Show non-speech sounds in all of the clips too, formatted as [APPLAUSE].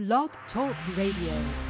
Blog Talk Radio.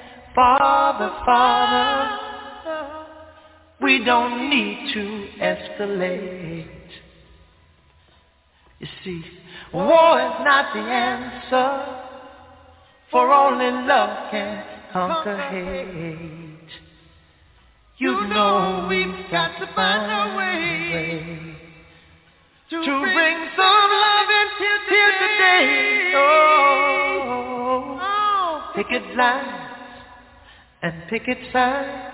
Father, Father, we don't need to escalate. You see, war is not the answer, for only love can conquer hate. You know we've got to find a way to bring some love into here today. Oh, oh picket lines and picket signs.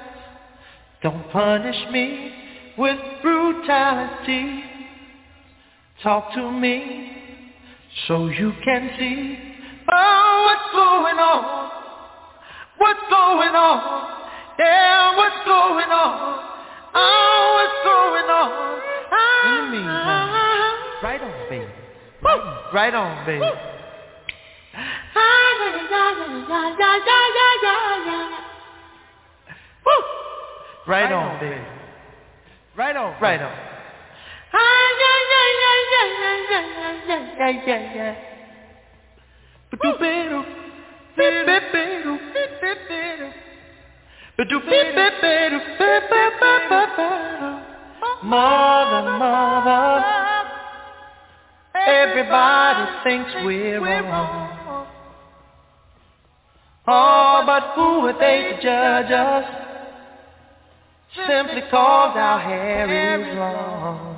Don't punish me with brutality. Talk to me so you can see oh, what's going on. What's going on? Yeah, what's going on? Oh, what's going on? In the meantime, right on, baby. Right, right on, baby. Right on, baby. Right on. Right on. Mother, mother, everybody thinks we're wrong. Oh, but who are they to judge us? Simply cause our hair is long.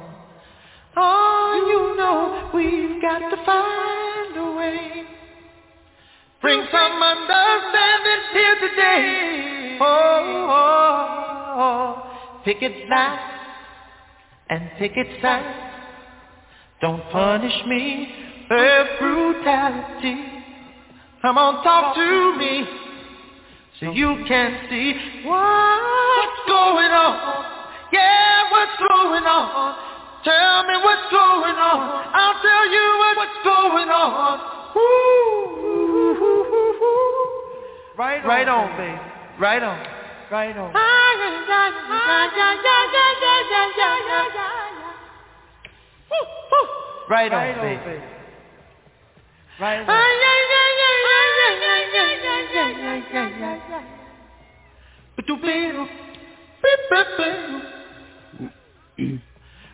Oh, you know we've got to find a way. Bring some understanding here today. Oh, oh, oh. pick it lines and pick it signs. Don't punish me with brutality. Come on, talk to me so you can see what's going on. Yeah, what's going on? Tell me what's going on. I'll tell you what's going on. Ooh, right on, right on, baby. Right on, right on. Right on, baby. Right on.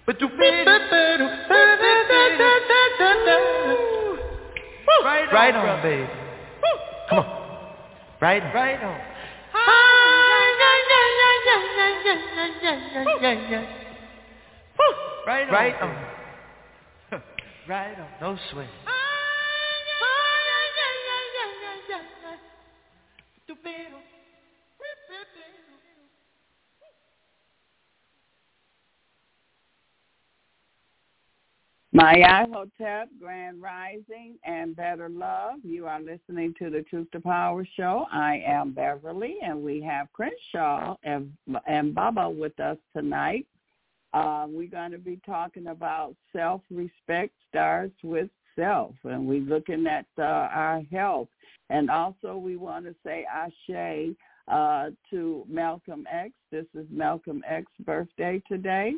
Ba-do-ba-do, ba-ba-ba-do. Right on, baby. Come on. Right on. Right on. Right on. Right on. Right on. No swing. Maya Hotep, Grand Rising, and Better Love. You are listening to the Truth to Power show. I am Beverly, and we have Crenshaw and, and Baba with us tonight. Uh, we're going to be talking about self-respect starts with self, and we're looking at uh, our health. And also we want to say ashe uh, to Malcolm X. This is Malcolm X's birthday today.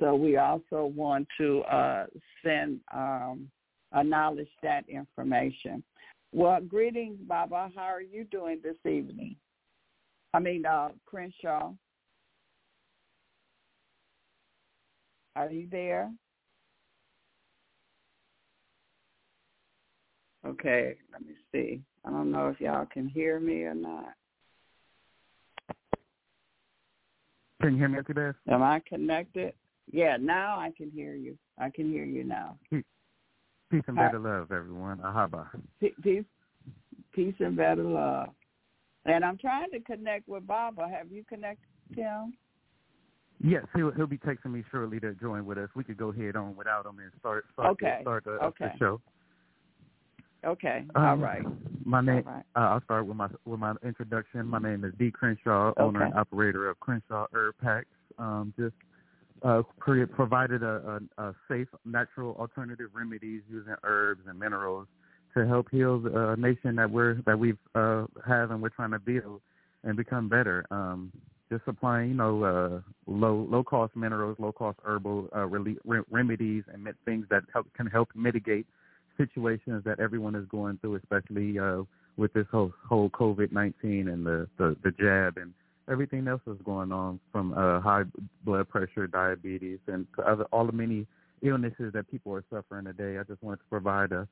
So we also want to uh, send, um, acknowledge that information. Well, greetings, Baba. How are you doing this evening? I mean, uh, Crenshaw. Are you there? Okay, let me see. I don't know if y'all can hear me or not. Can you hear me, Auntie Beth? Am I connected? Yeah, now I can hear you. I can hear you now. Peace and better love, everyone. Ahaba. Peace, peace and better love. And I'm trying to connect with Baba. Have you connected him? Yes, he'll he'll be texting me shortly to join with us. We could go head on without him and start start okay. the, start the, okay. the show. Okay. Um, All right. My name. Right. Uh, I'll start with my with my introduction. My name is D. Crenshaw, owner and operator of Crenshaw Herb Packs. Um, just uh, pre- provided a, a, a safe, natural alternative remedies using herbs and minerals to help heal the uh, nation that we're that we've uh, have and we're trying to build and become better. Um, just supplying, you know, uh, low low cost minerals, low cost herbal uh, re- remedies, and things that help can help mitigate situations that everyone is going through, especially uh, with this whole whole COVID nineteen and the, the the jab and everything else that's going on from uh, high blood pressure, diabetes, and other all the many illnesses that people are suffering today. I just wanted to provide a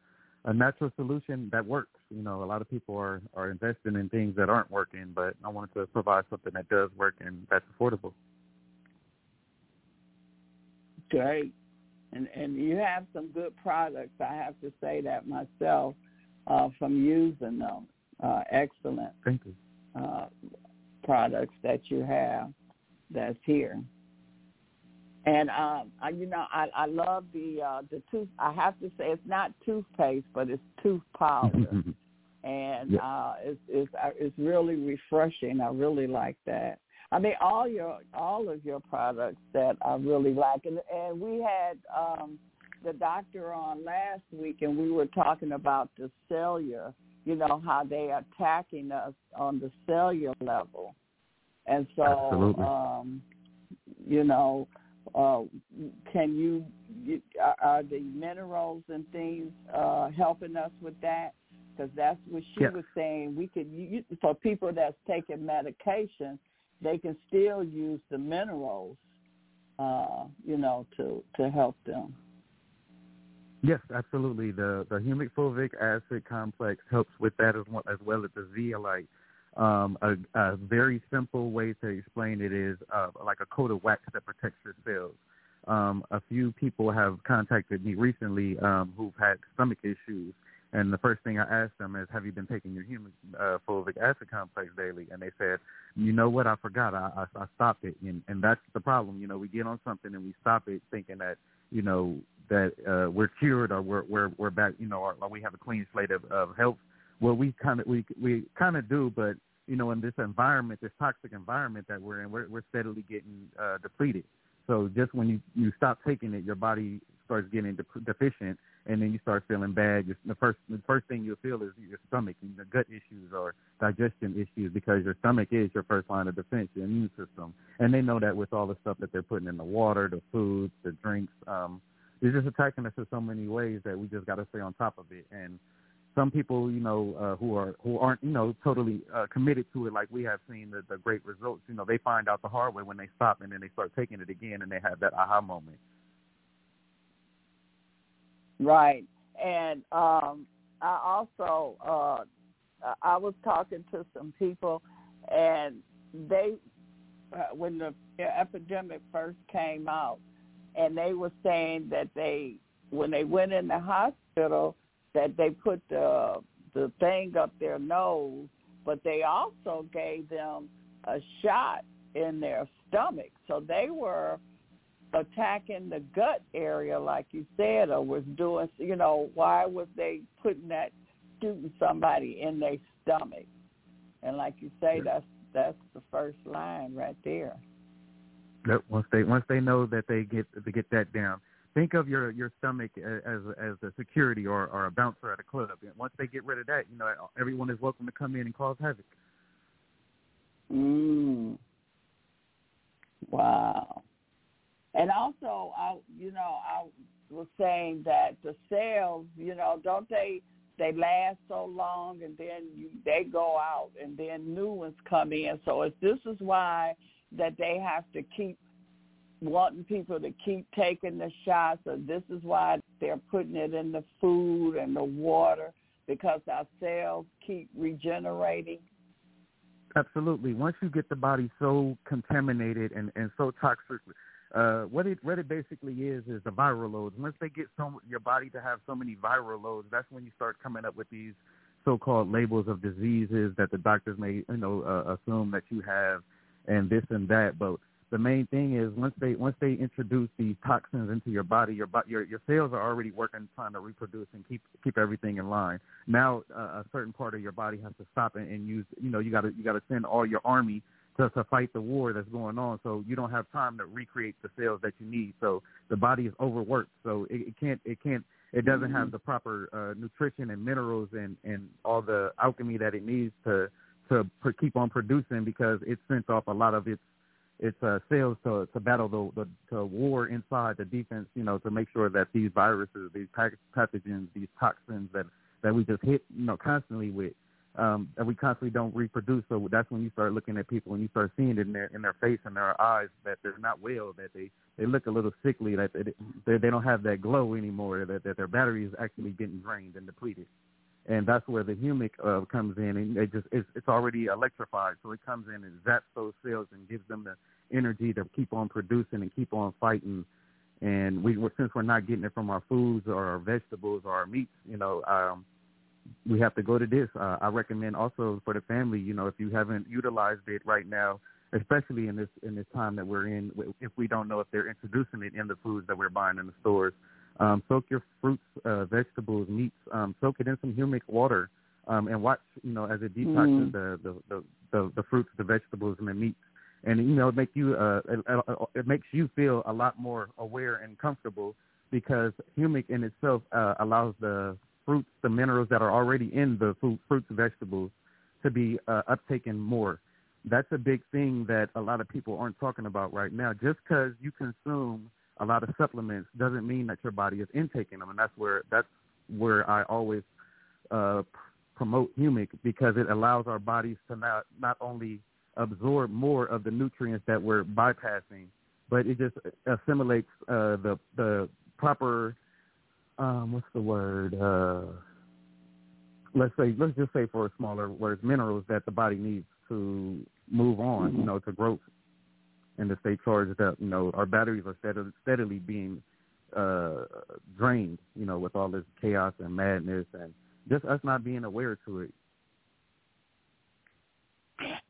a natural solution that works. You know, a lot of people are are investing in things that aren't working, but I wanted to provide something that does work and that's affordable. Great. And and you have some good products. I have to say that myself uh, from using them. Uh, excellent Thank you. uh, products that you have that's here. And um, I, you know, I, I love the uh, the tooth. I have to say it's not toothpaste, but it's tooth powder, [LAUGHS] and Yeah. uh, it's it's uh, it's really refreshing. I really like that. I mean, all your all of your products that I really like, and and we had um, the doctor on last week, and we were talking about the cellular. You know how they are attacking us on the cellular level, and so Absolutely. um, you know, uh, can you, you are, are the minerals and things uh, helping us with that? Because that's what she Yeah. was saying. We could you, for people that's taking medication, they can still use the minerals, uh, you know, to to help them. Yes, absolutely. The the humic fulvic acid complex helps with that as well as well as the zeolite. Um, a, a very simple way to explain it is uh, like a coat of wax that protects your cells. Um, a few people have contacted me recently um, who've had stomach issues, and the first thing I asked them is, "Have you been taking your humic uh, fulvic acid complex daily?" And they said, "You know what? I forgot. I, I, I stopped it." And, and that's the problem. You know, we get on something and we stop it, thinking that you know that uh, we're cured or we're we're we're back, you know, or, or we have a clean slate of, of health. Well, we kind of we we kind of do, but you know, in this environment, this toxic environment that we're in, we're we're steadily getting uh, depleted. So just when you you stop taking it, your body starts getting de- deficient, and then you start feeling bad. Just the first the first thing you'll feel is your stomach and the gut issues or digestion issues because your stomach is your first line of defense, your immune system, and they know that with all the stuff that they're putting in the water, the foods, the drinks. Um, they're just attacking us in so many ways that we just got to stay on top of it. And some people, you know, uh, who are who aren't, you know, totally uh, committed to it, like we have seen the, the great results. You know, they find out the hard way when they stop, and then they start taking it again, and they have that aha moment. Right. And um I also uh I was talking to some people and they uh, when the epidemic first came out and they were saying that they when they went in the hospital that they put the the thing up their nose but they also gave them a shot in their stomach so they were attacking the gut area, like you said, or was doing, you know, why was they putting that, shooting somebody in their stomach? And like you say, Yeah. that's that's the first line right there. Yep. Once they once they know that they get to get that down, think of your your stomach as as a security or or a bouncer at a club. And once they get rid of that, you know, everyone is welcome to come in and cause havoc. Mm. Wow. And also, I, you know, I was saying that the cells, you know, don't they they last so long and then you, they go out and then new ones come in. So if this is why that they have to keep wanting people to keep taking the shots, or this is why they're putting it in the food and the water because our cells keep regenerating. Absolutely. Once you get the body so contaminated and and so toxic, uh, what it what it basically is is the viral loads. Once they get so your body to have so many viral loads, that's when you start coming up with these so-called labels of diseases that the doctors may you know uh, assume that you have, and this and that. But the main thing is once they once they introduce these toxins into your body, your your your cells are already working trying to reproduce and keep keep everything in line. Now uh, a certain part of your body has to stop and, and use you know you got to you got to send all your army to to fight the war that's going on. So you don't have time to recreate the cells that you need. So the body is overworked. So it, it can't it can't it doesn't mm-hmm. have the proper uh, nutrition and minerals and and all the alchemy that it needs to to keep on producing because it sent off a lot of its its uh, cells to to battle the, the to war inside the defense, you know, to make sure that these viruses, these pathogens, these toxins that that we just hit, you know, constantly with, um, that we constantly don't reproduce. So that's when you start looking at people and you start seeing it in their in their face and their eyes that they're not well, that they they look a little sickly, that they they don't have that glow anymore, that that their battery is actually getting drained and depleted and that's where the humic uh, comes in, and it just it's, it's already electrified, so it comes in and zaps those cells and gives them the energy to keep on producing and keep on fighting. And we since we're not getting it from our foods or our vegetables or our meats, you know, um, we have to go to this. Uh, I recommend also for the family, you know, if you haven't utilized it right now, especially in this in this time that we're in, if we don't know if they're introducing it in the foods that we're buying in the stores, um, soak your fruits, uh, vegetables, meats, um, soak it in some humic water, um, and watch, you know, as it detoxes mm. the, the, the, the, the fruits, the vegetables, and the meats. And, you know, make you, uh, it, it makes you feel a lot more aware and comfortable because humic in itself uh, allows the fruits, the minerals that are already in the food, fruits vegetables to be uh, uptaken more. That's a big thing that a lot of people aren't talking about right now. Just because you consume a lot of supplements doesn't mean that your body is intaking them, and that's where that's where I always uh, promote humic because it allows our bodies to not not only absorb more of the nutrients that we're bypassing, but it just assimilates uh, the the proper um, what's the word? Uh, let's say let's just say for a smaller words, minerals that the body needs to move on, mm-hmm. you know, to growth and to stay charged up. You know, our batteries are steadily, steadily being uh, drained. You know, with all this chaos and madness, and just us not being aware to it.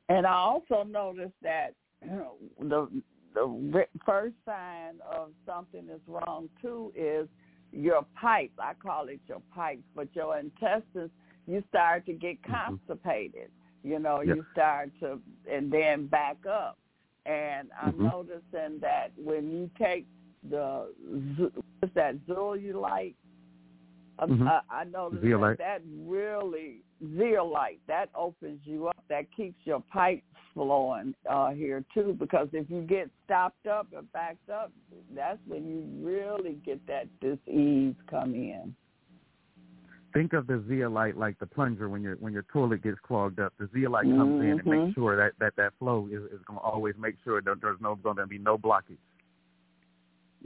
And I also noticed that the the first sign of something is wrong too is your pipe. I call it your pipe, but your intestines. You start to get mm-hmm. constipated. Mm-hmm. You know, you start to and then back up. And I'm mm-hmm. noticing that when you take the what's that zeolite, mm-hmm. I, I noticed that, that really zeolite that opens you up. That keeps your pipes flowing uh, here too. Because if you get stopped up or backed up, that's when you really get that disease come in think of the zeolite like the plunger when your when your toilet gets clogged up. The zeolite comes mm-hmm. in and makes mm-hmm. sure that that that flow is, is going to always make sure that there's no going to be no blockage.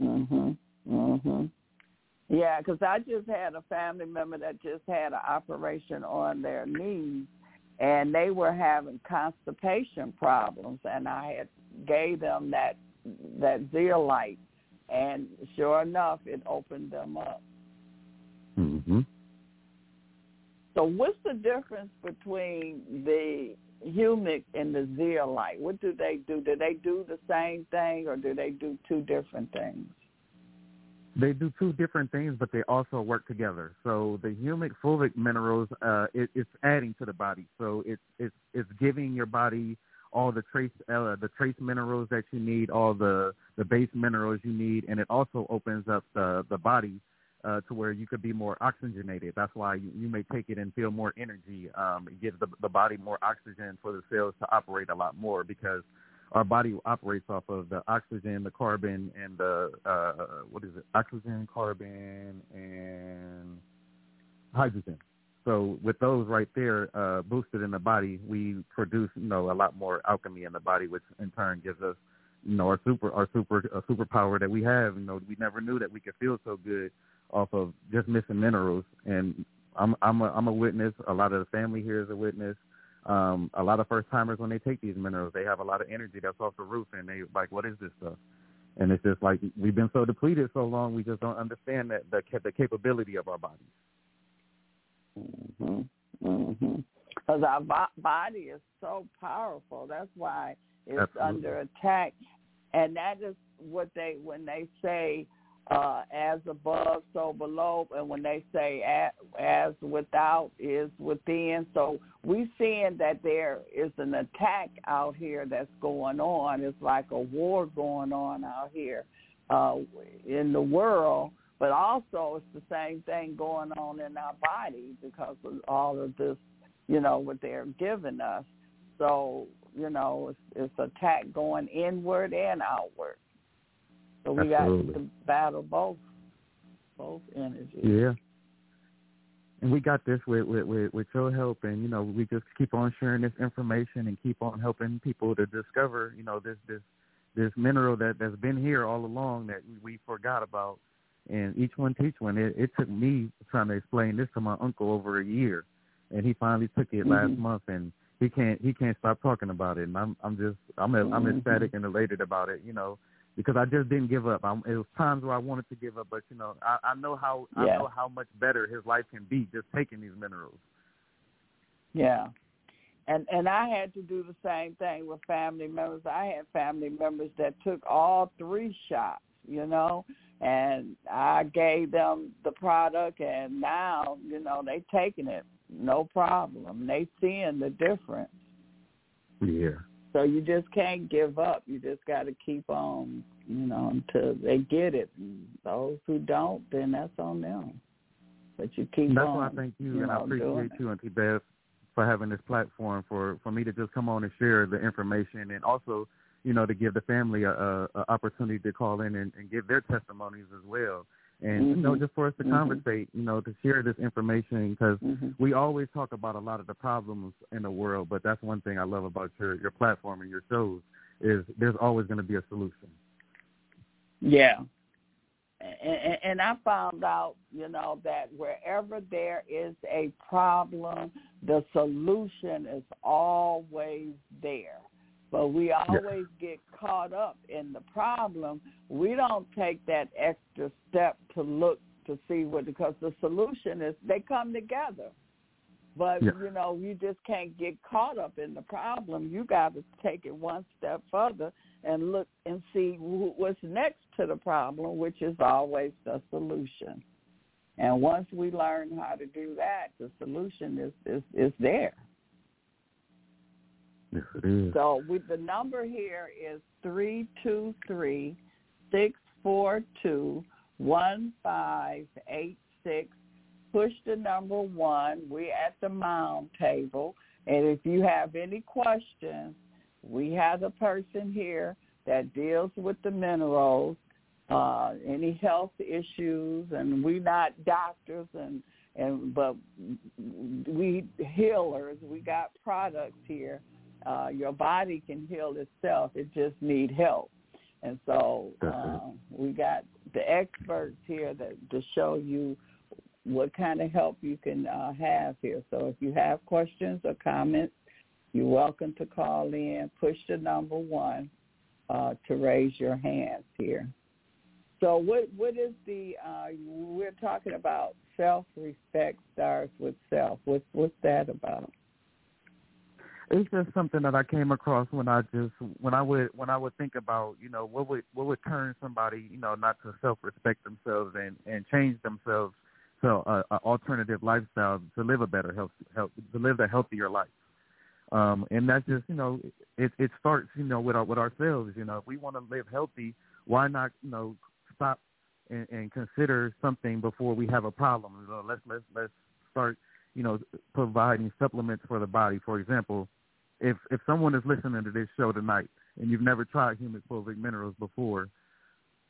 Mhm. Mhm. Yeah, because I just had a family member that just had an operation on their knees, and they were having constipation problems, and I had gave them that that zeolite, and sure enough, it opened them up. Mhm. So what's the difference between the humic and the zeolite? What do they do? Do they do the same thing or do they do two different things? They do two different things, but they also work together. So the humic fulvic minerals, uh, it, it's adding to the body. So it's it's it's giving your body all the trace uh, the trace minerals that you need, all the the base minerals you need, and it also opens up the the body uh, to where you could be more oxygenated. That's why you, you may take it and feel more energy. Um, it gives the, the body more oxygen for the cells to operate a lot more because our body operates off of the oxygen, the carbon, and the uh, what is it? Oxygen, carbon, and hydrogen. So with those right there uh, boosted in the body, we produce you know a lot more alchemy in the body, which in turn gives us you know our super our super a superpower that we have. You know we never knew that we could feel so good off of just missing minerals. And I'm I'm a, I'm a witness. A lot of the family here is a witness. Um, a lot of first timers when they take these minerals, they have a lot of energy that's off the roof, and they like, what is this stuff? And it's just like we've been so depleted so long, we just don't understand that the the capability of our bodies. Mhm. Mhm. Because our bo- body is so powerful. That's why it's Absolutely. under attack and that is what they when they say uh, as above, so below, and when they say as, without is within. So we seeing that there is an attack out here that's going on. It's like a war going on out here uh, in the world, but also it's the same thing going on in our body because of all of this, you know, what they're giving us. So you know, it's, it's attack going inward and outward. So we Absolutely. got to battle both both energies. Yeah. And we got this with, with with with your help, and you know we just keep on sharing this information and keep on helping people to discover, you know, this this this mineral that that's been here all along that we forgot about. And each one teach one. It, it took me trying to explain this to my uncle over a year, and he finally took it last Mhm. month, and he can't he can't stop talking about it. And I'm I'm just I'm I'm Mhm. ecstatic and elated about it. You know, because I just didn't give up. I'm, it was times where I wanted to give up, but you know, I, I know how I know how much better his life can be just taking these minerals. Yeah. And and I had to do the same thing with family members. I had family members that took all three shots, you know, and I gave them the product and now, you know, they taking it no problem. They seeing the difference. Yeah. So you just can't give up. You just got to keep on, you know, until they get it. And those who don't, then that's on them. But you keep That's on. why I thank you, you and I know, doing appreciate you, Auntie Beth, for having this platform for for me to just come on and share the information, and also, you know, to give the family a, a, a opportunity to call in and, and give their testimonies as well, and you know, just for us to Mhm. conversate, you know, to share this information because Mhm. we always talk about a lot of the problems in the world, but that's one thing I love about your your platform and your shows is there's always going to be a solution. Yeah. And, and I found out, you know, that wherever there is a problem, the solution is always there. But we always get caught up in the problem. We don't take that extra step to look to see what, because the solution is they come together. But Yeah. you know, you just can't get caught up in the problem. You got to take it one step further and look and see what's next to the problem, which is always the solution. And once we learn how to do that, the solution is is, is there. Yes, it is. So with the number here is three two three six four two one five eight six. Push the number one. We're at the mound table. And if you have any questions, we have a person here that deals with the minerals, uh, any health issues, and we're not doctors and and but we healers. We got products here uh, your body can heal itself. It just need help. And so um, we got the experts here that to show you what kind of help you can uh, have here. So if you have questions or comments, you're welcome to call in. Push the number one uh, to raise your hands here. So what what is the uh, we're talking about self respect starts with self. What's what's that about? It's just something that I came across when I just when I would when I would think about you know what would what would turn somebody you know not to self respect themselves and and change themselves to a, a alternative lifestyle to live a better health health to live a healthier life. Um, and that's just you know it it starts you know with our with ourselves you know. If we want to live healthy why not you know stop and, and consider something before we have a problem? You know, let's let's let's start you know providing supplements for the body. For example if if someone is listening to this show tonight and you've never tried humic fulvic minerals before,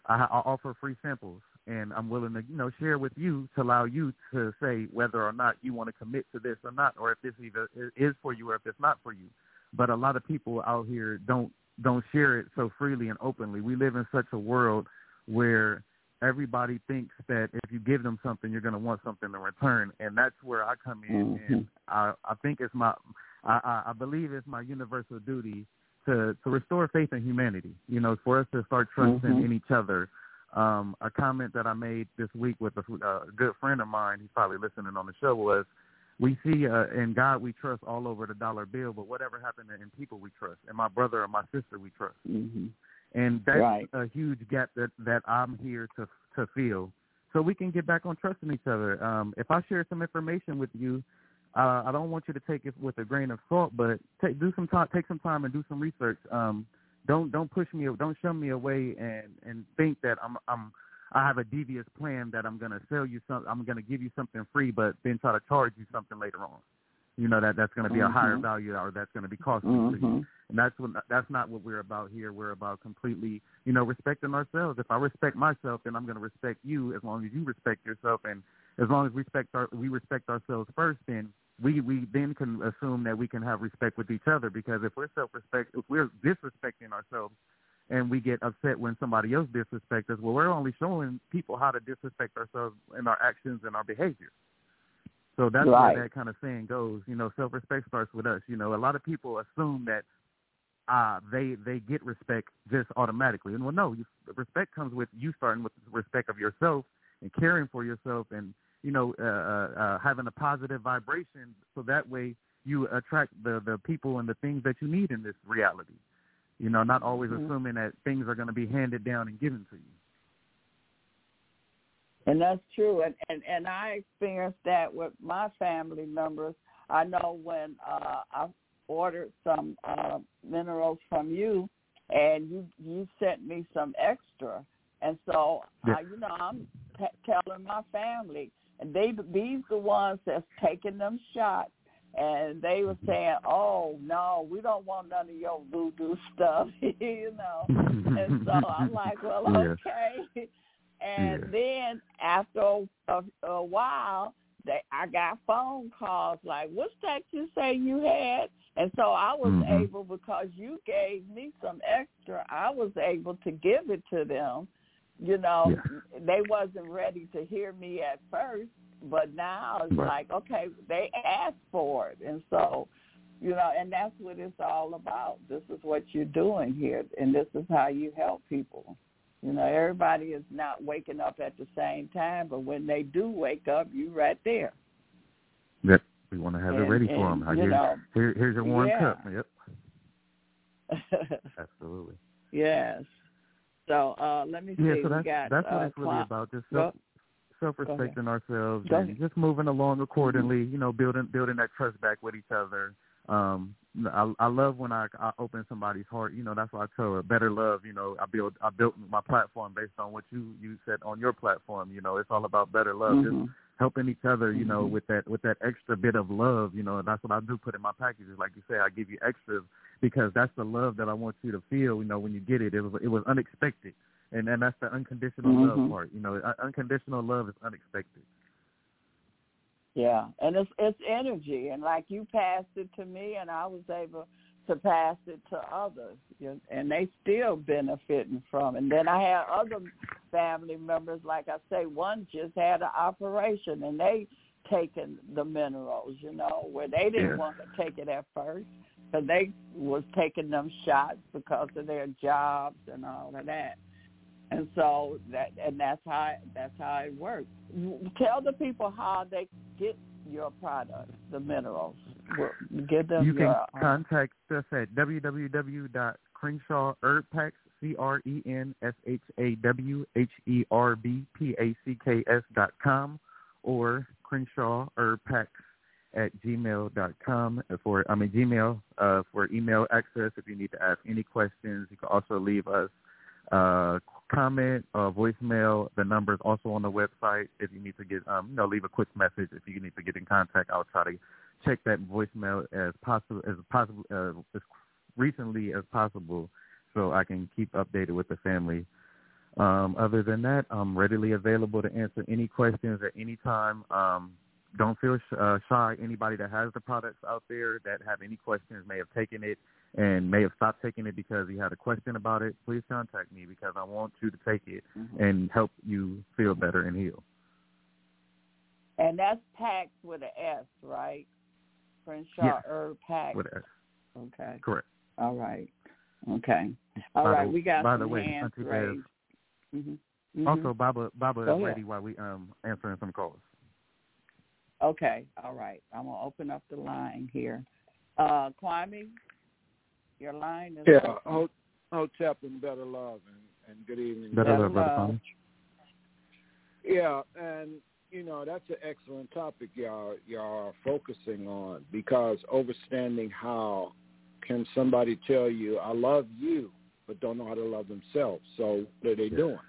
I, I offer free samples, and I'm willing to you know share with you to allow you to say whether or not you want to commit to this or not, or if this either is for you or if it's not for you. But a lot of people out here don't don't share it so freely and openly. We live in such a world where everybody thinks that if you give them something, you're going to want something in return, and that's where I come in. Mhm. And I, I think it's my, I, I, believe it's my universal duty to to restore faith in humanity. You know, for us to start trusting Mhm. in each other. Um, a comment that I made this week with a, a good friend of mine, he's probably listening on the show, was we see uh, in God we trust all over the dollar bill, but whatever happened in people we trust, and my brother or my sister we trust. Mm-hmm. and that's right. a huge gap that that I'm here to to fill, so we can get back on trusting each other. Um, if I share some information with you, uh, I don't want you to take it with a grain of salt, but take do some time, take some time and do some research. Um, don't don't push me, don't shun me away, and and think that I'm I'm I have a devious plan that I'm gonna sell you some, I'm gonna give you something free, but then try to charge you something later on. You know that that's going to be mm-hmm. a higher value or that's going to be costly mm-hmm. to you. And that's what that's not what we're about here. We're about completely, you know, respecting ourselves. If I respect myself, then I'm going to respect you as long as you respect yourself, and as long as we respect our we respect ourselves first, then we we then can assume that we can have respect with each other. Because if we're self respect, if we're disrespecting ourselves, and we get upset when somebody else disrespects us, well, we're only showing people how to disrespect ourselves in our actions and our behavior. So that's right. where that kind of saying goes. You know, self respect starts with us. You know, a lot of people assume that uh they they get respect just automatically. And well no, you, respect comes with you starting with respect of yourself and caring for yourself and you know, uh, uh, uh having a positive vibration so that way you attract the the people and the things that you need in this reality. You know, not always mm-hmm. assuming that things are going to be handed down and given to you. And that's true. And, and and I experienced that with my family members. I know when uh I ordered some uh minerals from you and you you sent me some extra. And so yeah. uh, you know, I'm t- telling my family and they these the ones that's taking them shots and they were saying, "Oh no, we don't want none of your voodoo [LAUGHS] stuff," [LAUGHS] you know. and so I'm [LAUGHS] like, "Well, okay." And yeah. then after a, a while, they I got phone calls like, "What's that you say you had?" And so I was mm-hmm. able because you gave me some extra. I was able to give it to them. You know, yeah. they wasn't ready to hear me at first, but now it's right. like, okay, they asked for it, and so you know, and that's what it's all about. This is what you're doing here, and this is how you help people. You know, everybody is not waking up at the same time, but when they do wake up, you're right there. Yep, we want to have and, it ready and, for them. You Here, know, here, here's your warm yeah. cup. Yep. [LAUGHS] Absolutely. yes. So uh let me see. Yeah, so that's got, that's what uh, it's really about. Just self self respecting ourselves Go and ahead. just moving along accordingly. You know, building building that trust back with each other. Um, I, I love when I, I open somebody's heart. You know, that's why I tell her better love. You know, I build I built my platform based on what you you said on your platform. You know, it's all about better love. Mhm. Just helping each other. You know, Mhm. with that with that extra bit of love. You know, that's what I do put in my packages. Like you say, I give you extras because that's the love that I want you to feel. You know, when you get it, it was it was unexpected, and and that's the unconditional Mhm. love part. You know, unconditional love is unexpected. Yeah, and it's it's energy, and like you passed it to me, and I was able to pass it to others, and they still benefiting from. it. And then I had other family members, like I say, one just had an operation, and they taken the minerals, you know, where they didn't Yeah. want to take it at first, because they was taking them shots because of their jobs and all of that. And so that and that's how that's how it works. Tell the people how they get your products, the minerals. Well, Give them You can your, um, contact us at www.crenshawherbpacks, C-R-E-N-S-H-A-W-H-E-R-B-P-A-C-K-S dot com or crenshawherbpacks at gmail dot com for I mean Gmail uh, for email access if you need to ask any questions. You can also leave us uh, comment, uh, voicemail. The number is also on the website. If you need to get, um, you know, leave a quick message. If you need to get in contact, I'll try to check that voicemail as possible as possible uh, as recently as possible, so I can keep updated with the family. Um, other than that, I'm readily available to answer any questions at any time. Um, don't feel sh- uh, shy. Anybody that has the products out there that have any questions may have taken it and may have stopped taking it because he had a question about it, please contact me because I want you to take it Mhm. and help you feel better and heal. and that's packed with an S, right? Crenshaw Yes. Herb Pack. With us. Okay. Correct. All right. Okay. All By right. the- we got by the way, hands raised. Mm-hmm. Also, Baba Baba Go is ready while we um answering some calls. Okay. All right. I'm gonna open up the line here. Uh, Kwame, your line is Yeah. open. Hold, Hotep and Better Love, and, and good evening. Better Love, Brother Yeah, and you know that's an excellent topic y'all y'all are focusing on because understanding how can somebody tell you I love you but don't know how to love themselves. So what are they Yeah. doing?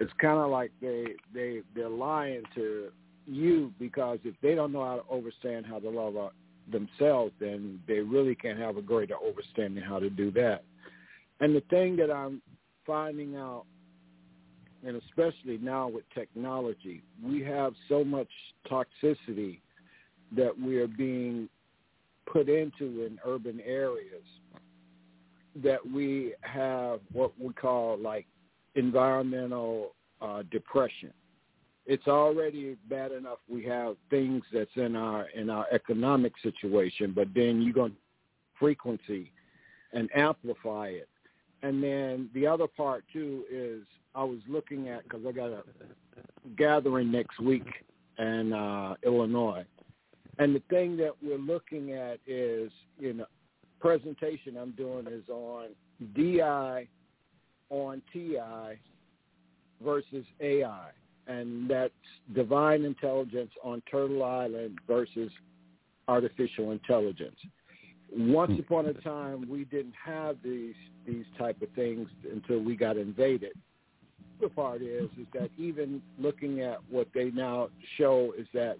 It's kind of like they they they're lying to you because if they don't know how to understand how to love uh, themselves, then they really can't have a greater understanding how to do that. And the thing that I'm finding out, and especially now with technology, we have so much toxicity that we are being put into in urban areas that we have what we call like environmental uh, depression. It's already bad enough we have things that's in our in our economic situation, but then you're going to frequency and amplify it. And then the other part too is I was looking at because I got a gathering next week in uh, Illinois, and the thing that we're looking at is you know presentation I'm doing is on DI on TI versus AI, and that's divine intelligence on Turtle Island versus artificial intelligence. Once hmm. upon a time, we didn't have these these type of things until we got invaded. The part is is that even looking at what they now show is that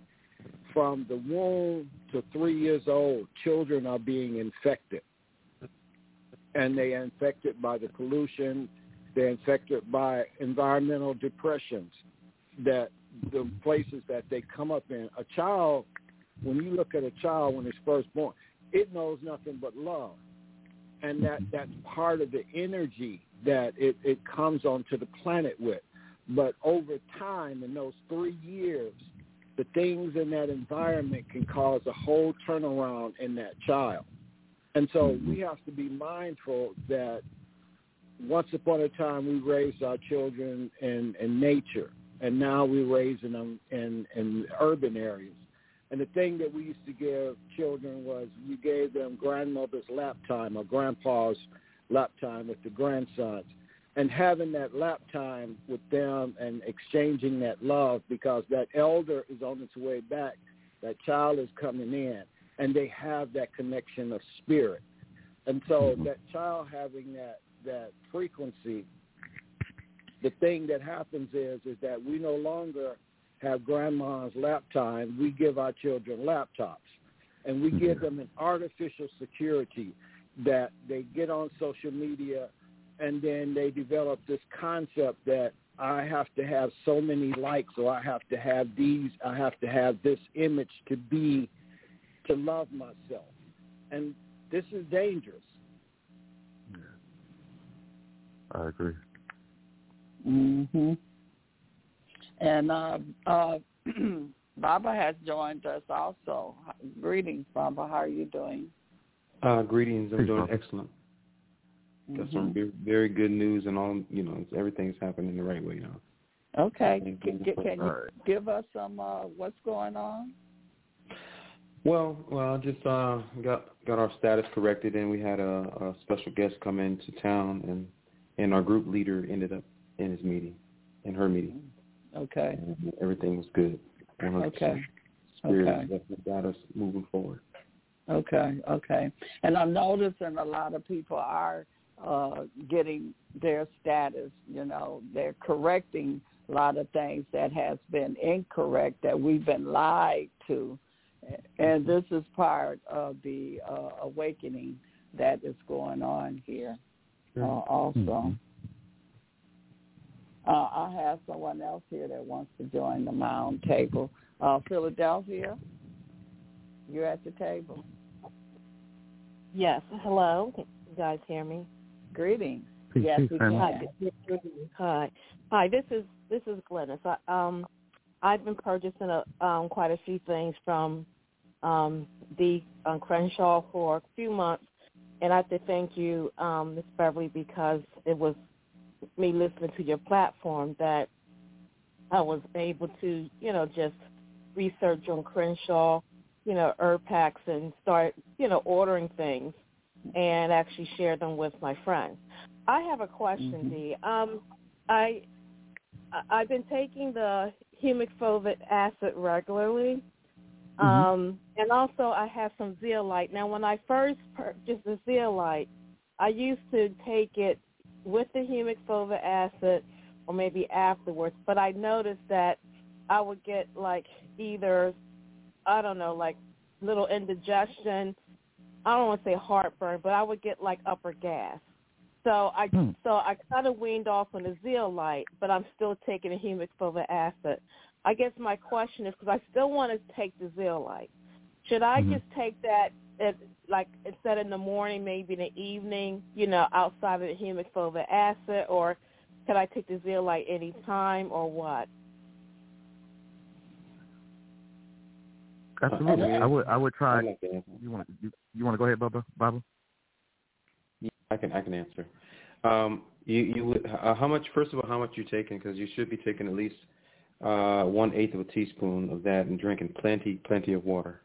from the womb to three years old, children are being infected, and they are infected by the pollution. They're infected by environmental depressions that the places that they come up in. A child, when you look at a child when it's first born, it knows nothing but love. And that, that's part of the energy that it, it comes onto the planet with. But over time, in those three years, the things in that environment can cause a whole turnaround in that child. And so we have to be mindful that once upon a time we raised our children in, in nature, and now we're raising them in, in urban areas. And the thing that we used to give children was we gave them grandmother's lap time or grandpa's lap time with the grandsons. And having that lap time with them and exchanging that love because that elder is on its way back, that child is coming in, and they have that connection of spirit. And so mm-hmm. that child having that that frequency, the thing that happens is is that we no longer have grandma's lap time. We give our children laptops, and we give them an artificial security that they get on social media, and then they develop this concept that I have to have so many likes, or I have to have these, I have to have this image to be, to love myself, and this is dangerous. I agree. Mhm. And uh, uh, [CLEARS THROAT] Baba has joined us also. Greetings, Baba. How are you doing? Uh, greetings. I'm doing excellent. Got Mhm. some very, very good news and all. You know, everything's happening the right way now. Okay. Can, can, can you give us some uh, what's going on? Well, well, I just uh, got got our status corrected, and we had a, a special guest come into town, and and our group leader ended up in his meeting, in her meeting. Okay. And everything was good. 100%. Okay. Spirit Okay. definitely got us moving forward. Okay, okay. And I'm noticing a lot of people are uh, getting their status, you know, they're correcting a lot of things that has been incorrect that we've been lied to. And this is part of the uh, awakening that is going on here uh, also. Mhm. Uh, I have someone else here that wants to join the mound table. Uh, Philadelphia, you're at the table. Yes. Hello. Can you guys hear me? Greetings. Yes, we can. Hi. good- good evening. Hi. Hi. This is this is Glennis. I, um, I've been purchasing a, um, quite a few things from um, the um, Crenshaw for a few months, and I have to thank you, um, Ms. Beverly, because it was me listening to your platform that I was able to, you know, just research on Crenshaw, you know, packs and start, you know, ordering things. and actually share them with my friends. I have a question, Mm-hmm. Dee. Um, I I- I've been taking the humic fulvic acid regularly, Mm-hmm. um, and also I have some zeolite. Now, when I first purchased the zeolite, I used to take it with the humic fulvic acid or maybe afterwards, but I noticed that I would get like either I don't know, like little indigestion. I don't want to say heartburn, but I would get like upper gas. So I Hmm. so I kind of weaned off on the zeolite, but I'm still taking the humic fulvic acid. I guess my question is because I still want to take the zeolite. Should I Mhm. just take that at, like instead of in the morning, maybe in the evening, you know, outside of the humic fulvic acid, or could I take the zeolite any time or what? Absolutely. I would I would try. I'd like to answer. You want you, you want to go ahead, Bubba? Bubba? Yeah, I can I can answer. Um, you you would uh, how much? First of all, how much you taking? Because you should be taking at least uh, one eighth of a teaspoon of that and drinking plenty plenty of water.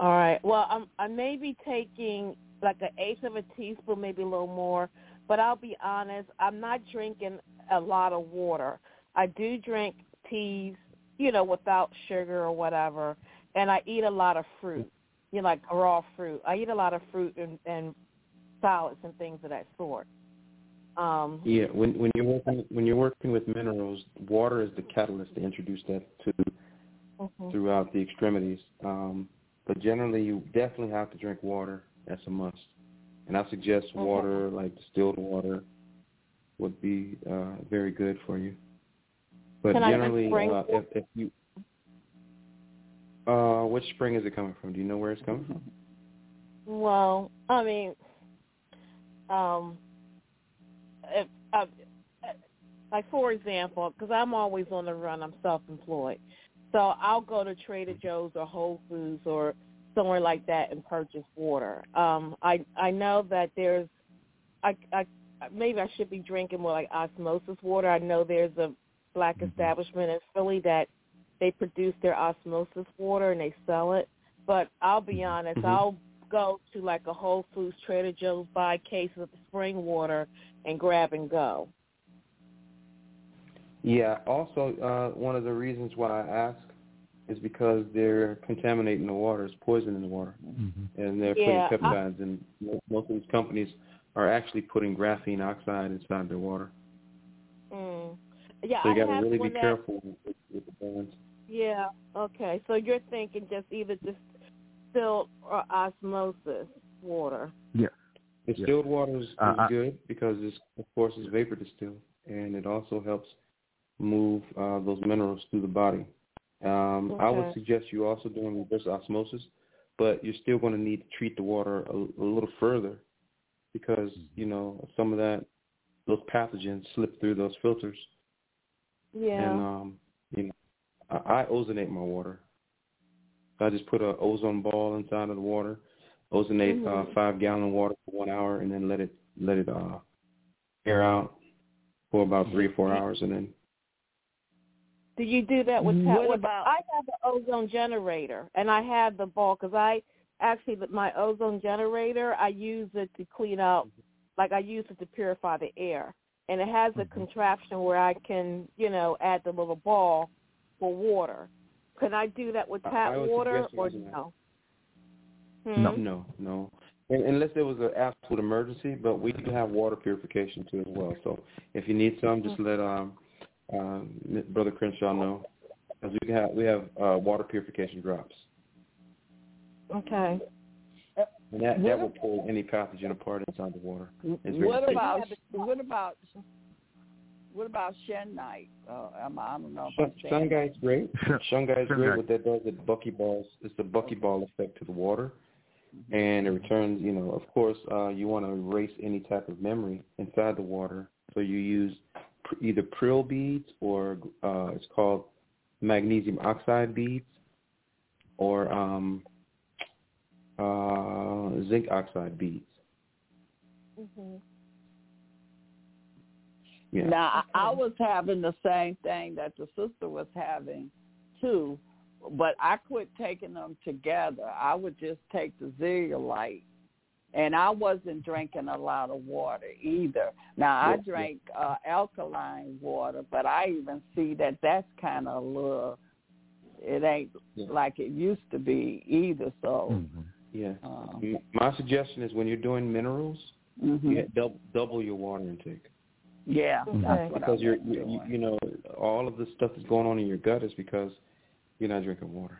All right. Well, I'm I may be taking like an eighth of a teaspoon, maybe a little more, but I'll be honest, I'm not drinking a lot of water. I do drink teas, you know, without sugar or whatever, and I eat a lot of fruit, you know, like raw fruit. I eat a lot of fruit and, and salads and things of that sort. Um, Yeah, when when you're working when you're working with minerals, water is the catalyst to introduce that to mhm. throughout the extremities. Um, but generally, you definitely have to drink water. That's a must. And I suggest water, like distilled water, would be uh, very good for you. But Can generally, uh, if, if you, uh, which spring is it coming from? Do you know where it's coming from? Well, I mean, um, if, uh, like for example, because I'm always on the run, I'm self-employed, so I'll go to Trader Joe's or Whole Foods or somewhere like that and purchase water. Um, I I know that there's, I I maybe I should be drinking more like osmosis water. I know there's a black establishment in Philly that they produce their osmosis water and they sell it. But I'll be honest, Mhm. I'll go to like a Whole Foods, Trader Joe's, buy cases of spring water and grab and go. Yeah. Also, uh, one of the reasons why I ask is because they're contaminating the water, it's poison in the water, Mm-hmm. and they're Yeah, putting peptides. and most of these companies are actually putting graphene oxide inside their water. Mm. Yeah, So you I got to have really be one that- careful with, with the brands. Yeah. Okay. So you're thinking just either distilled or osmosis water. Yes. Distilled water is, is Uh, good because it's of course it's vapor distilled, and it also helps move uh, those minerals through the body. Um, I would suggest you also doing reverse osmosis, but you're still going to need to treat the water a, a little further because you know some of that those pathogens slip through those filters, Yeah. and um, you know I, I ozonate my water. So I just put an ozone ball inside of the water, ozonate uh, Mhm. five gallon water for one hour, and then let it let it uh, air out for about three or four hours, and then Do you do that with tap What water? about- I have the ozone generator, and I have the ball because I actually my ozone generator I use it to clean out, like I use it to purify the air, and it has a contraption where I can you know add the little ball for water. Can I do that with tap water or using that. no? No. Hmm? no, no, and, unless there was an absolute emergency. But we do have water purification too as well. So if you need some, just let um, um, Brother Crenshaw know, because we have we have uh, water purification drops. Okay. And that, that will pull any pathogen apart inside the water. It's very What safe. about what about what about Shenite? Uh, I'm, I don't know if Shun, I'm saying Shungite's great. [LAUGHS] Shungite's great. What that does, it buckyballs. It's the buckyball effect to the water, and it returns. You know, of course, uh, you want to erase any type of memory inside the water, so you use pr- either prill beads or uh, it's called magnesium oxide beads, or um, uh, zinc oxide beads. hmm Yeah. Now I, I was having the same thing that the sister was having too, but I quit taking them together. I would just take the zeolite and I wasn't drinking a lot of water either. Now I Yeah, drank uh, alkaline water, but I even see that that's kind of a little. It ain't Yeah. like it used to be either. So, Mhm. Yeah. um, My suggestion is when you're doing minerals, mhm. you double, double your water intake yeah, Okay. that's what because you're you, you, you know all of the stuff that's going on in your gut is because you're not drinking water,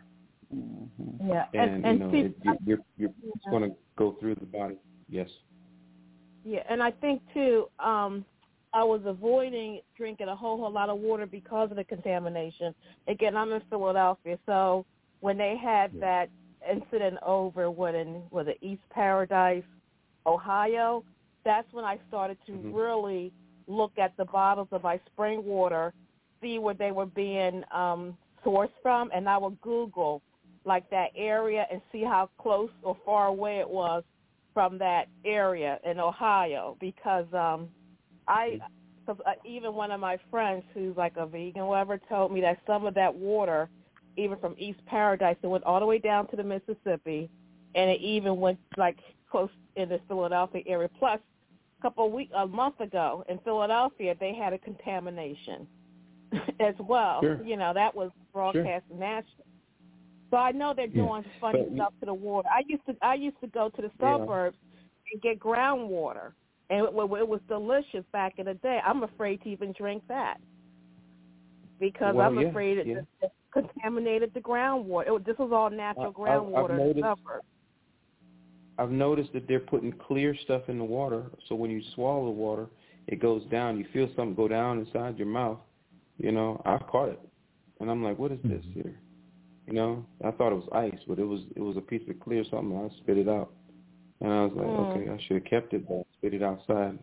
Mhm. Yeah, and, and you know see, it, you, you're you're it's going to go through the body. Yes. Yeah, and I think too, um, I was avoiding drinking a whole whole lot of water because of the contamination. Again, I'm in Philadelphia, so when they had Yeah. that incident over what in was it East Paradise, Ohio, that's when I started to Mhm. really look at the bottles of my spring water, see where they were being um sourced from, and I would Google like that area and see how close or far away it was from that area in Ohio because um I cause, uh, even one of my friends who's like a vegan whatever told me that some of that water even from East Paradise it went all the way down to the Mississippi and it even went like close in the Philadelphia area. Plus a couple of week a month ago in Philadelphia they had a contamination [LAUGHS] as well. Sure. you know that was broadcast nationally so I know they're Yeah. doing funny But- stuff to the water. I used to I used to go to the Yeah. suburbs and get groundwater, and it, it was delicious back in the day. I'm afraid to even drink that because Well, I'm yeah, afraid it yeah. just contaminated the groundwater. It, this was all natural I- I've- I've in the noticed- suburbs. I've noticed that they're putting clear stuff in the water, so when you swallow the water, it goes down. You feel something go down inside your mouth. You know, I caught it, and I'm like, "What is this Mhm. here?" You know, I thought it was ice, but it was it was a piece of clear something. I spit it out, and I was like, Mm. "Okay, I should have kept it, but I spit it outside."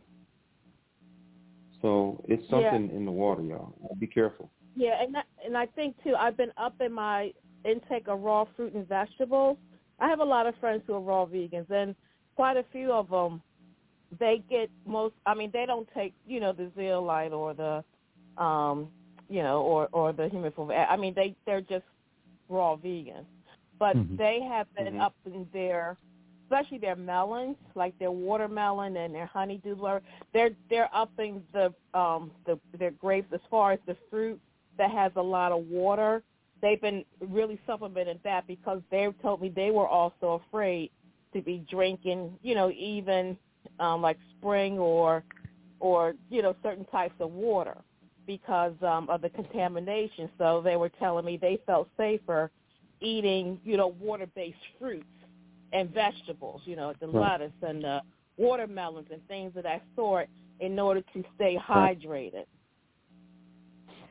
So it's Yeah. something in the water, y'all. Be careful. Yeah, and that, and I think too. I've been up in my intake of raw fruit and vegetables. I have a lot of friends who are raw vegans, and quite a few of them, they get most. I mean, they don't take you know the zeolite or the, um, you know, or or the humic fulvic. I mean, they they're just raw vegan, but Mhm. they have been Mhm. up in their, especially their melons, like their watermelon and their honeydew. Whatever, they're they're upping the um the their grapes as far as the fruit that has a lot of water. They've been really supplementing that because they told me they were also afraid to be drinking, you know, even um like spring or or you know certain types of water because um of the contamination. So they were telling me they felt safer eating, you know, water-based fruits and vegetables, you know, the Right. lettuce and the watermelons and things of that sort in order to stay hydrated.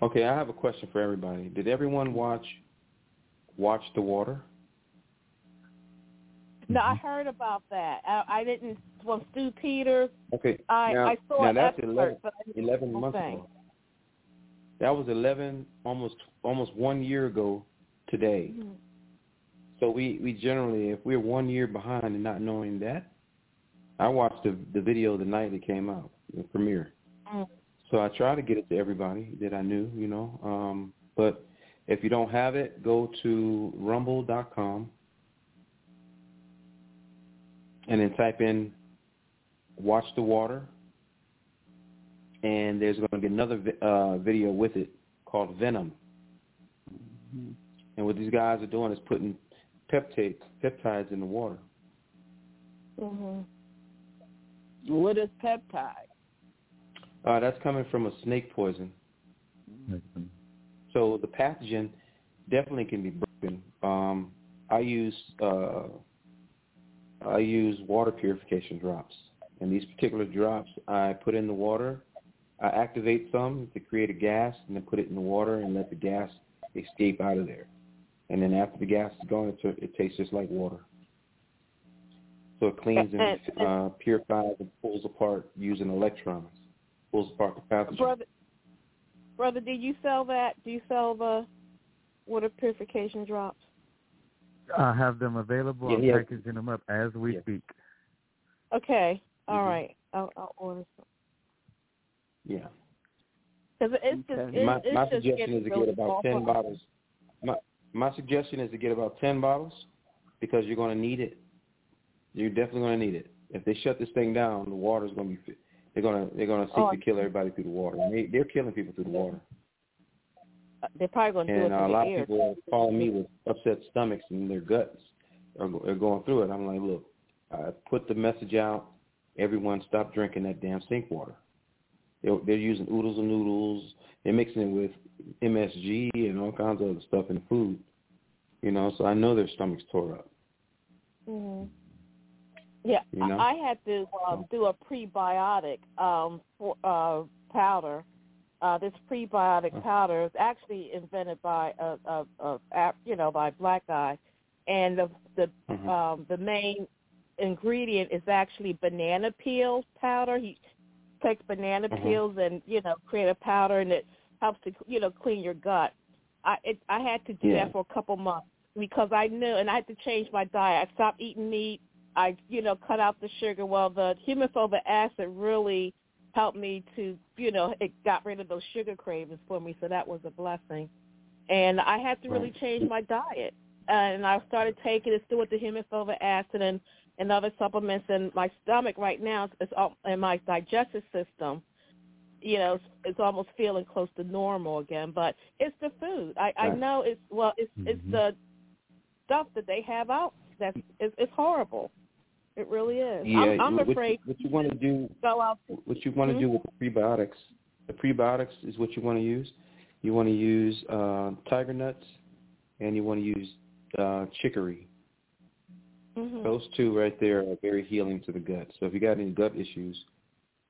Okay, I have a question for everybody. Did everyone watch Watch the Water? No, I heard about that. I, I didn't. From Stew Peters, Okay, I now, I saw now that's 11, but I didn't 11 the months thing. ago. That was 11, almost almost one year ago today. Mhm. So we, we generally, if we're one year behind and not knowing that, I watched the the video the night it came out, the premiere. Mm. So I try to get it to everybody that I knew, you know. Um, but if you don't have it, go to rumble.com and then type in "Watch the Water," and there's going to be another uh, video with it called Venom. And what these guys are doing is putting peptides peptides in the water. Mhm. What is peptide? Uh, that's coming from a snake poison. Mhm. So the pathogen definitely can be broken. Um, I use uh, I use water purification drops, and these particular drops I put in the water. I activate some to create a gas, and then put it in the water and let the gas escape out of there. And then after the gas is gone, it, it tastes just like water. So it cleans and And- uh, purifies and pulls apart using electrons. Pulls apart the pathogen. Brother, brother, do you sell that? Do you sell the water purification drops? I have them available. Yeah, I'm yeah. packaging them up as we Yeah. speak. Okay, all Mhm. right. I'll, I'll order some. Yeah. Because it's just Okay. it's, my it's my just suggestion is to really get about awful. ten bottles. My my suggestion is to get about ten bottles because you're going to need it. You're definitely going to need it. If they shut this thing down, the water's going to be they're going to they're going to seek Oh. to kill everybody through the water. And they they're killing people through the water. They're probably going to do And it uh, a lot the of air. people are calling me with upset stomachs and their guts are, are going through it. I'm like, look, I put the message out. Everyone, stop drinking that damn sink water. They're, they're using oodles and noodles. They're mixing it with MSG and all kinds of other stuff in the food. You know, so I know their stomachs tore up. hmm Yeah, You know? I had to uh, do a prebiotic um, for, uh, powder. Uh, this prebiotic Uh-huh. powder is actually invented by a, a, a, a you know by a black guy, and the the Mhm. um, the main ingredient is actually banana peel powder. He takes banana Mhm. peels and you know create a powder, and it helps to you know clean your gut. I it, I had to do Yeah. that for a couple months because I knew, and I had to change my diet. I stopped eating meat. I you know cut out the sugar. Well, the humic fulvic acid really helped me to you know it got rid of those sugar cravings for me. So that was a blessing. And I had to really Right. change my diet. And I started taking it still with the humic fulvic acid and and other supplements. And my stomach right now is all, and my digestive system, you know, it's almost feeling close to normal again. But it's the food. I I know it's well, it's it's Mhm. the stuff that they have out that's it's, it's horrible. It really is. Yeah, I'm, I'm what, afraid what you want to do go out. what you want to Mhm. do with the prebiotics, the prebiotics is what you want to use. You want to use uh, tiger nuts, and you want to use uh, chicory. Mhm. Those two right there are very healing to the gut. So if you got any gut issues,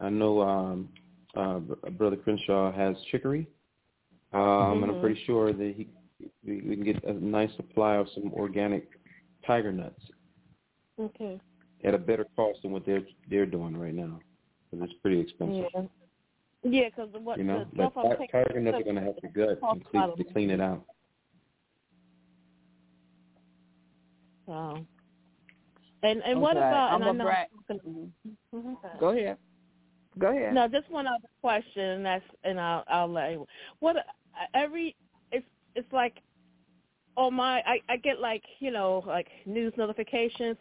I know um, uh, Brother Crenshaw has chicory, um, and I'm Mhm. pretty sure that he we, we can get a nice supply of some organic tiger nuts Okay. at a better cost than what they're they're doing right now, because it's pretty expensive. Yeah. Yeah, because what You know, the stuff I'm taking tiger nuts are going to help your gut and clean, to clean it out. So. And and what Okay, about? I'm and I a know brat. Mhm. Go ahead. Go ahead. No, just one other question, and that's and I'll I'll let you. What every it's it's like on my I I get like you know like news notifications.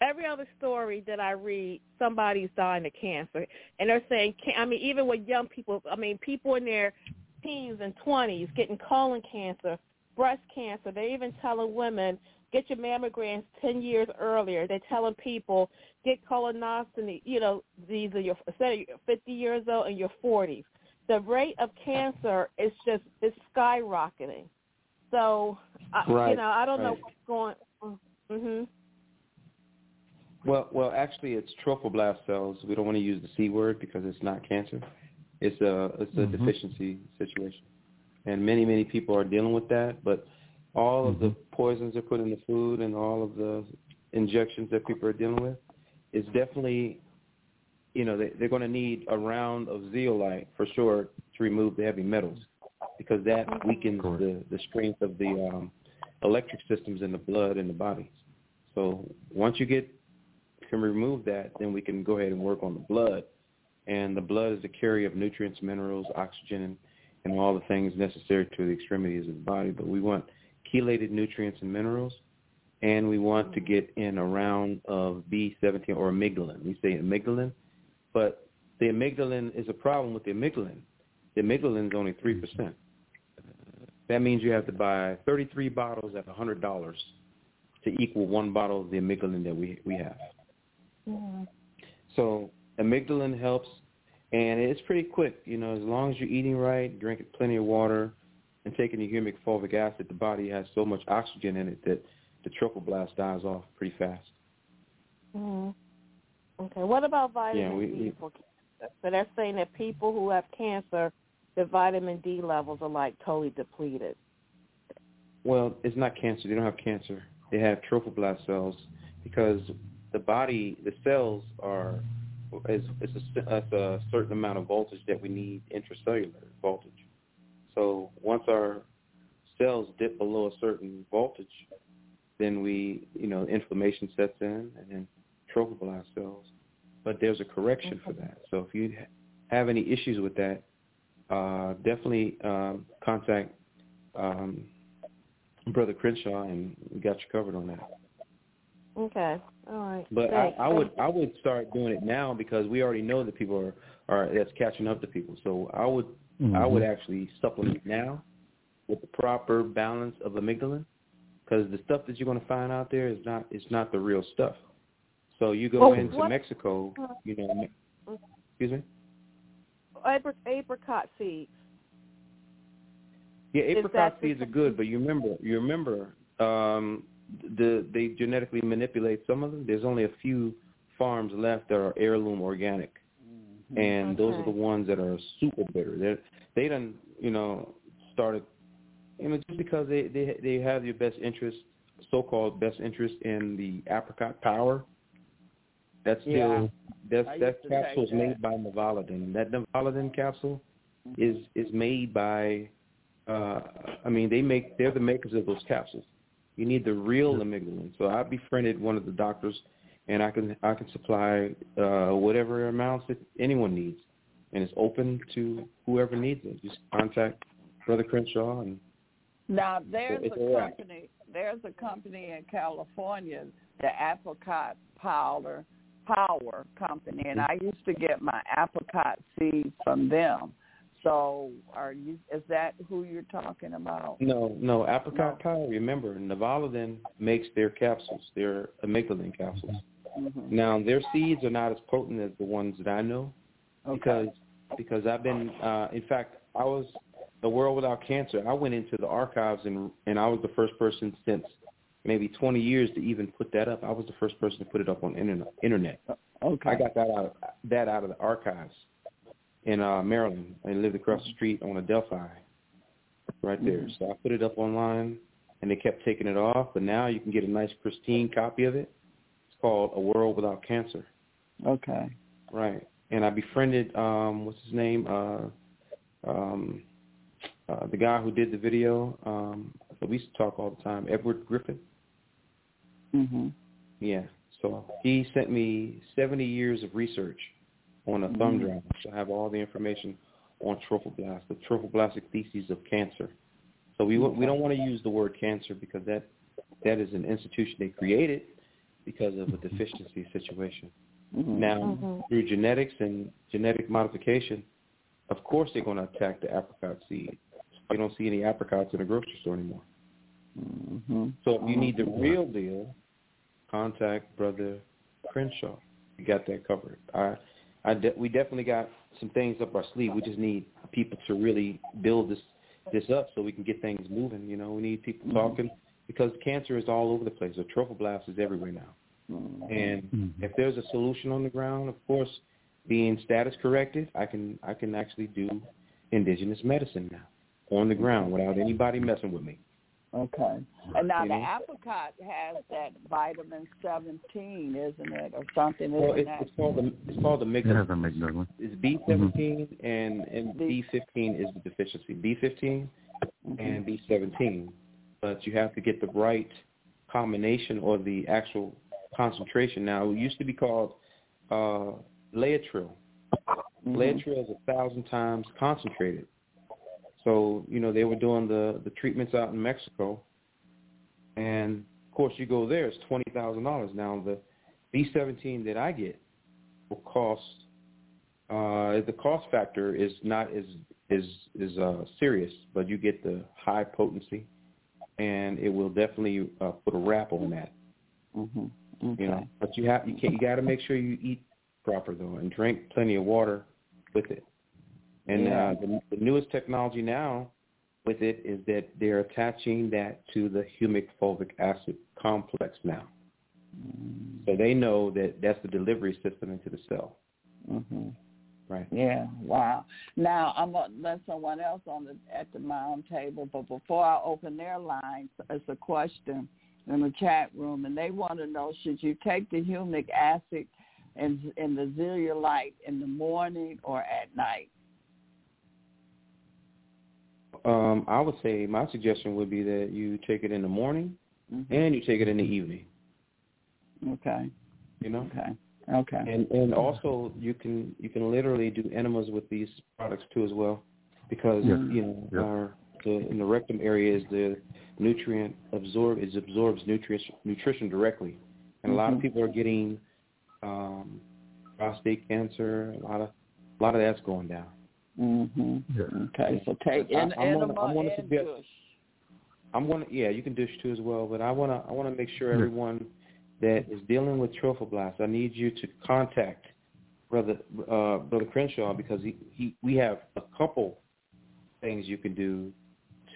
Every other story that I read, somebody's dying of cancer, and they're saying, I mean, even with young people, I mean, people in their teens and twenties getting colon cancer, breast cancer. They're even telling women get your mammograms ten years earlier. They're telling people get colonoscopy. You know, these are your instead of you're 50 years old and your 40s. The rate of cancer is just is skyrocketing. So, I, you know, I don't know what's going. Mhm. Well, well, actually, it's trophoblast cells. We don't want to use the c word because it's not cancer. It's a it's a Mhm. deficiency situation, and many many people are dealing with that. But all of the poisons they put in the food and all of the injections that people are dealing with is definitely, you know, they, they're going to need a round of zeolite for sure to remove the heavy metals because that weakens Correct. the the strength of the um, electric systems in the blood and the body. So once you get can remove that, then we can go ahead and work on the blood. And the blood is the carrier of nutrients, minerals, oxygen, and, and all the things necessary to the extremities of the body. But we want chelated nutrients and minerals, and we want to get in a round of B17 or amygdalin. We say amygdalin, but the amygdalin is a problem with the amygdalin. The amygdalin is only 3%. That means you have to buy 33 bottles at $100 to equal one bottle of the amygdalin that we, we have. So amygdalin helps, and it's pretty quick. You know, as long as you're eating right, drinking plenty of water, and taking the humic fulvic acid, the body has so much oxygen in it that the trophoblast dies off pretty fast. Mhm. Okay. What about vitamin Yeah, we- D for cancer? So they're saying that people who have cancer, the vitamin D levels are like totally depleted. Well, it's not cancer. They don't have cancer. They have trophoblast cells because the body, the cells are is it's a, it's a certain amount of voltage that we need intracellular voltage. So once our cells dip below a certain voltage, then we, you know, inflammation sets in and then trophoblast cells. But there's a correction for that. So if you have any issues with that, uh, definitely um, contact um, Brother Crenshaw, and we got you covered on that. Okay. All right. But Thanks. I, I would I would start doing it now because we already know that people are are that's catching up to people. So I would Mm-hmm. I would actually supplement now with the proper balance of amygdalin because the stuff that you're going to find out there is not is not the real stuff. So you go Oh, into what- Mexico, you know, excuse me. Apricot, apricot seeds. Yeah, apricot that seeds are good, but you remember, you remember, um, the they genetically manipulate some of them. There's only a few farms left that are heirloom organic, Mm-hmm. and those are the ones that are super bitter. They they done, you know, started, you know, just because they they they have your best interest, so-called best interest in the apricot power. That's still Yeah. that's that used to take capsule is made by Novalidin. That Novalidin capsule is is made by uh I mean they make they're the makers of those capsules. You need the real mm-hmm. amygdalin. So I befriended one of the doctors and I can I can supply uh whatever amounts that anyone needs. And it's open to whoever needs it. Just contact Brother Crenshaw and Now there's a right. company. There's a company in California, the Apricot Powder Power Company, and I used to get my apricot seeds from them. So, are you? Is that who you're talking about? No, no, apricot No. power. Remember, Novalidin makes their capsules, their amygdalin capsules. Hmm Now, their seeds are not as potent as the ones that I know Okay. because because I've been. Uh, in fact, I was the World Without Cancer. I went into the archives and and I was the first person since maybe 20 years to even put that up. I was the first person to put it up on internet. Internet. Okay. I got that out of that out of the archives in uh Maryland. I lived across the street on Adelphi, right there. Mhm. So I put it up online, and they kept taking it off. But now you can get a nice pristine copy of it. Called A World Without Cancer, Okay. right? And I befriended um what's his name uh um uh the guy who did the video um that we used to talk all the time Edward Griffin. Mhm. Yeah. So he sent me 70 years of research on a thumb Mhm. drive. So I have all the information on trophoblast, the trophoblastic theses of cancer. So we we don't want to use the word cancer because that that is an institution they created because of a deficiency situation. Mhm. Now, Mhm. through genetics and genetic modification, of course they're going to attack the apricot seed. You don't see any apricots in the grocery store anymore. Mhm. So if you need the real deal, contact Brother Crenshaw. We got that covered. I, I de- we definitely got some things up our sleeve. We just need people to really build this this up so we can get things moving. You know, we need people Mhm. talking because cancer is all over the place. The trophoblast is everywhere now. And Mhm. if there's a solution on the ground, of course, being status corrected, I can I can actually do indigenous medicine now on the ground without anybody messing with me. Okay. And now You the know? apricot has that vitamin 17, isn't it, or something? Isn't Well, it's, that? it's called the it's called the It has amygdalin. a amygdalin. It's B seventeen and and B- B fifteen is the deficiency. B fifteen Mhm. and B seventeen, but you have to get the right combination or the actual concentration. Now, it used to be called uh, Laetrile. Mhm. Laetrile is a thousand times concentrated. So you know they were doing the the treatments out in Mexico, and of course you go there, it's twenty thousand dollars. Now the B seventeen that I get will cost. Uh, the cost factor is not as is is uh, serious, but you get the high potency, and it will definitely uh, put a wrap on that. Mhm. Okay. You know, but you have you can you got to make sure you eat proper though, and drink plenty of water with it. And Yeah. uh, the, the newest technology now with it is that they're attaching that to the humic fulvic acid complex now. Mm-hmm. So they know that that's the delivery system into the cell. Mhm. Right. Yeah. Wow. Now I'm gonna let someone else on the at the round table, but before I open their lines, it's a question in the chat room, and they want to know: Should you take the humic acid and and the zeolite in the morning or at night? Um, I would say my suggestion would be that you take it in the morning Mhm. and you take it in the evening. Okay. You know. Okay. Okay. And and also you can you can literally do enemas with these products too as well, because Yes. you know Yes. our the in the rectum area is the nutrient absorb it absorbs nutrition nutrition directly, and a lot of people are getting um, prostate cancer. A lot of a lot of that's going down. Mm-hmm. Okay, so take I- en- I'm gonna- enema I'm gonna and suggest- douche. I'm going to yeah, you can dish too as well, but I want to I want to make sure everyone that is dealing with trophoblast, I need you to contact brother uh, brother Crenshaw because he, he we have a couple things you can do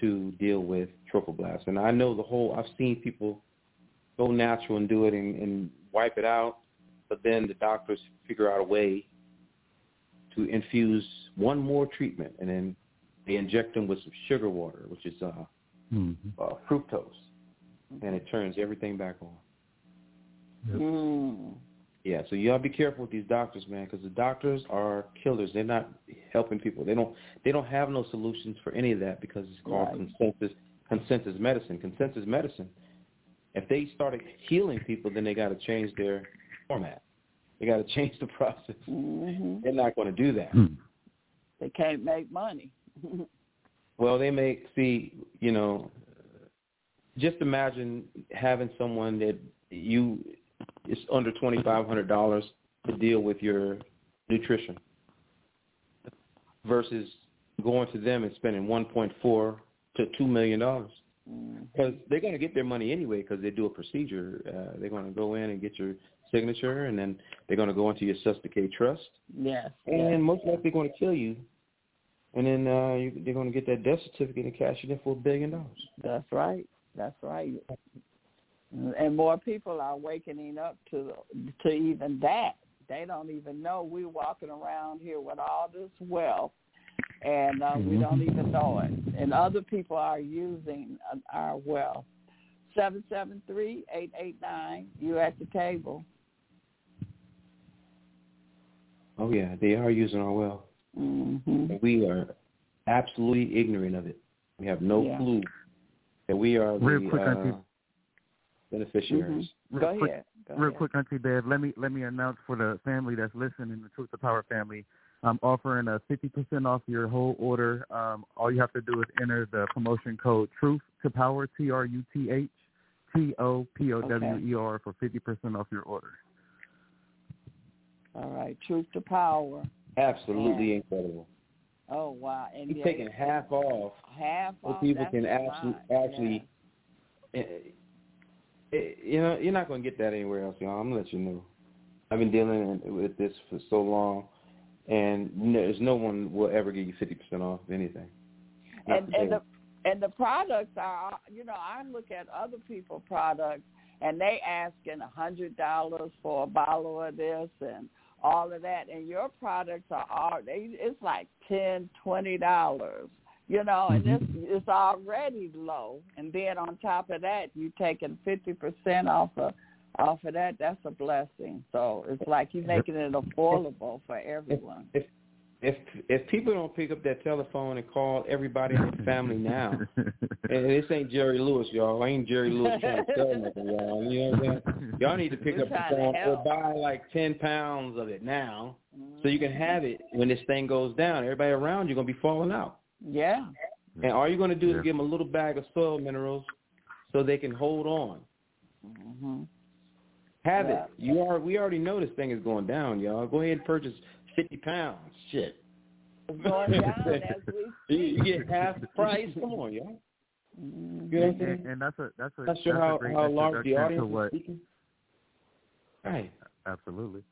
to deal with trophoblast, and I know the whole. I've seen people go natural and do it and, and wipe it out, but then the doctors figure out a way to infuse one more treatment, and then they inject them with some sugar water, which is uh, Mhm. uh, fructose, and it turns everything back on. Mm. Yeah, so y'all be careful with these doctors, man, because the doctors are killers. They're not helping people. They don't. They don't have no solutions for any of that because it's called Right. consensus consensus medicine. Consensus medicine. If they started healing people, then they got to change their format. They got to [LAUGHS] change the process. hmm They're not going to do that. Hmm. They can't make money. [LAUGHS] Well, they make see, you know, just imagine having someone that you it's under twenty five hundred dollars to deal with your nutrition versus going to them and spending one point four to two million dollars Mm. because they're going to get their money anyway because they do a procedure. Uh, they're going to go in and get your signature, and then they're going to go into your cestui que trust, yes. and yes. most likely going to kill you. And then uh, you, they're going to get that death certificate and cash it in for a billion dollars. That's right. That's right. And more people are wakening up to to even that. They don't even know we're walking around here with all this wealth, and uh, we don't even know it. And other people are using uh, our wealth. Seven seven three eight eight nine. You at the table? Oh yeah, they are using our wealth. Mm-hmm. We are absolutely ignorant of it. We have no Yeah. clue that we are the Real quick, uh, Auntie. Beneficiaries. Go Real quick, ahead. Go Real ahead. quick, Auntie Bev, let me let me announce for the family that's listening, the Truth to Power family, I'm offering a 50% off your whole order. Um, all you have to do is enter the promotion code Truth to Power, T R U T H T O P O W E R for 50% off your order. All right. Truth to power. Absolutely incredible. Oh wow. And He's yeah, taking half off half so off. people that's can fine. actually actually. You know, you're not going to get that anywhere else, y'all. I'm gonna let you know. I've been dealing with this for so long, and there's no one will ever give you 50% off of anything. Not and and the and the products are you know I look at other people products and they asking a hundred dollars for a bottle of this and all of that and your products are all they it's like ten twenty dollars you know and mm-hmm. it's it's already low and then on top of that you're taking fifty percent off of off of that that's a blessing so it's like you're making it affordable for everyone if if if people don't pick up that telephone and call everybody in their family now, [LAUGHS] and this ain't Jerry Lewis, y'all. I ain't Jerry Lewis trying to sell nothing, y'all. You know what I'm saying? Y'all need to pick We're up the phone or buy like ten pounds of it now, so you can mm-hmm. have it when this thing goes down. Everybody around you gonna be falling out, yeah and all you're gonna do is give them a little bag of soil minerals so they can hold on. hmm Have Yeah. it. You are. We already know this thing is going down, y'all. Go ahead and purchase fifty pounds. Shit. it's going down [LAUGHS] as we You, you get half the price. Come on, y'all. Mhm. You know and, and, and that's a that's a Not sure that's how, a great how large the audience to is what speaking. Right. absolutely.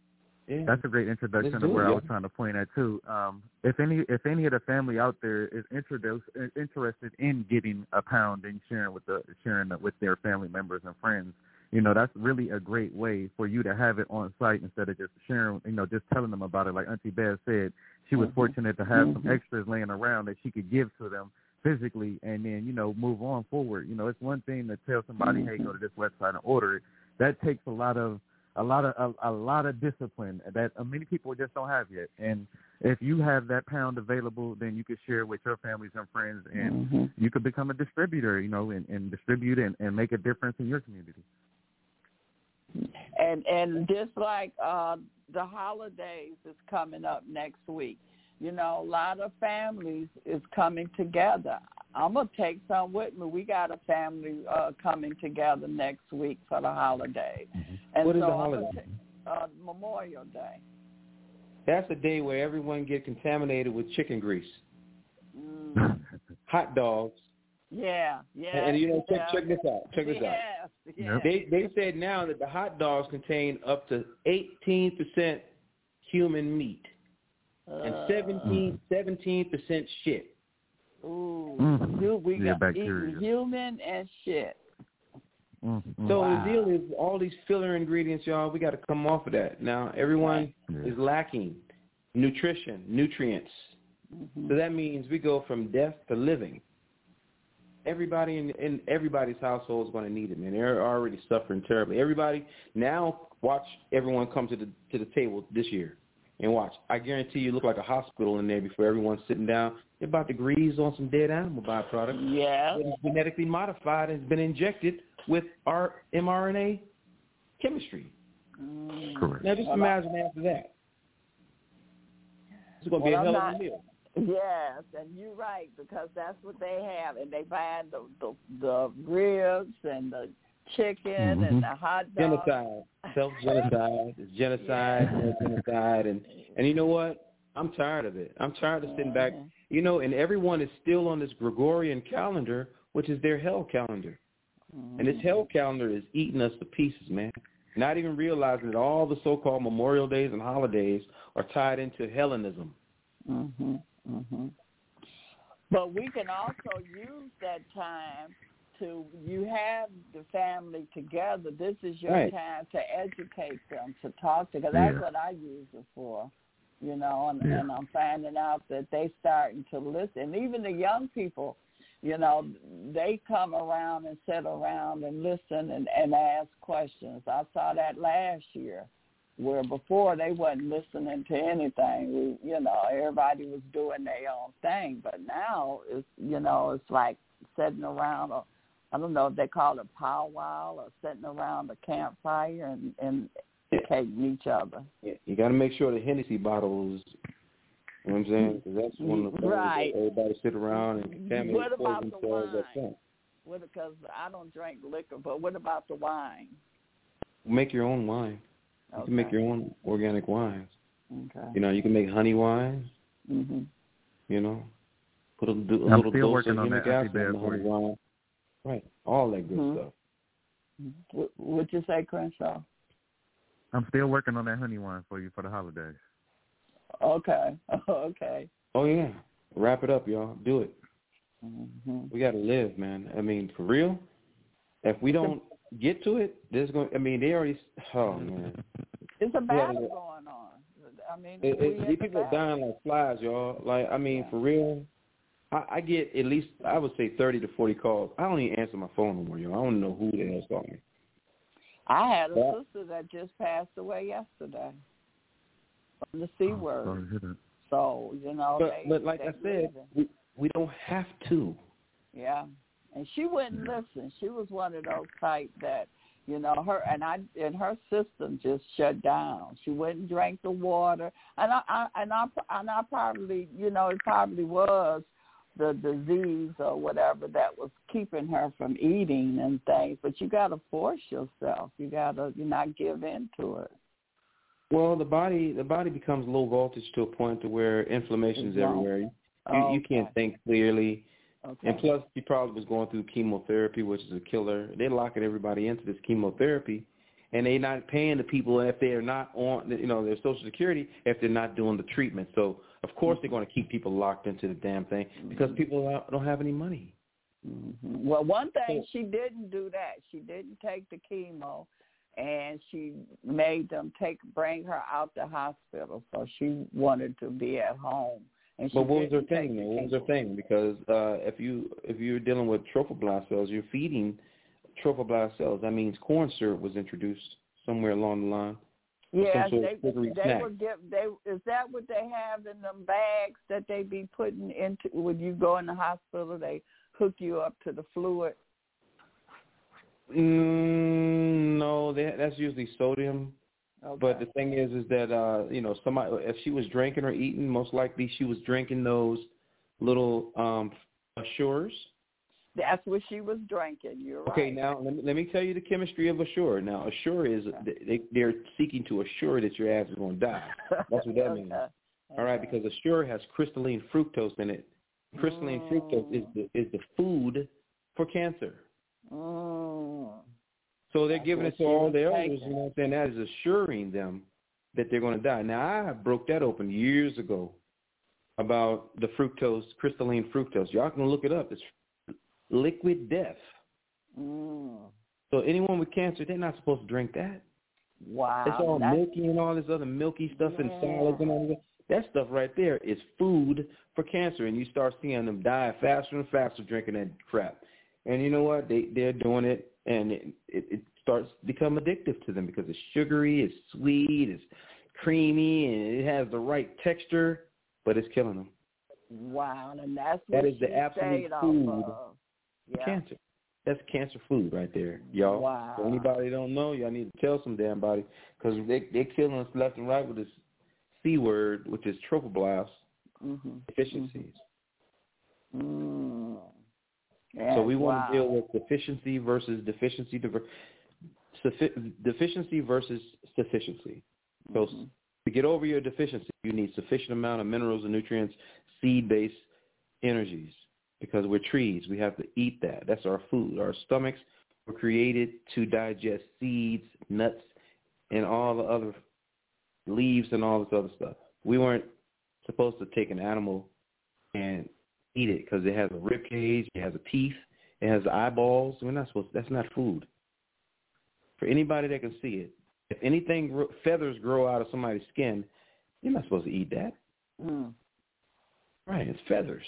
Yeah. That's a great introduction Let's to do it, where I yeah. was trying to point at too. Um, if any if any of the family out there is introduced interested in getting a pound and sharing with the sharing with their family members and friends, you know that's really a great way for you to have it on site instead of just sharing. You know, just telling them about it. Like Auntie Bev said, she was Mhm. fortunate to have some Mhm. extras laying around that she could give to them physically and then you know move on forward. You know, it's one thing to tell somebody, hey, go to this website and order it. That takes a lot of a lot of a, a lot of discipline that uh, many people just don't have yet. And if you have that pound available, then you can share with your families and friends, and Mhm. you could become a distributor. You know, and, and distribute and, and make a difference in your community. and and just like uh the holidays is coming up next week you know a lot of families is coming together I'm gonna take some with me. We got a family uh coming together next week for the holiday, Mm-hmm. and What is so the holiday? uh, Memorial Day. That's the day where everyone get contaminated with chicken grease, Mm. [LAUGHS] hot dogs, Yeah, yeah. and, and you know, check, yeah. check this out. Check this out. Yes, yes. They they said now that the hot dogs contain up to 18% human meat and Uh, 17 percent shit. Ooh, Mm. you, we Yeah, got bacteria. eating human and shit. Mm. So Wow. the deal is all these filler ingredients, y'all. We got to come off of that. Now everyone Yeah. is lacking nutrition, nutrients. Mhm. So that means we go from death to living. Everybody in, in everybody's household is going to need it, man. They're already suffering terribly. Everybody now watch everyone come to the to the table this year and watch. I guarantee you, look like a hospital in there before everyone's sitting down. They're about to grease on some dead animal byproduct Yeah. that is genetically modified and has been injected with our mRNA chemistry. Mm. Correct. Now just Well, imagine after that. It's going to be Well, a I'm hell of a meal. Yes, and you're right because that's what they have, and they buy the the, the ribs and the chicken Mhm. and the hot dogs. genocide, self genocide, it's genocide, Yeah. genocide, and and you know what? I'm tired of it. I'm tired of sitting back. You know, and everyone is still on this Gregorian calendar, which is their hell calendar, and this hell calendar is eating us to pieces, man. Not even realizing that all the so-called Memorial Days and holidays are tied into Hellenism. Mhm. Mhm. But we can also use that time to you have the family together. This is your Right. time to educate them, to talk to them. That's Yeah. what I use it for. You know, and, Yeah. and I'm finding out that they starting to listen. and Even the young people, you know, they come around and sit around and listen and, and ask questions. I saw that last year where before they wasn't listening to anything. We, you know, everybody was doing their own thing, but now it's you know it's like sitting around a, I don't know if they call it powwow or sitting around a campfire and and educating each other. Yeah, You got to make sure the Hennessy bottles. You know what I'm saying? Because that's one of the things Right. that everybody sit around and contaminate What about the themselves up wine? What because I don't drink liquor, but what about the wine? Make your own wine. You can make your own organic wines. Okay. You know, you can make honey wines. Mm-hmm. You know, put a, do, a I'm little still dose working of on that, acid in the honey wine. Right, all that good Mhm. stuff. What what you say, Crenshaw? I'm still working on that honey wine for you for the holidays. Okay. [LAUGHS] Okay. Oh yeah, wrap it up, y'all. Do it. hmm We got to live, man. I mean, for real. If we don't get to it, there's gonna. I mean, they already. Oh man, [LAUGHS] It's a battle yeah. going on. I mean, it, it, these people are dying like flies, y'all. Like, I mean, Yeah. for real. I, I get at least I would say thirty to forty calls. I don't even answer my phone no more, y'all. I don't know who the hell's calling me. I had a Yeah. sister that just passed away yesterday from the C Oh, word. sorry to hear that. So you know, But they, but like they I said, we we don't have to. yeah. And she wouldn't listen. She was one of those type that you know her and I and her system just shut down. She wouldn't drink the water, and I, I and I and I probably you know it probably was the disease or whatever that was keeping her from eating and things. But you got to force yourself. You got to you not give in to it. Well, the body the body becomes low voltage to a point to where inflammation's It's wrong. everywhere. You, Oh, you can't think clearly. Okay. And plus, she probably was going through chemotherapy, which is a killer. They're locking everybody into this chemotherapy, and they're not paying the people if they're not on, you know, their Social Security if they're not doing the treatment. So, of course, they're going to keep people locked into the damn thing because people don't- have any money. hmm Well, one thing she didn't do that. She didn't take the chemo, and she made them take bring her out the hospital. So she wanted to be at home. And she But what was her thing? What was her thing? Because uh, if you if you're dealing with trophoblast cells, you're feeding trophoblast cells. That means corn syrup was introduced somewhere along the line. Yeah, they they were give they is that what they have in them bags that they be putting into when you go in the hospital? They hook you up to the fluid. Mm, no, that, that's usually sodium. Okay. But the thing is, is that uh, you know, somebody if she was drinking or eating, most likely she was drinking those little um Assures. That's what she was drinking. You're Okay, right. now let me, let me tell you the chemistry of Assure. Now, Assure is they, they're seeking to assure that your ass is going to die. That's what that [LAUGHS] means. Okay. All right, because Assure has crystalline fructose in it. Crystalline fructose is the is the food for cancer. Mm. So they're That's giving it to all was the elders. You know what I'm saying? That is assuring them that they're going to die. Now I broke that open years ago about the fructose, crystalline fructose. Y'all can look it up. It's liquid death. Mm. So anyone with cancer, they're not supposed to drink that. Wow. It's all That's- milky and all this other milky stuff and Yeah. solids and all that. That stuff right there is food for cancer, and you start seeing them die faster and faster drinking that crap. And you know what? They they're doing it, and it it, it starts to become addictive to them because it's sugary, it's sweet, it's creamy, and it has the right texture, but it's killing them. Wow, and that's That what is the absolute food of. Yeah. Cancer. That's cancer food right there, y'all. Wow. So anybody don't know, y'all need to tell some damn body because they they're killing us left and right with this c word, which is trophoblast Mm-hmm. deficiencies. Mm. so we want to deal with deficiency versus deficiency, diver- suffi- deficiency versus sufficiency. So Mhm. to get over your deficiency, you need sufficient amount of minerals and nutrients, seed-based energies, because we're trees. We have to eat that. That's our food. Our stomachs were created to digest seeds, nuts, and all the other leaves and all this other stuff. We weren't supposed to take an animal and eat it because it has a rib cage, it has a teeth, it has eyeballs. We're not supposed. To, that's not food. For anybody that can see it, if anything feathers grow out of somebody's skin, you're not supposed to eat that. Mm. Right? It's feathers.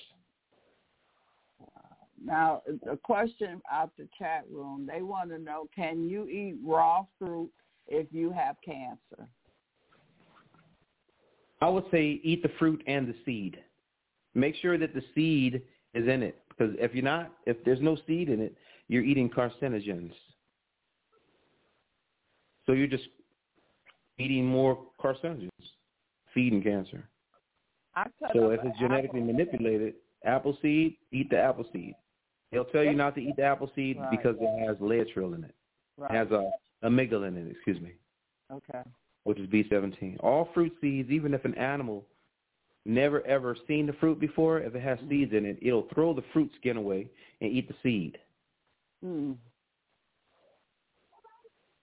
Now, a question out the chat room. They want to know, can you eat raw fruit if you have cancer? I would say eat the fruit and the seed. Make sure that the seed is in it because if you're not, if there's no seed in it, you're eating carcinogens. So you're just eating more carcinogens, feeding cancer. So if it's genetically apple. manipulated, apple seed, eat the apple seed. They'll tell you not to eat the apple seed Right. because it has laetrile in it. Right. It has a amygdalin in it, excuse me, okay. which is B17. All fruit seeds, even if an animal never ever seen the fruit before, if it has seeds in it, it'll throw the fruit skin away and eat the seed. Hmm.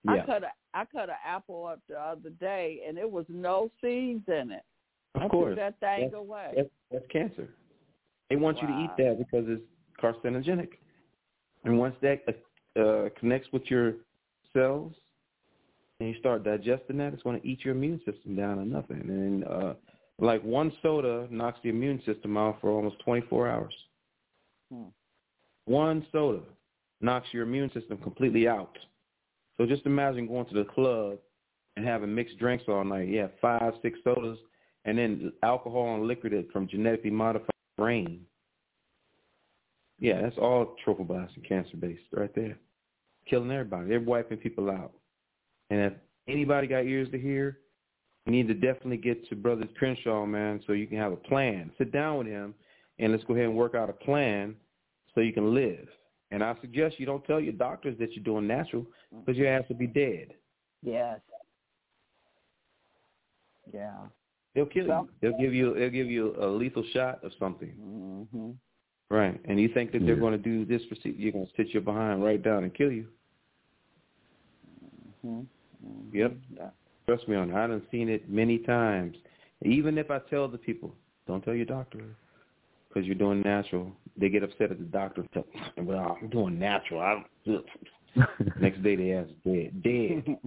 Yeah. I cut a I cut an apple up the other day, and it was no seeds in it. I of threw course. that thing That's- away. That's, that's cancer. They want you to eat that because it's carcinogenic. And once that uh, uh, connects with your cells and you start digesting that, it's going to eat your immune system down to nothing. And uh, like one soda knocks the immune system out for almost 24 hours. Hmm. One soda knocks your immune system completely out. So just imagine going to the club and having mixed drinks all night. You have five, six sodas, and then alcohol and liquor that from genetically modified brain. Yeah, that's all trophoblast and cancer based right there. Killing everybody. They're wiping people out. And if anybody got ears to hear, you need to definitely get to Brother Crenshaw, man, so you can have a plan. Sit down with him and let's go ahead and work out a plan so you can live. And I suggest you don't tell your doctors that you're doing natural because your ass will be dead. Yes. Yeah. They'll kill you. They'll give you they'll give you a lethal shot of something. hmm Right. And you think that they're Yeah. going to do this procedure, you're going to sit your behind right down and kill you. hmm Yep. Yeah. Trust me on that. I done seen it many times. Even if I tell the people, don't tell your doctor because you're doing natural, they get upset at the doctor. and Tell, [LAUGHS] well, I'm doing natural. I don't, [LAUGHS] Next day, they ass dead. Dead. [LAUGHS]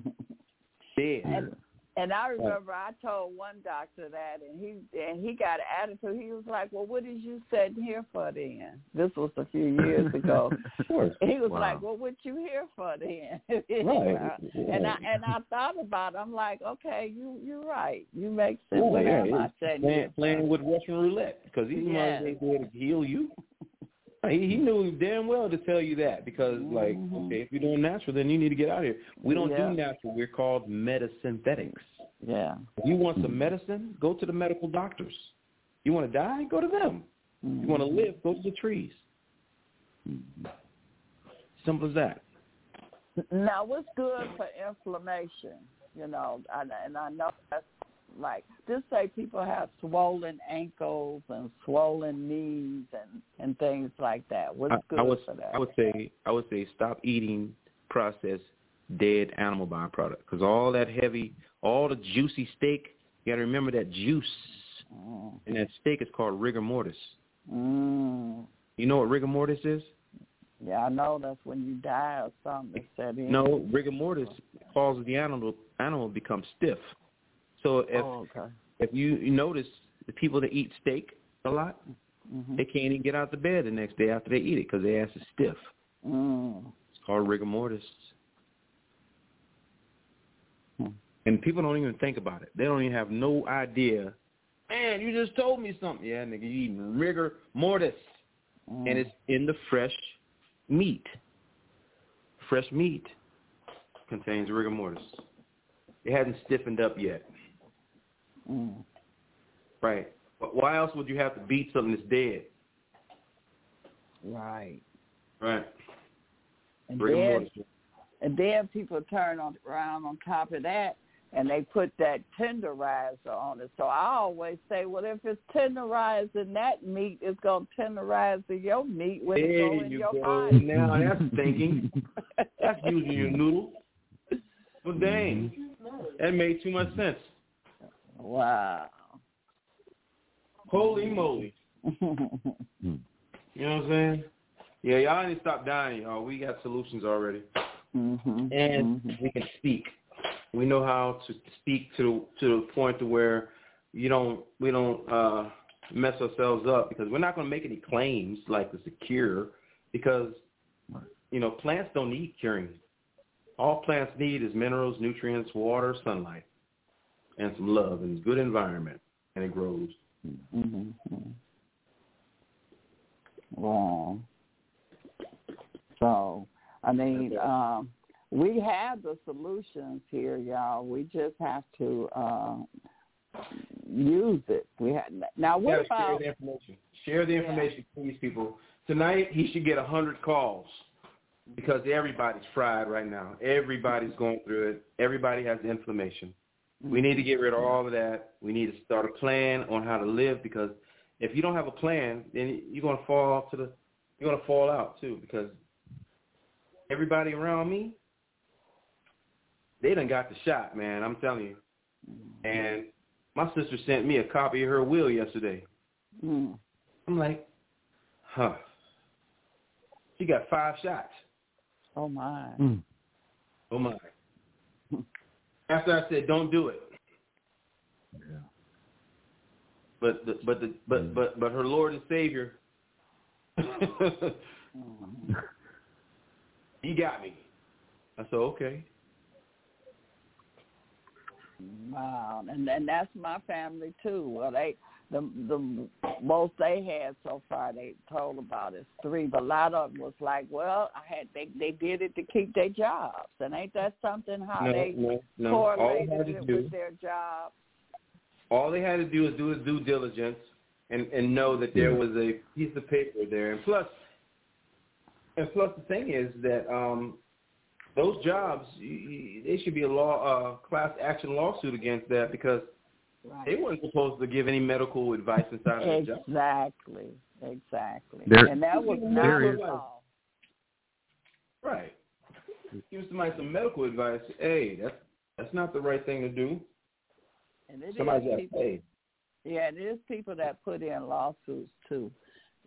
Dead. And, I remember I told one doctor that, and he and he got an attitude. He was like, "Well, what is you sitting here for then?" This was a few years [LAUGHS] ago. Course. He was Wow. like, "Well, what you here for then?" [LAUGHS] Right. And I and I thought about it. I'm like, "Okay, you you're right. You make oh, sense. Yeah, what yeah, am I it's sitting playing, playing with Russian roulette because these Yeah. motherfuckers to heal you. [LAUGHS] He, he knew damn well to tell you that because, like, Mhm. okay, if you're doing natural, then you need to get out of here. We don't Yeah. do natural. We're called metasynthetics. Yeah. If you want some medicine, go to the medical doctors. You want to die? Go to them. You want to live? Go to the trees. Mm-hmm. Simple as that. Now, what's good for inflammation? You know, and, and I know that's like just say people have swollen ankles and swollen knees and and things like that. What's good I would, for that? I would say I would say stop eating processed dead animal byproduct because all that heavy, all the juicy steak. You got to remember that juice, mm. and that steak is called rigor mortis. Mm. You know what rigor mortis is? Yeah, I know that's when you die or something. Set in. No, rigor mortis causes the animal animal to become stiff. So if oh, okay. if you, notice the people that eat steak a lot, mm-hmm. they can't even get out of bed the next day after they eat it because their ass is stiff. Mm. It's called rigor mortis. Hmm. And people don't even think about it. They don't even have no idea. Man, you just told me something. Yeah, nigga, you eating rigor mortis. Mm. And it's in the fresh meat. Fresh meat contains rigor mortis. It hasn't stiffened up yet. Mm. Right. But why else would you have to beat something that's dead? Right. Right. And then, and then people turn on, around on top of that and they put that tenderizer on it. So I always say, well, if it's tenderizing that meat, it's going to tenderize your meat when it There go in you your go. body. Now that's thinking. [LAUGHS] that's using your noodle. Well, dang. That made too much sense. Wow. Holy moly. [LAUGHS] You know what I'm saying? Yeah, y'all need to stop dying, y'all. We got solutions already. mm-hmm. And mm-hmm. we can speak. We know how to speak to to the point to where you don't we don't uh mess ourselves up because we're not going to make any claims like it's a cure because you know plants don't need curing. All plants need is minerals, nutrients, water, sunlight, and some love and good environment, and it grows. Mm-hmm. Wow. So, I mean, um, we have the solutions here, y'all. We just have to uh, use it. We have now. What Yeah, about share the information? Share the information, please, people. Tonight he should get a hundred calls because everybody's fried right now. Everybody's going through it. Everybody has inflammation. We need to get rid of all of that. We need to start a plan on how to live because if you don't have a plan, then you're gonna fall to the you're gonna fall out too because everybody around me they done got the shot, man. I'm telling you. And my sister sent me a copy of her will yesterday. Mm. I'm like, huh. She got five shots. Oh my. Mm. Oh my. After I said, don't do it. Yeah. But the, but the but Mm. but but her Lord and Savior, [LAUGHS] he got me. I said, okay. Wow, and and that's my family too. Well, they the the most they had so far they told about is three, but a lot of them was like, well, I had they they did it to keep their jobs, and ain't that something how No, they no, no. All they had to it do, with their job? all they had to do was do his due diligence and and know that there was a piece of paper there. And plus, and plus the thing is that um those jobs you, you, they should be a law uh class action lawsuit against that because they weren't supposed to give any medical advice inside of their job. Exactly, exactly, There- and that was not there the is- law. Right. Give somebody some medical advice. Hey, that's that's not the right thing to do. And it is Somebody's got to people, pay. yeah, There's people that put in lawsuits too.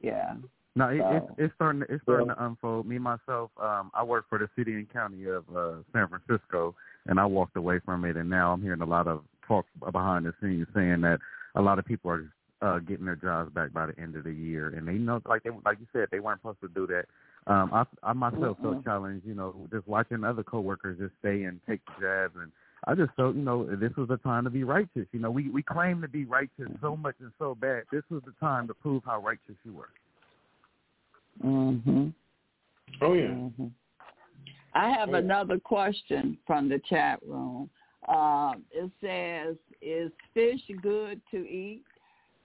Yeah. No, it, it's So- it's starting it's starting Yeah. to unfold. Me myself, um, I work for the city and county of uh, San Francisco, and I walked away from it, and now I'm hearing a lot of talk behind the scenes saying that a lot of people are uh, getting their jobs back by the end of the year, and they know, like they like you said, they weren't supposed to do that. Um, I I myself felt Mm-mm. challenged, you know, just watching other coworkers just stay and take the jabs, and I just felt, you know, this was the time to be righteous. You know, we we claim to be righteous so much and so bad. This was the time to prove how righteous you were. Mhm. Oh yeah. Mhm. I have Oh, yeah. another question from the chat room. Um, it says, "Is fish good to eat?"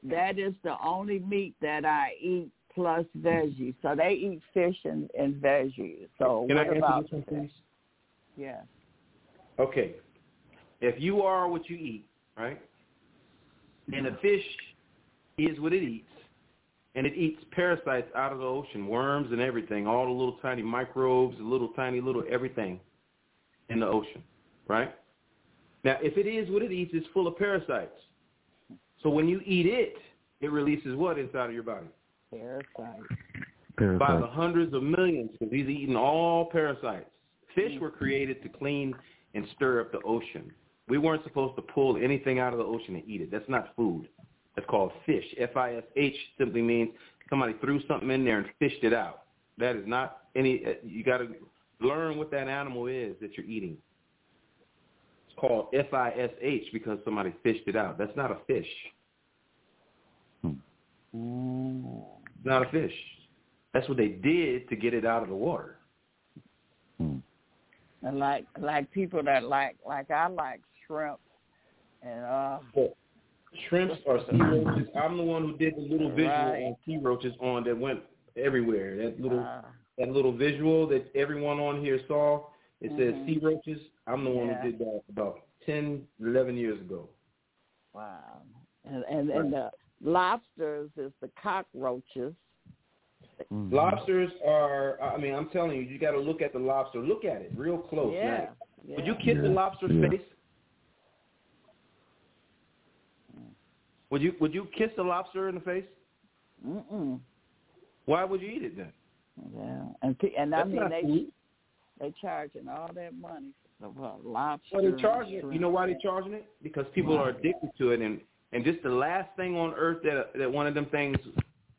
That is the only meat that I eat plus veggies. So they eat fish and, and veggies. So Can I what answer about this one, fish? Yeah. Okay. If you are what you eat, right? And a fish is what it eats, and it eats parasites out of the ocean, worms and everything, all the little tiny microbes, the little tiny little everything in the ocean, right? Now, if it is what it eats, it's full of parasites. So when you eat it, it releases what inside of your body? Parasites. By the hundreds of millions, because he's eating all parasites. Fish were created to clean and stir up the ocean. We weren't supposed to pull anything out of the ocean and eat it. That's not food. That's called fish. F-I-S-H simply means somebody threw something in there and fished it out. That is not any. uh, You got to learn what that animal is that you're eating. It's called F-I-S-H because somebody fished it out. That's not a fish. Mm. It's not a fish. That's what they did to get it out of the water. Hmm. And like like people that like like I like shrimp and uh Shrimps are sea roaches. I'm the one who did the little visual Right. on sea roaches on that went everywhere. That little uh, that little visual that everyone on here saw. It says Mhm. sea roaches. I'm the one Yeah. who did that about ten, eleven years ago. wow. And and and the lobsters is the cockroaches. Mhm. Lobsters are. I mean, I'm telling you, you got to look at the lobster. Look at it real close. Yeah. Now, yeah. Would you kiss the lobster's Yeah. face? Would you Would you kiss the lobster in the face? Mm-mm. Why would you eat it then? Yeah. And and I That's mean they food. They charging all that money for what, lobster. Well, they're charging it. You know why they're charging it? Because people are addicted to it, and and just the last thing on earth that that one of them things,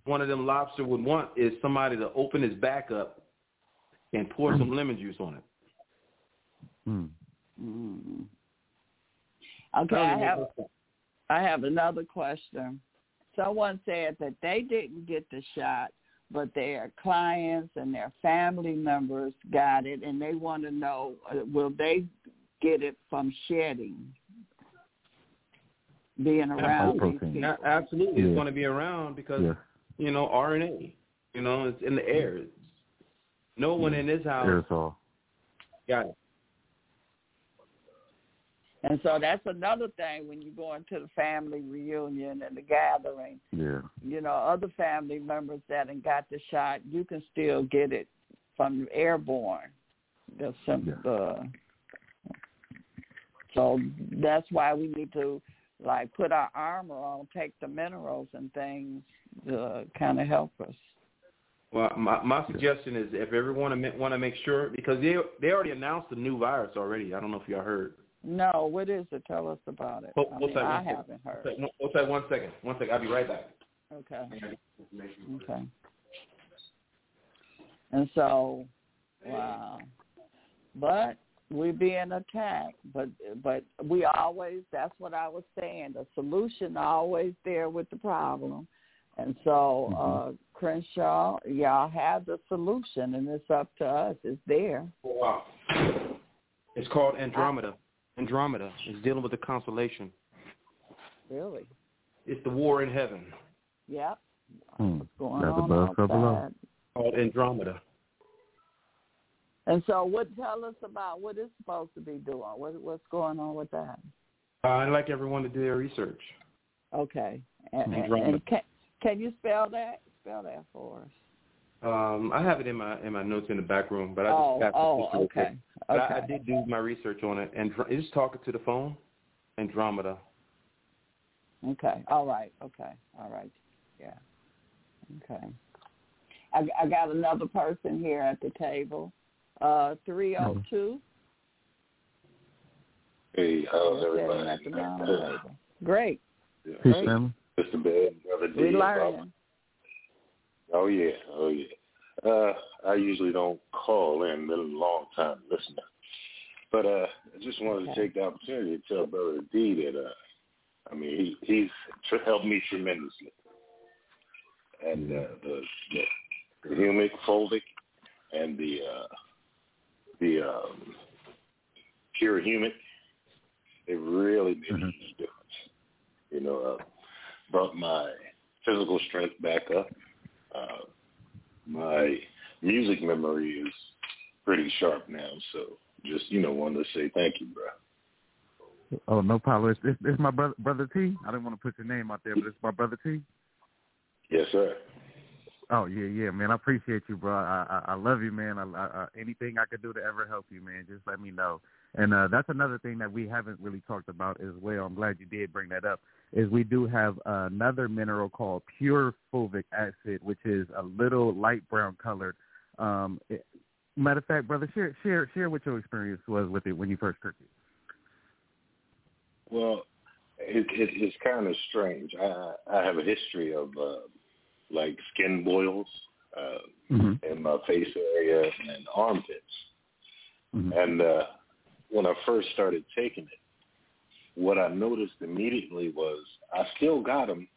one of them lobster would want is somebody to open his back up and pour some lemon juice on it. Hmm. Mm. Okay, I have I have another question. Someone said that they didn't get the shot, but their clients and their family members got it, and they want to know uh, will they get it from shedding, being around these protein. people? Yeah, absolutely, Yeah. it's going to be around because Yeah. you know RNA. You know, it's in the air. It's, no one in this house Aerosol. got it. And so that's another thing when you go into the family reunion and the gathering. Yeah. you know, other family members that and got the shot, you can still get it from airborne. The sim- Yeah. the so that's why we need to like put our armor on, take the minerals and things to kind of help us. Well, my my suggestion is if everyone want to make sure because they they already announced the new virus already. I don't know if y'all heard. No, what is it? Tell us about it. Hold- I, mean, I haven't heard. What's that- What's that? One second. One second. I'll be right back. Okay. Okay. And so, wow. But we're being attacked. But but we always that's what I was saying. The solution always there with the problem. And so, uh Crenshaw, y'all have the solution and it's up to us. It's there. Wow. It's called Andromeda. Andromeda is dealing with the constellation. Really. It's the war in heaven Yep. Hmm. What's going That's on above, so below. outside. called Andromeda. And so what tell us about what it's supposed to be doing. What what's going on with that? Uh, I'd like everyone to do their research. Okay. And, and, Andromeda. and can can you spell that? Spell that for us. Um, I have it in my in my notes in the back room, but I just Oh, got to oh, just real quick. okay. But Okay. I, I did do my research on it, and just talking to the phone, Andromeda. Okay. All right. Okay. All right. Yeah. Okay. I, I got another person here at the table. Uh, three oh two. Hey, how's everybody? at the table. Great. Yeah. Peace, Great. family. Mr. Bed, Brother D. We Bob. learning. Oh yeah, oh yeah. Uh, I usually don't call in, been a long time listener, but uh, I just wanted Okay. to take the opportunity to tell Brother D that uh, I mean he he's tr- helped me tremendously, and uh, the, the the humic fulvic and the uh, the um, pure humic, it really made a Mhm. huge difference. You know, uh, brought my physical strength back up uh, my music memory is pretty sharp now. So just you know, wanted to say thank you, bro. Oh, no problem. It's, it's, it's my brother, brother T. I didn't want to put your name out there, but it's my brother T. Yes, sir. Oh yeah, yeah, man. I appreciate you, bro. I I, I love you, man. I, I, anything I could do to ever help you, man, just let me know. And uh, that's another thing that we haven't really talked about as well. I'm glad you did bring that up. Is we do have another mineral called pure fulvic acid, which is a little light brown colored. Um, it, matter of fact, brother, share share share what your experience was with it when you first took it. Well, it, it, it's kind of strange. I I have a history of uh, like skin boils uh, mm-hmm. in my face area and armpits, mm-hmm. and uh, when I first started taking it, what I noticed immediately was I still got them,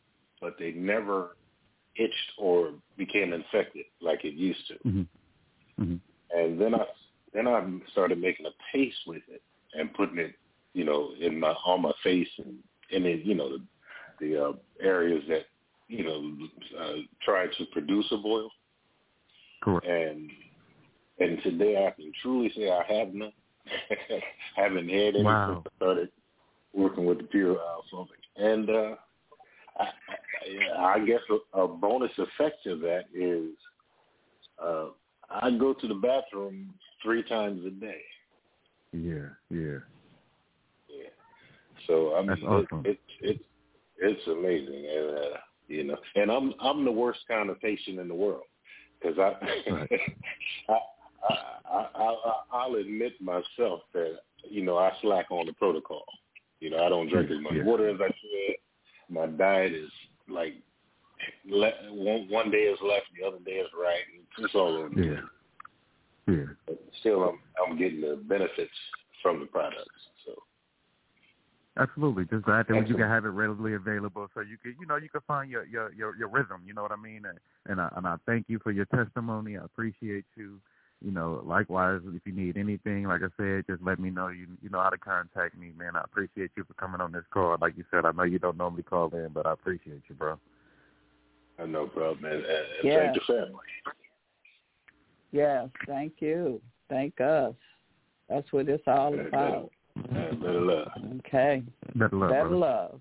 but they never itched or became infected like it used to. Mm-hmm. Mm-hmm. And then I then I started making a paste with it and putting it, you know, in my on my face and in it, you know, the, the uh, areas that you know uh, tried to produce a boil. Correct. And and today I can truly say I have none. [LAUGHS] haven't had any wow. since I started working with the pure uh, And uh, I, I, I guess a, a bonus effect of that is uh, I go to the bathroom three times a day. Yeah, yeah. Yeah. So I mean, That's awesome. it, it, it, it's amazing, and uh, you know, and I'm I'm the worst kind of patient in the world because I, right. [LAUGHS] I I, I, I, I'll admit myself that you know I slack on the protocol. You know, I don't drink as much yeah. water as I should. My diet is like le- one one day is left, the other day is right. It's all over. Yeah. Yeah. But still, I'm I'm getting the benefits from the products. So. Absolutely, just glad that you can have it readily available, so you can, you know, you can find your your your, your rhythm. You know what I mean? And and I, and I thank you for your testimony. I appreciate you you know, likewise, if you need anything, like I said, just let me know. You you know how to contact me, man. I appreciate you for coming on this call. Like you said, I know you don't normally call in, but I appreciate you, bro. I know, bro, man. And, and yes. thank the family. Yes, thank you. Thank us. That's what it's all better, about. Better, better love. Okay. Better love. Better brother. love.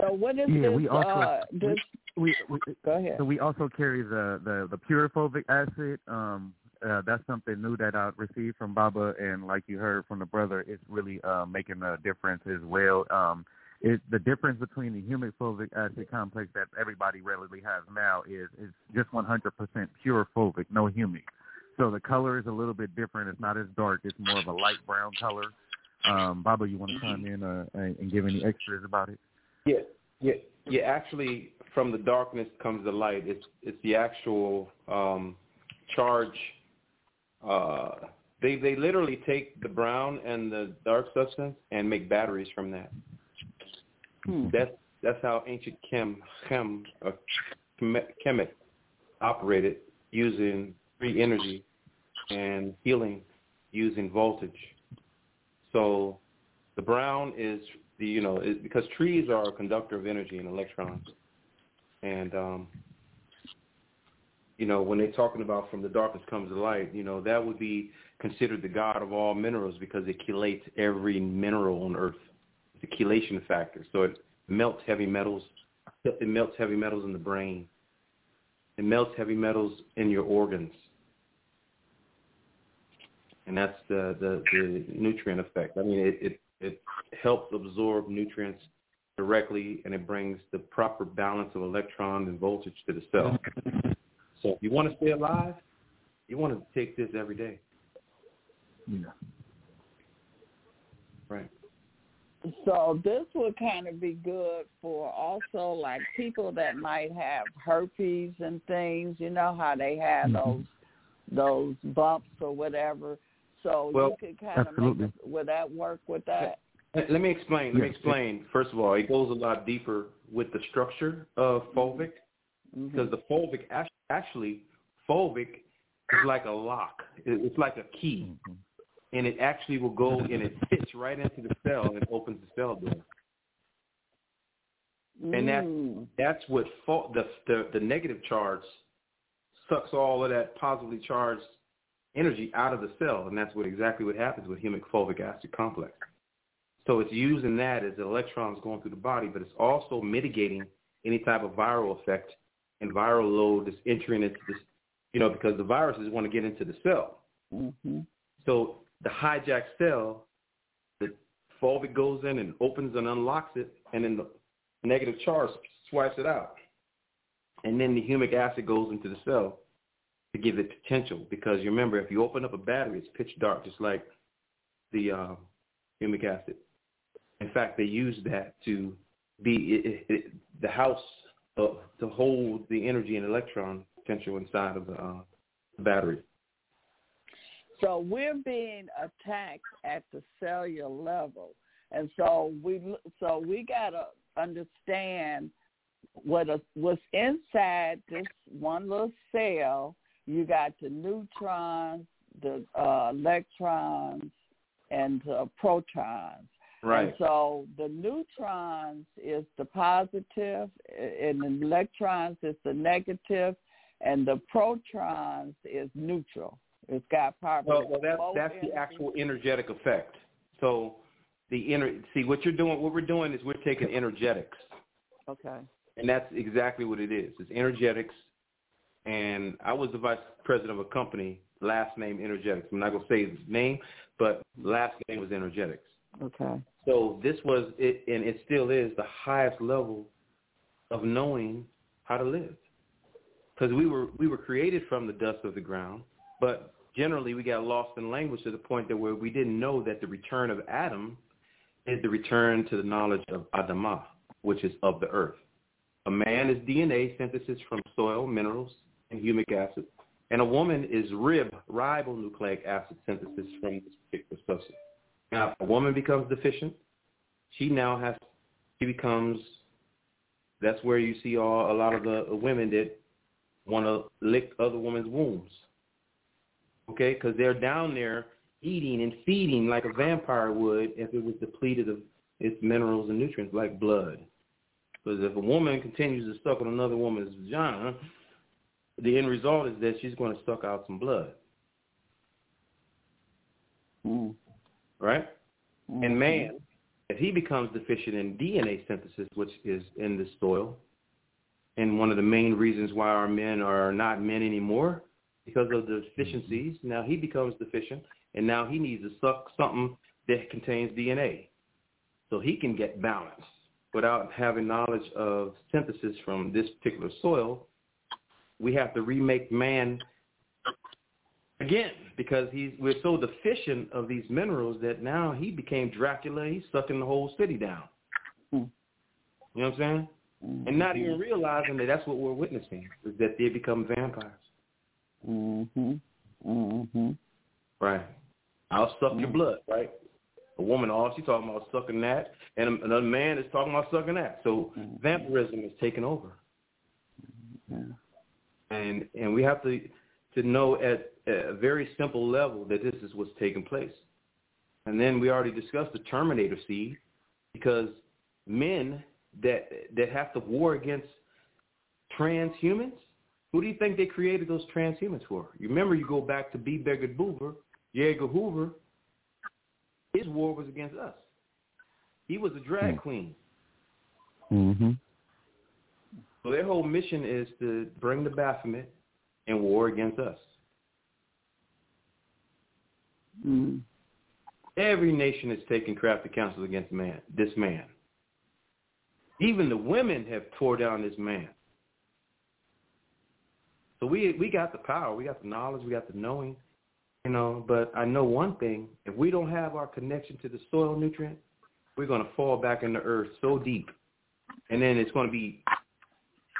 So what is Yeah, this? we also- uh, this We, we go ahead. So we also carry the the the pure fulvic acid. Um, uh, that's something new that I received from Baba, and like you heard from the brother, it's really uh, making a difference as well. Um, it, the difference between the humic fulvic acid complex that everybody readily has now is is just 100% pure fulvic, no humic. So the color is a little bit different. It's not as dark. It's more of a light brown color. Um, Baba, you want to chime in uh, and and give any extras about it? Yeah, yeah, yeah. Actually, from the darkness comes the light. It's it's the actual um, charge. Uh, they they literally take the brown and the dark substance and make batteries from that. Hmm. That's that's how ancient chem chem uh, chemists operated using free energy and healing using voltage. So the brown is the you know it, because trees are a conductor of energy and electrons, and um, you know when they're talking about from the darkness comes the light, you know that would be considered the god of all minerals because it chelates every mineral on Earth. A chelation factor, so it melts heavy metals. It melts heavy metals in the brain. It melts heavy metals in your organs and that's the, the, the nutrient effect. I mean, it, it, it helps absorb nutrients directly, and it brings the proper balance of electron and voltage to the cell. So if you want to stay alive, you want to take this every day. Yeah. Right. So this would kind of be good for also like people that might have herpes and things. You know how they have Mhm. those those bumps or whatever. So Well, you could kind of absolutely. make would that work with that? Let let me explain. Let me explain. First of all, it goes a lot deeper with the structure of fulvic Mhm. because the fulvic actually fulvic is like a lock. It's like a key, Mhm. and it actually will go and it fits right into the cell and opens the cell door. and that Mm. that's what fa- the, the the negative charge sucks all of that positively charged energy out of the cell, and that's what exactly what happens with humic fulvic acid complex. So it's using that as electrons going through the body, but it's also mitigating any type of viral effect and viral load that's entering into this, you know, because the viruses want to get into the cell. Mm-hmm. So the hijacked cell, the fulvic goes in and opens and unlocks it, and then the negative charge swipes it out. And then the humic acid goes into the cell to give it potential. Because you remember, if you open up a battery, it's pitch dark, just like the uh, humic acid. In fact, they use that to be it, it, the house of, to hold the energy and electron potential inside of the uh, battery. So we're being attacked at the cellular level, and so we so we gotta understand what a, what's inside this one little cell. You got the neutrons, the uh, electrons, and the protons. Right. And so the neutrons is the positive, and the electrons is the negative, and the protons is neutral. It's got probably Well, well that's that's the actual energetic effect. So the ener- see what you're doing. What we're doing is we're taking energetics, Okay. and that's exactly what it is. It's energetics. And I was the vice president of a company, last name Energetics. I'm not gonna say his name, but last name was Energetics. Okay. So this was it, and it still is the highest level of knowing how to live. Because we were we were created from the dust of the ground, but generally we got lost in language to the point that where we didn't know that the return of Adam is the return to the knowledge of Adamah, which is of the earth. A man is DNA synthesis from soil, minerals, humic acid, and a woman is rib, ribonucleic acid synthesis from this particular substance. Now, if a woman becomes deficient, she now has, she becomes, that's where you see all, a lot of the women that want to lick other women's wombs. Okay, because they're down there eating and feeding like a vampire would if it was depleted of its minerals and nutrients like blood. Because if a woman continues to suck on another woman's vagina, the end result is that she's going to suck out some blood, Mm. right? Mm-hmm. And man, if he becomes deficient in DNA synthesis, which is in the soil, and one of the main reasons why our men are not men anymore, because of the deficiencies, now he becomes deficient, and now he needs to suck something that contains DNA, so he can get balance without having knowledge of synthesis from this particular soil. We have to remake man again because he's we're so deficient of these minerals that now he became Dracula. He's sucking the whole city down. Hmm. You know what I'm saying? And not even realizing that that's what we're witnessing is that they become vampires. Mhm. Mhm. Right. I'll suck your blood. Right. A woman, all she's talking about is sucking that, and another man is talking about sucking that. So vampirism is taking over. Yeah. And and we have to to know at a very simple level that this is what's taking place. And then we already discussed the Terminator seed, because men that that have to war against transhumans, who do you think they created those transhumans for? You remember, you go back to B. Beggar Hoover, J. Edgar Hoover. His war was against us. He was a drag Hmm. queen. Mm-hmm. So their whole mission is to bring the Baphomet and war against us. Mm. Every nation is taking crafty counsel against man, this man. Even the women have tore down this man. So we we got the power, we got the knowledge, we got the knowing, you know. But I know one thing: if we don't have our connection to the soil nutrient, we're going to fall back in the earth so deep, and then it's going to be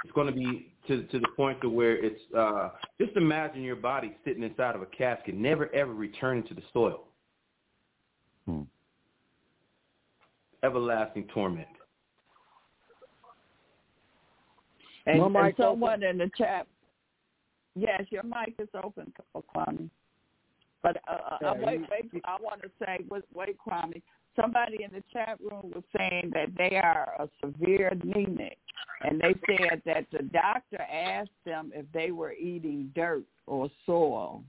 it's going to be to to the point to where it's uh, just imagine your body sitting inside of a casket, never ever returning to the soil. Hmm. Everlasting torment. And, My and mic someone in the chat, yes, your mic is open, Kwame. But uh, uh, wait, wait, I want to say, wait, wait, Kwame. Somebody in the chat room was saying that they are a severe anemic, and they said that the doctor asked them if they were eating dirt or soil,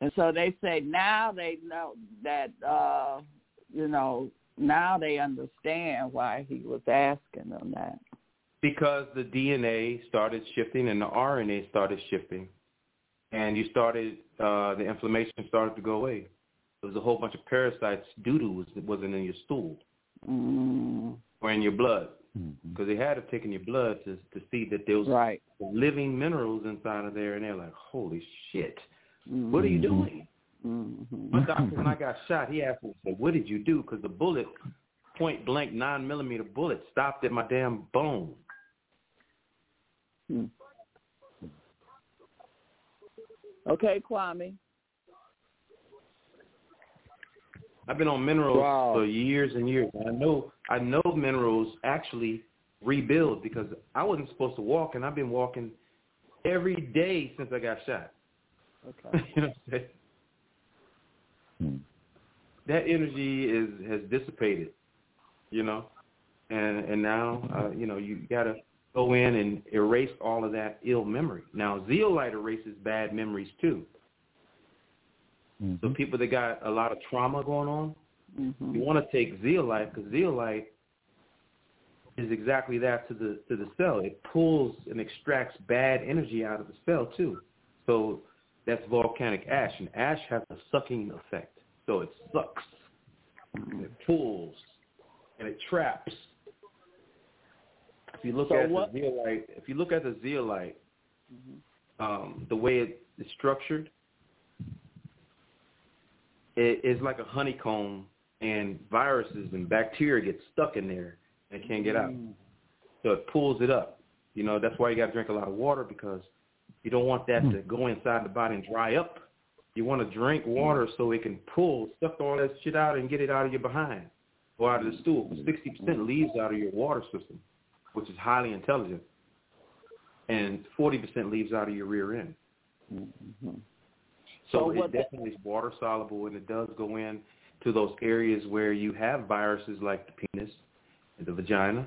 and so they say now they know that uh, you know now they understand why he was asking them that. Because the DNA started shifting and the RNA started shifting, and you started uh, the inflammation started to go away. There was a whole bunch of parasites. Doo doo was wasn't in your stool mm. or in your blood Mm-hmm. because they had to take in your blood to to see that there was Right. living minerals inside of there, and they're like, holy shit, what are you doing? Mm-hmm. My doctor, when I got shot, he asked me, he said, what did you do? Because the bullet, point blank, nine millimeter bullet, stopped at my damn bone. Hmm. Okay, Kwame. I've been on minerals Wow. for years and years. I know I know minerals actually rebuild because I wasn't supposed to walk, and I've been walking every day since I got shot. Okay. [LAUGHS] you know what I'm saying? Hmm. That energy is has dissipated, you know, and and now uh, you know you got to go in and erase all of that ill memory. Now zeolite erases bad memories too. Mhm. So people that got a lot of trauma going on, Mm-hmm. you want to take zeolite because zeolite is exactly that to the to the cell. It pulls and extracts bad energy out of the cell too. So that's volcanic ash, and ash has a sucking effect. So it sucks, and it pulls, and it traps. If you look So at what- the zeolite, if you look at the zeolite, um, the way it is structured, it is like a honeycomb, and viruses and bacteria get stuck in there and can't get out. Mm. So it pulls it up. You know, that's why you got to drink a lot of water because you don't want that hmm. to go inside the body and dry up. You want to drink water so it can pull, suck all that shit out and get it out of your behind or out of the stool. Hmm. 60% leaves out of your water system, which is highly intelligent, and 40% leaves out of your rear end. Mm-hmm. So, So it definitely is water soluble, and it does go in to those areas where you have viruses like the penis, and the vagina,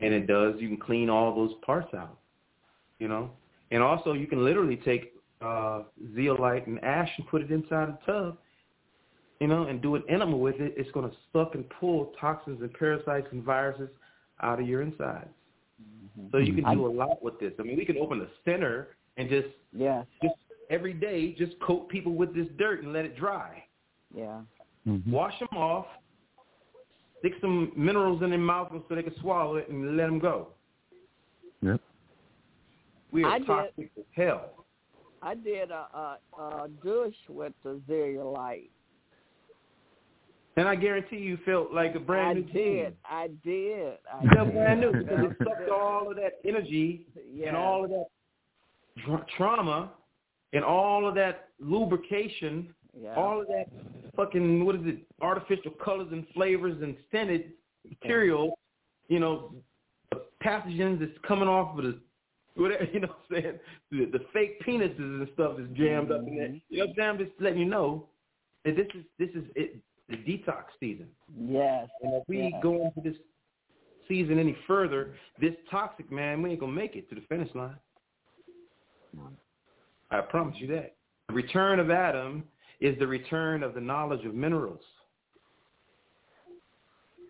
and it does. You can clean all those parts out, you know. And also, you can literally take uh, zeolite and ash and put it inside a tub, you know, and do an enema with it. It's going to suck and pull toxins and parasites and viruses out of your insides. So you can do a lot with this. I mean, we can open a center and just Yes. just every day just coat people with this dirt and let it dry. Yeah. Mhm. Wash them off, stick some minerals in their mouth so they can swallow it and let them go. Yep. We are I did- toxic as hell. I did a, a, a douche with the zeolite. And I guarantee you felt like a brand I new did. teen. I did. I You felt brand new [LAUGHS] because it sucked all of that energy Yes. and all of that tra- trauma and all of that lubrication, Yeah. all of that fucking what is it, artificial colors and flavors and scented material, you know, the pathogens that's coming off of the whatever [LAUGHS] you know what I'm saying, the, the fake penises and stuff is jammed up in there. Mm-hmm. You know what I'm just letting you know that this is this is it the detox season. Yes. And if we yes. go into this season any further, this toxic man, we ain't gonna make it to the finish line. I promise you that. The return of Adam is the return of the knowledge of minerals.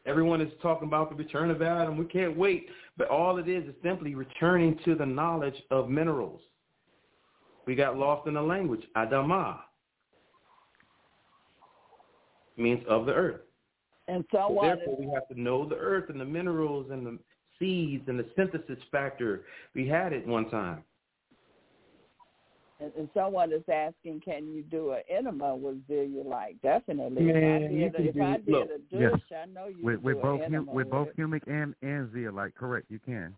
Everyone is talking about the return of Adam. We can't wait. But all it is is simply returning to the knowledge of minerals. We got lost in the language. Adamah means of the earth. And So someone therefore, we have to know the earth and the minerals and the seeds and the synthesis factor. We had it one time. And, and someone is asking, can you do an enema with zeolite? Definitely. Man, if I you can if do- I did look, a yeah. douche, I know you With, could with do both an hum, enema with both humic and and zeolite, correct? You can.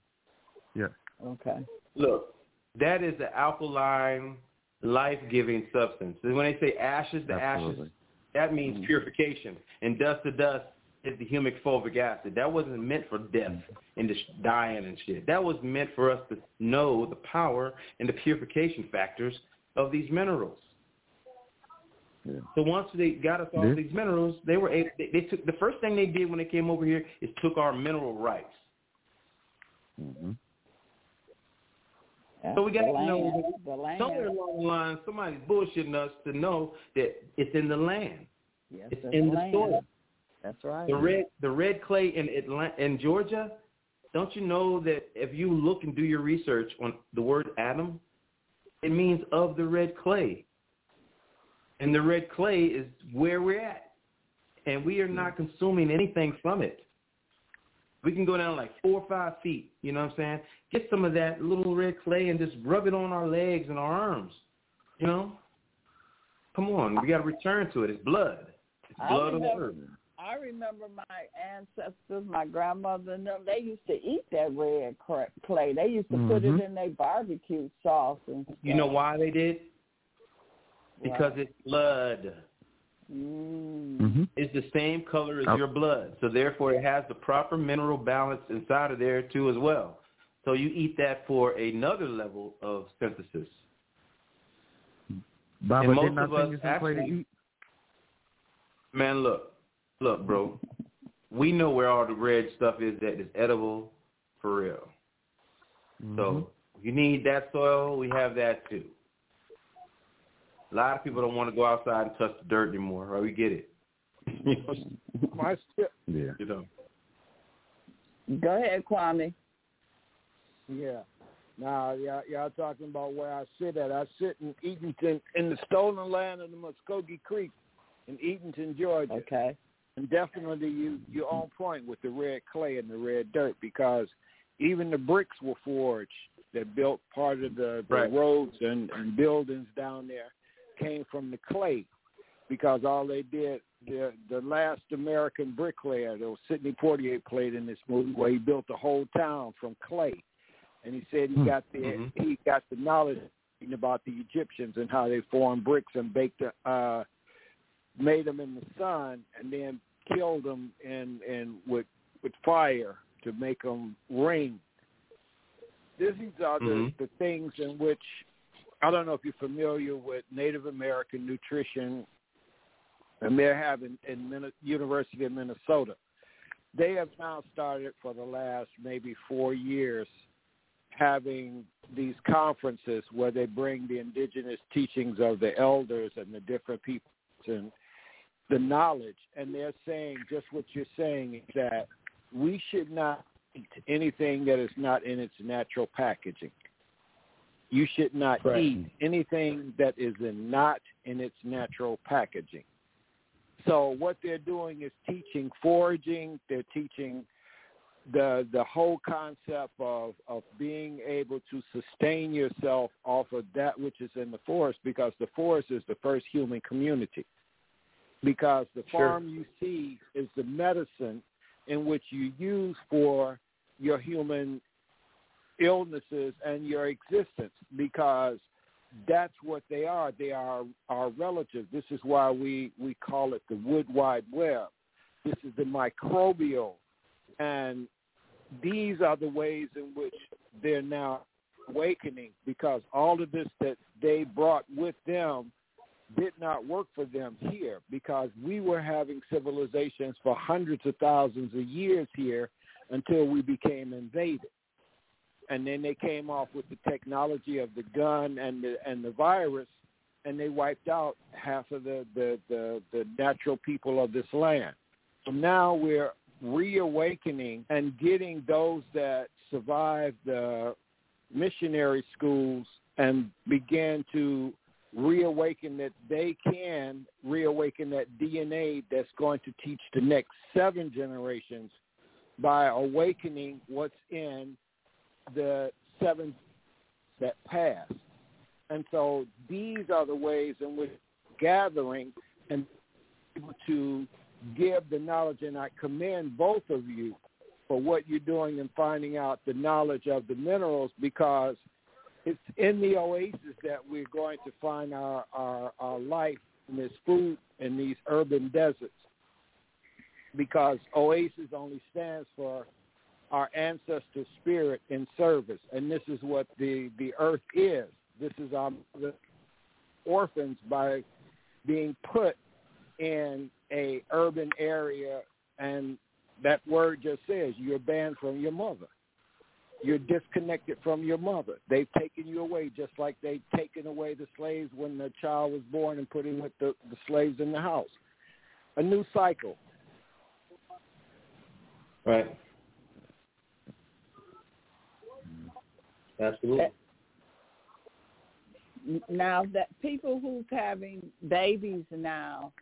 Yes. Okay. Look, that is the alkaline, life-giving substance. And when they say ashes, to Absolutely. ashes, that means mm-hmm. purification. And dust to dust is the humic fulvic acid. That wasn't meant for death and just dying and shit. That was meant for us to know the power and the purification factors of these minerals. Yeah. So once they got us all Yeah. these minerals, they were able, they, they took the first thing they did when they came over here is took our mineral rights. hmm So we got the to know land, that the land. somewhere along the line, somebody's bullshitting us to know that it's in the land. Yes, It's it's in the land. soil. That's right. The red, the red clay in Atlanta, in Georgia. Don't you know that if you look and do your research on the word atom, it means of the red clay, and the red clay is where we're at, and we are not consuming anything from it. We can go down like four or five feet. You know what I'm saying? Get some of that little red clay and just rub it on our legs and our arms. You know? Come on, we got to return to it. It's blood. It's blood of the earth. I remember my ancestors, my grandmother and them, they used to eat that red clay. They used to put Mhm. it in their barbecue sauce and stuff. You know why they did? Because it's blood. Mm. hmm It's the same color as Oh. your blood. So therefore it has the proper mineral balance inside of there too as well. So you eat that for another level of synthesis. Baba, And most of us you to actually- eat? Man, look. Look, bro. We know where all the red stuff is that is edible for real. Mm-hmm. So if you need that soil, we have that too. A lot of people don't want to go outside and touch the dirt anymore, right? We get it. [LAUGHS] My sti- Yeah. you know. Go ahead, Kwame. Yeah. Now, y'all, y'all talking about where I sit at. I sit in Eatonton, in the stolen land of the Muskogee Creek in Eatonton, Georgia. Okay. And definitely you, you're on point with the red clay and the red dirt because even the bricks were forged that built part of the, the Right. roads and, and buildings down there came from the clay because all they did, the the last American bricklayer, was Sidney Poitier played in this movie where he built the whole town from clay. And he said he Hmm. got the Mhm. he got the knowledge about the Egyptians and how they formed bricks and baked the, uh made them in the sun and then killed them and and with with fire to make them ring. These are the Mhm. the things in which I don't know if you're familiar with Native American nutrition, and they're having in Min- University of Minnesota. They have now started for the last maybe four years having these conferences where they bring the indigenous teachings of the elders and the different peoples and the knowledge, and they're saying just what you're saying is that we should not eat anything that is not in its natural packaging. You should not Right. eat anything that is in, not in its natural packaging. So what they're doing is teaching foraging. They're teaching the the whole concept of of being able to sustain yourself off of that which is in the forest because the forest is the first human community. Because the Sure. farm you see is the medicine in which you use for your human illnesses and your existence because that's what they are. They are our relatives. This is why we, we call it the wood wide web. This is the microbial. And these are the ways in which they're now awakening because all of this that they brought with them did not work for them here because we were having civilizations for hundreds of thousands of years here until we became invaded and then they came off with the technology of the gun and the and the virus, and they wiped out half of the the the, the natural people of this land. So now we're reawakening and getting those that survived the missionary schools and began to reawaken that they can reawaken that DNA that's going to teach the next seven generations by awakening what's in the seven that passed. And so these are the ways in which gathering and to give the knowledge, and I commend both of you for what you're doing in finding out the knowledge of the minerals because it's in the oasis that we're going to find our, our, our life and this food in these urban deserts because oasis only stands for our ancestor spirit in service. And this is what the, the earth is. This is our orphans by being put in a urban area, and that word just says you're banned from your mother. You're disconnected from your mother. They've taken you away just like they've taken away the slaves when the child was born and put him with the, the slaves in the house. A new cycle. Right. Absolutely. Now that people who's having babies now,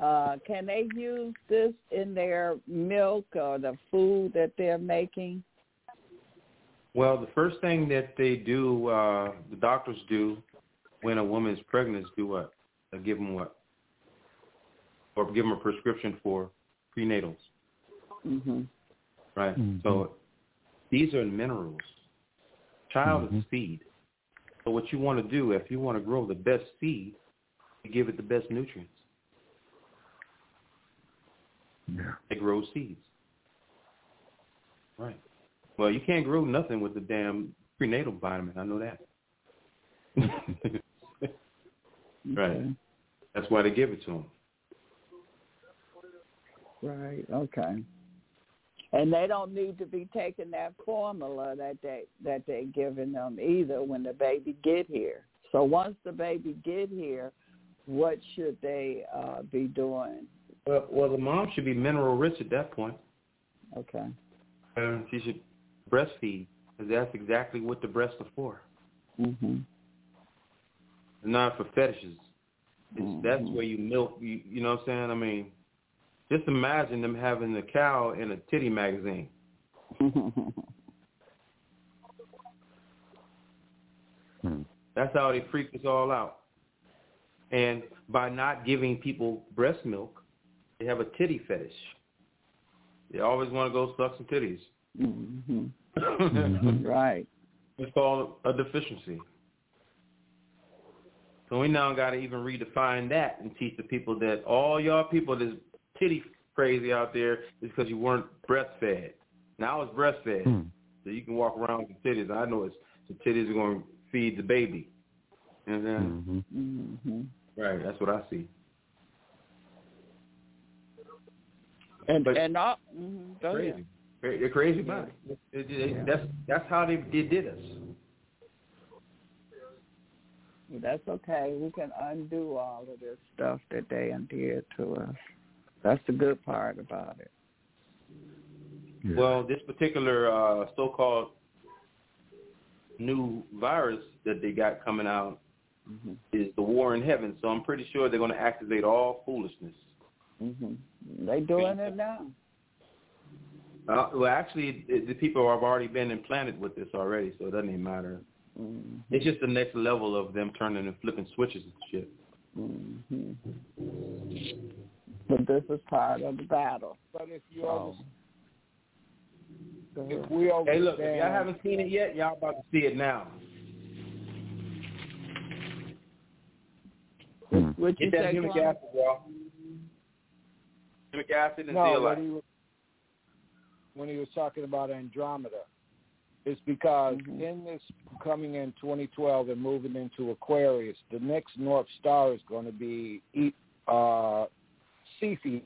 uh, can they use this in their milk or the food that they're making? Well, the first thing that they do, uh, the doctors do when a woman is pregnant is do what? They give them what? Or give them a prescription for prenatals. Mm-hmm. Right. Mhm. So these are minerals. Child Mhm. is seed. So what you want to do, if you want to grow the best seed, you give it the best nutrients. Yeah. It grows seeds. Right. Well, you can't grow nothing with the damn prenatal vitamin. I know that. [LAUGHS] right. Okay. That's why they give it to them. Right. Okay. And they don't need to be taking that formula that they that they're giving them either when the baby get here. So once the baby get here, what should they uh, be doing? Well, well, the mom should be mineral rich at that point. Okay. She should breastfeed, because that's exactly what the breasts are for. Mhm. It's not for fetishes. It's, Mhm. That's where you milk. You, you know what I'm saying? I mean, just imagine them having a cow in a titty magazine. Hmm. That's how they freak us all out. And by not giving people breast milk, they have a titty fetish. They always want to go suck some titties. Mhm. Mhm. [LAUGHS] Right. It's called a deficiency. So we now got to even redefine that and teach the people that all y'all people that's titty crazy out there is because you weren't breastfed. Now it's breastfed, Hmm. so you can walk around with the titties. I know it's the titties are going to feed the baby. You know what I'm saying? Mhm. Mhm. Right, that's what I see. And But- and all, mhm. Go crazy. ahead. They're they're crazy about it. It- it- Yeah. That's that's how they, they did us. Well, That's okay. We can undo all of this stuff that they undid to us. That's the good part about it. Yeah. Well, this particular uh, so-called new virus that they got coming out hmm is the war in heaven. So I'm pretty sure they're going to activate all foolishness. hmm They doing it now. Uh, well, actually, the, the people have already been implanted with this already, so it doesn't even matter. hmm It's just the next level of them turning and flipping switches and shit. hmm But this is part of the battle. But if you So, under- if we understand, Hey, look, if y'all haven't seen it yet, y'all about to see it now. What you Get that humic acid, y'all. Humic acid and no, zeolite. When he was talking about Andromeda, it's because Mhm. in this coming in 2012 and moving into Aquarius, the next North Star is going to be uh, Cepheus,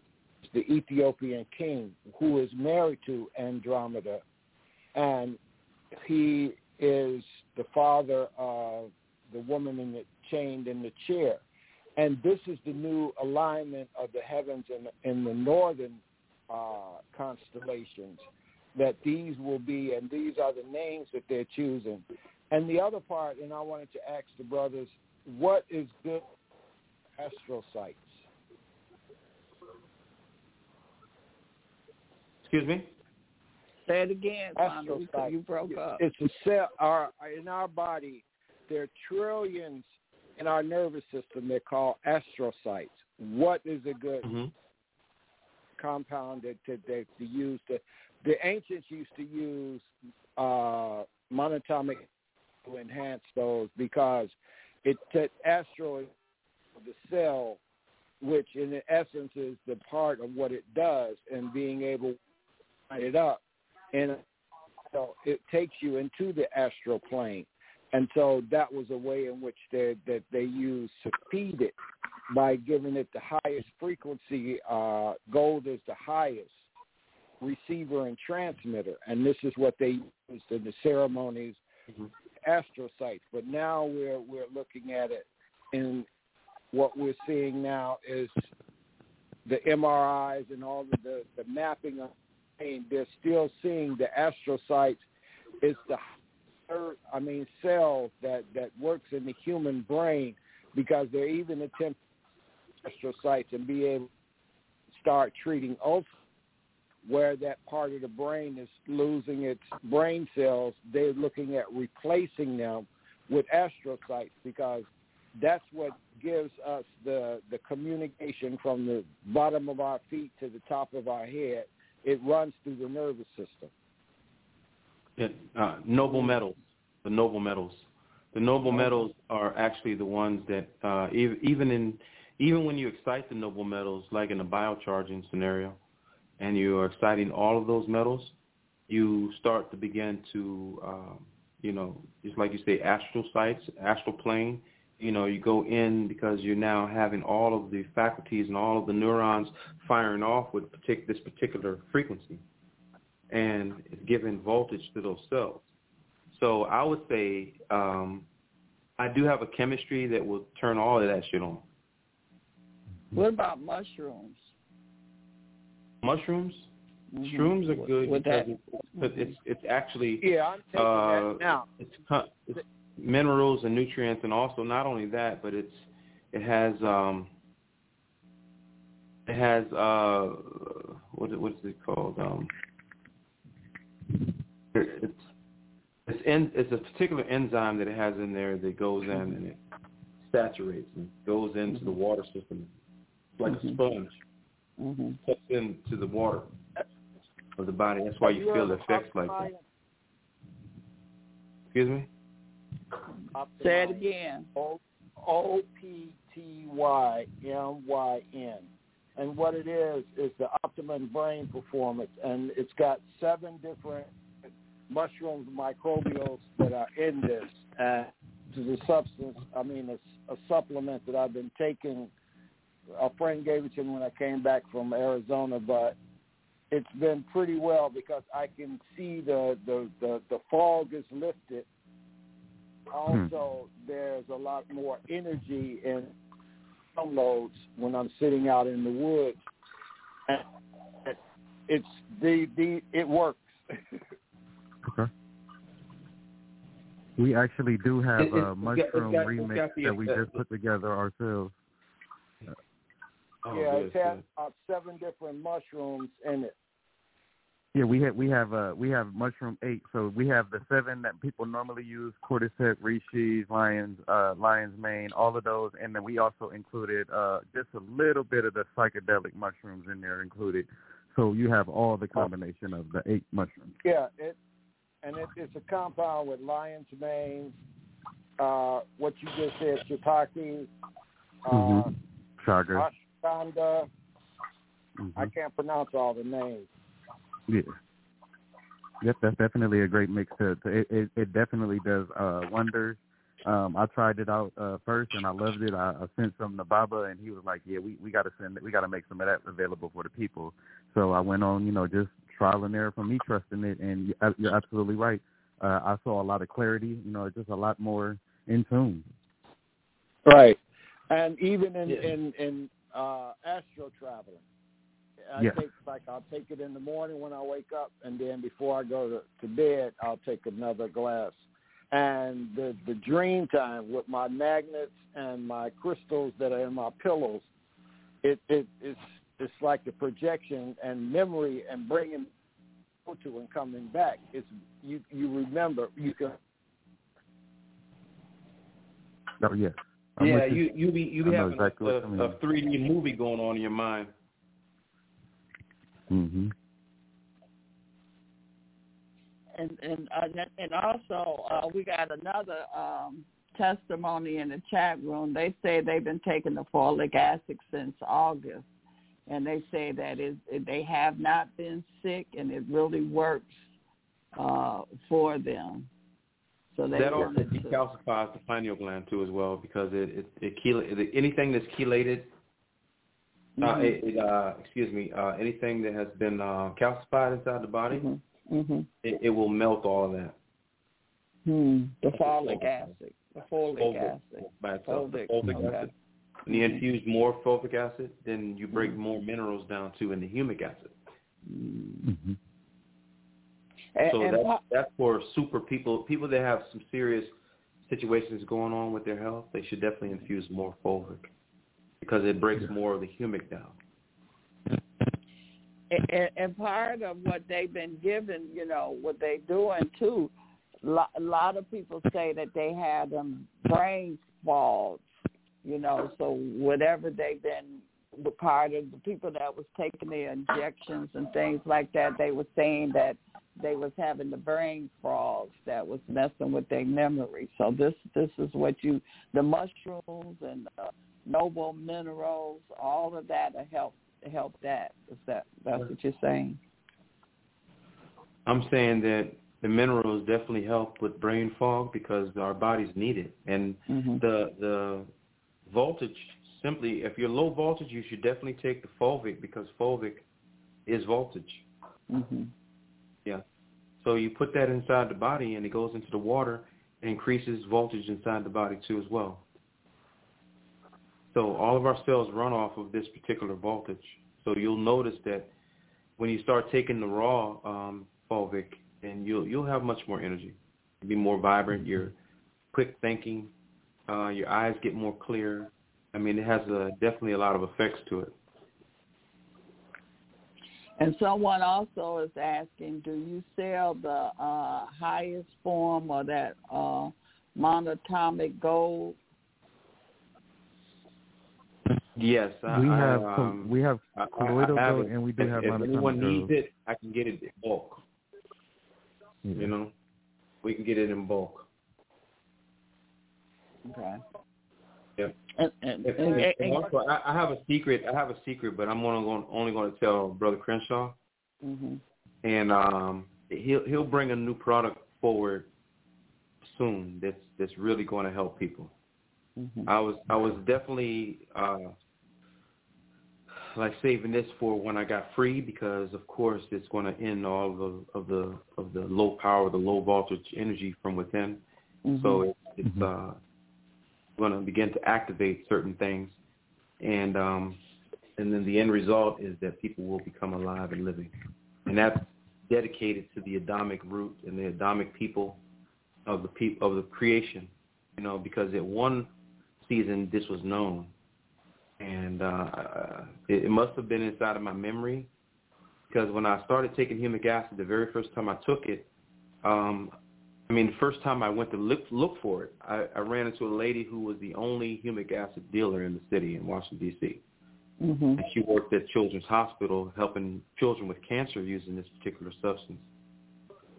the Ethiopian king, who is married to Andromeda, and he is the father of the woman in the chained in the chair. And this is the new alignment of the heavens in, in the northern uh, constellations, that these will be, and these are the names that they're choosing. And the other part, and I wanted to ask the brothers, what is good astral sites? Excuse me? Say it again, Wanda, Astral because sites. you broke up. It's a cell. Our in our body, there are trillions in our nervous system. They're called astrocytes. What is a good Mm-hmm. Compound that that they to use? To, the ancients used to use uh, monatomic to enhance those because it that astral the cell, which in essence is the part of what it does, and being able to light it up, and so it takes you into the astral plane. And so that was a way in which they that they used to feed it by giving it the highest frequency. Uh, gold is the highest receiver and transmitter, and this is what they used in the ceremonies, mm-hmm. astrocytes. But now we're we're looking at it, and what we're seeing now is the MRIs and all of the the mapping of pain. They're still seeing the astrocytes is the I mean cell that that works in the human brain because they're even attempting astrocytes and be able to start treating ulcers where that part of the brain is losing its brain cells, they're looking at replacing them with astrocytes because that's what gives us the the communication from the bottom of our feet to the top of our head. It runs through the nervous system. It, uh, noble metals, the noble metals. The noble metals are actually the ones that uh, even in even when you excite the noble metals, like in a biocharging scenario, and you are exciting all of those metals, you start to begin to, um, you know, just like you say, astral sites, astral plane. You know, you go in because you're now having all of the faculties and all of the neurons firing off with partic- this particular frequency, and it's giving voltage to those cells. So I would say um, I do have a chemistry that will turn all of that shit on. What about mushrooms? mushrooms. Mm-hmm. Shrooms are good With because it's, it's it's actually yeah, I'm taking uh, that now. It's, it's minerals and nutrients, and also not only that, but it's it has um it has uh what what is it called um it's it's in, it's a particular enzyme that it has in there that goes in and it saturates and goes into mm-hmm. the water system like mm-hmm. a sponge mm-hmm. tucks into the water of the body. That's why you feel the effects like that. Excuse me? Say it again. O P T Y M Y N. And what it is is the optimum brain performance, and it's got seven different mushrooms, microbials that are in this. Uh, to the substance, I mean, it's a supplement that I've been taking a friend gave it to me when I came back from Arizona, but it's been pretty well because I can see the the the, the fog is lifted. Also, hmm. there's a lot more energy in downloads when I'm sitting out in the woods. And it's the the it works. okay. We actually do have a mushroom got, remix that we just put together ourselves. Oh, yeah, it has seven different mushrooms in it. Yeah, we have we have uh we have mushroom eight. So we have the seven that people normally use: cordyceps, reishi, lion's uh lion's mane, all of those, and then we also included uh just a little bit of the psychedelic mushrooms in there included. So you have all the combination of the eight mushrooms. Yeah, it and it, it's a compound with lion's mane, uh, what you just said, shiitake, uh, mm-hmm. chaga, Ashwagandha. Mm-hmm. I can't pronounce all the names. Yeah. Yep, that's definitely a great mix. To, to it, it, it definitely does uh, wonders. Um, I tried it out uh, first and I loved it. I, I sent some to Baba and he was like, "Yeah, we we got to send it. We got to make some of that available for the people." So I went on, you know, just trial and error from me trusting it. And you're absolutely right. Uh, I saw a lot of clarity. You know, just a lot more in tune. Right, and even in yeah. in in uh, astro traveling. I yes. take like I'll take it in the morning when I wake up, and then before I go to, to bed, I'll take another glass. And the the dream time with my magnets and my crystals that are in my pillows, it it it's it's like the projection and memory and bringing to and coming back. It's you you remember you can. Oh yes. I'm yeah, you you be you be having exactly a, a 3D movie going on in your mind. Mhm. And and uh, and also uh, we got another um, testimony in the chat room. They say they've been taking the folic acid since August, and they say that it, they have not been sick, and it really works uh, for them. So they that also wanted decalcifies the pineal gland too as well because it it, it chel- anything that's chelated. Uh, Mhm. it, it, uh, excuse me. Uh, anything that has been uh, calcified inside the body, hmm it, it will melt all of that Hmm. The That's folic folic acid. The folic Fulvic acid. by itself. The Fulvic, fulvic okay. acid. When you Mhm. infuse more fulvic acid, then you break Mhm. more minerals down too in the humic acid. Mm-hmm. And, So and that's po- that's for super people, people that have some serious situations going on with their health. They should definitely infuse more fulvic because it breaks more of the humic down. and, and part of what they've been given, you know, what they're doing too. A lot of people say that they had them brain fogs, you know. So whatever they've been, part of the people that was taking their injections and things like that, they were saying that they was having the brain frogs that was messing with their memory. So this this is what you the mushrooms and uh, noble minerals, all of that to help help that. Is that that's what you're saying? I'm saying that the minerals definitely help with brain fog because our bodies need it, and Mm-hmm. the the voltage simply if you're low voltage, you should definitely take the fulvic because fulvic is voltage. Mm-hmm. So you put that inside the body and it goes into the water and increases voltage inside the body too as well. So all of our cells run off of this particular voltage. So you'll notice that when you start taking the raw um, fulvic, and you'll you'll have much more energy. You'll be more vibrant. You're quick thinking. Uh, your eyes get more clear. I mean, it has a, definitely a lot of effects to it. And someone also is asking, do you sell the uh, highest form or that uh, monatomic gold? Yes, I, we I, have um, we have I- I- colloidal I have gold it. and we do if, have if monatomic anyone needs gold. it, I can get it in bulk. Yeah. You know, we can get it in bulk. Okay. Yep. And, and, And, and, and and, also, I, I have a secret. I have a secret, but I'm only going only going to tell Brother Crenshaw, hmm and um, he'll he'll bring a new product forward soon. That's that's really going to help people. hmm I was I was definitely uh, like saving this for when I got free because of course it's going to end all of the of the of the low power, the low voltage energy from within. Mm-hmm. So it's, it's uh, going to begin to activate certain things, and um, and then the end result is that people will become alive and living, and that's dedicated to the Adamic root and the Adamic people of the peop- of the creation, you know, because at one season this was known, and uh, it, it must have been inside of my memory, because when I started taking humic acid, the very first time I took it, um, I mean, the first time I went to look look for it, I, I ran into a lady who was the only humic acid dealer in the city in Washington D.C. hmm And she worked at Children's Hospital helping children with cancer using this particular substance.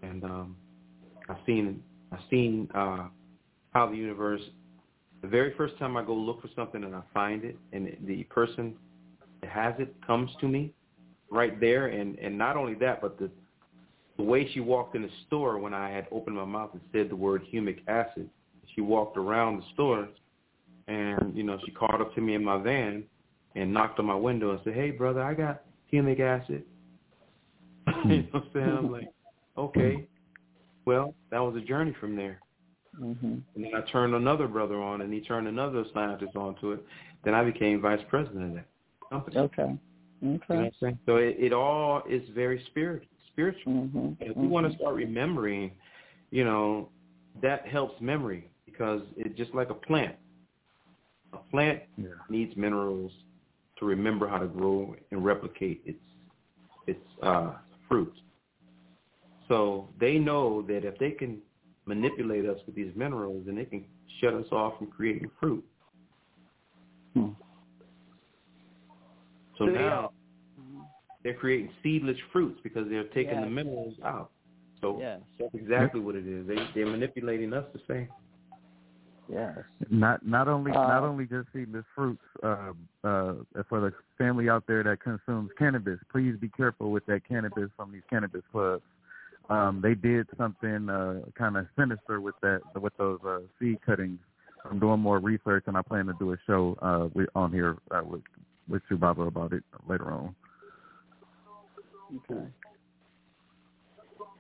And um, I've seen I've seen uh, how the universe. The very first time I go look for something and I find it, and the person that has it comes to me right there, and and not only that, but the the way she walked in the store when I had opened my mouth and said the word humic acid, she walked around the store, and you know she called up to me in my van and knocked on my window and said, "Hey, brother, I got humic acid." [LAUGHS] you know what I'm saying? I'm like, okay. Well, that was a journey from there. hmm And then I turned another brother on, and he turned another scientist onto it. Then I became vice president of that company. Okay. You know Okay. So it, it all is very spiritual. Hmm And if we want to start remembering, you know, that helps memory because it's just like a plant. A plant Yeah. needs minerals to remember how to grow and replicate its its uh, fruit. So they know that if they can manipulate us with these minerals, then they can shut us off from creating fruit. Hmm. So Do they now all- they're creating seedless fruits because they're taking the minerals out. So Yes. that's exactly what it is. They they're manipulating us the same. Yes. Not not only Uh, not only just seedless fruits. Uh, uh, for the family out there that consumes cannabis, please be careful with that cannabis from these cannabis clubs. um, they did something uh, kind of sinister with that with those uh, seed cuttings. I'm doing more research, and I plan to do a show uh, with, on here uh, with with Subaba about it later on. Okay.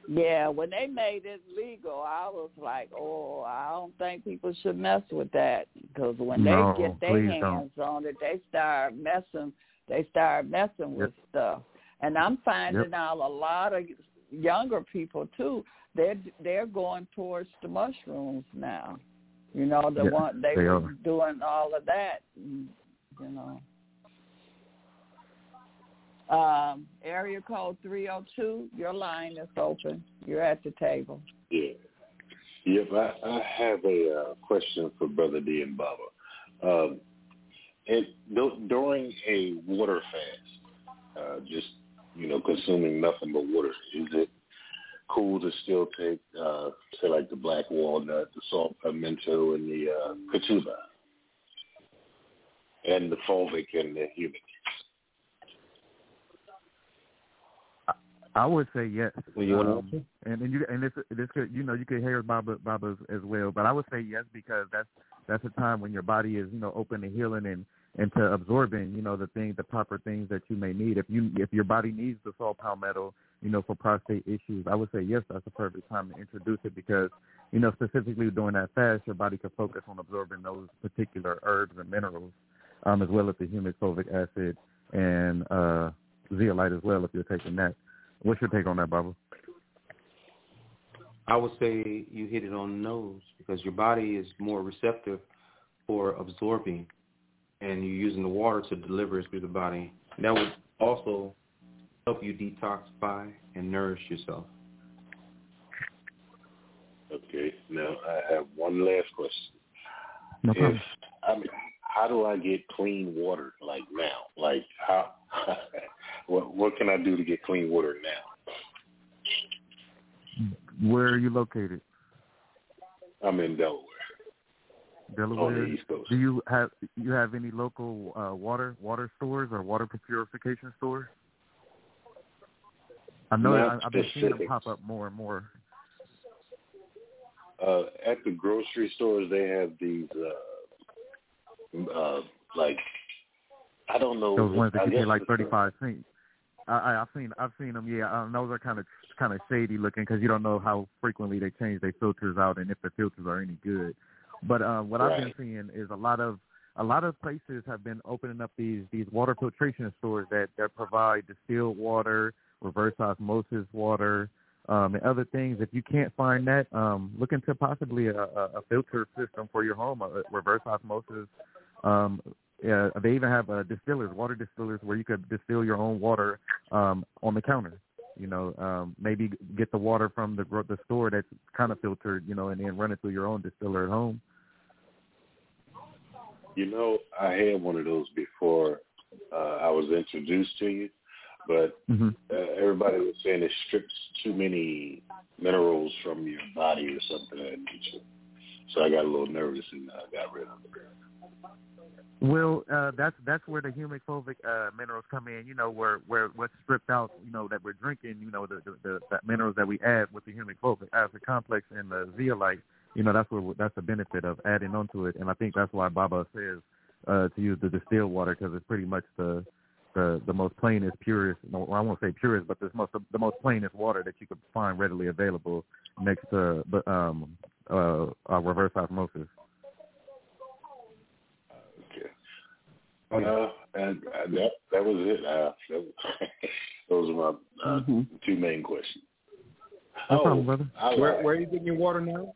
Yeah, when they made it legal, I was like, oh, I don't think people should mess with that because when No, they get their hands don't. on it, they start messing. They start messing with stuff, and I'm finding out a lot of younger people too. They're they're going towards the mushrooms now. You know, the Yeah, one they, they were doing all of that. You know. Um, area code 302, your line is open. You're at the table. Yeah. Yep, I, I have a uh, question for Brother D and Baba. Um, dur- during a water fast, uh, just you know, consuming nothing but water, is it cool to still take, uh, say, like the black walnut, the saw palmetto, and the uh, and the fulvic and the humic? I would say yes. Well, you um, and and you and this this could you know you could hear Baba Baba as well, but I would say yes because that's that's a time when your body is you know open to healing and and to absorbing you know the things the proper things that you may need. If you if your body needs the saw palmetto you know for prostate issues, I would say yes that's the perfect time to introduce it because you know specifically during that fast your body can focus on absorbing those particular herbs and minerals um, as well as the humic fulvic acid and uh, zeolite as well if you're taking that. What's your take on that, Baba? I would say you hit it on the nose because your body is more receptive for absorbing, and you're using the water to deliver it through the body. That would also help you detoxify and nourish yourself. Okay. Now I have one last question. No if problem. I mean, how do I get clean water like now? Like how? [LAUGHS] what what can I do to get clean water now? Where are you located? I'm in Delaware. Delaware. On the East Coast. Do you have you have any local uh, water water stores or water purification stores? I know I, I've been seeing them pop up more and more. Uh, at the grocery stores, they have these uh, uh, like I don't know. Those ones that you pay like thirty five cents. I, I, I've seen I've seen them. Yeah, um, those are kind of kind of shady looking because you don't know how frequently they change their filters out and if the filters are any good. But um, what I've been seeing is a lot of a lot of places have been opening up these these water filtration stores that that provide distilled water, reverse osmosis water, um, and other things. If you can't find that, um, look into possibly a, a, a filter system for your home, a reverse osmosis. Um, yeah, they even have uh, distillers, water distillers, where you could distill your own water um, on the counter. You know, um, maybe get the water from the the store that's kind of filtered, you know, and then run it through your own distiller at home. You know, I had one of those before uh, I was introduced to you, but Mm-hmm. uh, everybody was saying it strips too many minerals from your body or something of that nature. So I got a little nervous and uh, got rid of it. Well, uh, that's that's where the fulvic uh, minerals come in. You know, where where what's stripped out, you know, that we're drinking. You know, the the, the that minerals that we add with the humic fulvic acid complex and the zeolite. You know, that's where that's the benefit of adding onto it. And I think that's why Baba says uh, to use the distilled water because it's pretty much the the the most plainest, purest. No, I won't say purest, but the most the most plainest water that you could find readily available next to but um uh, uh reverse osmosis. Okay. Uh, and uh, that that was it. Uh, that, [LAUGHS] those are my uh, Mhm. two main questions. No Oh, problem, brother. I Where where are you getting your water now?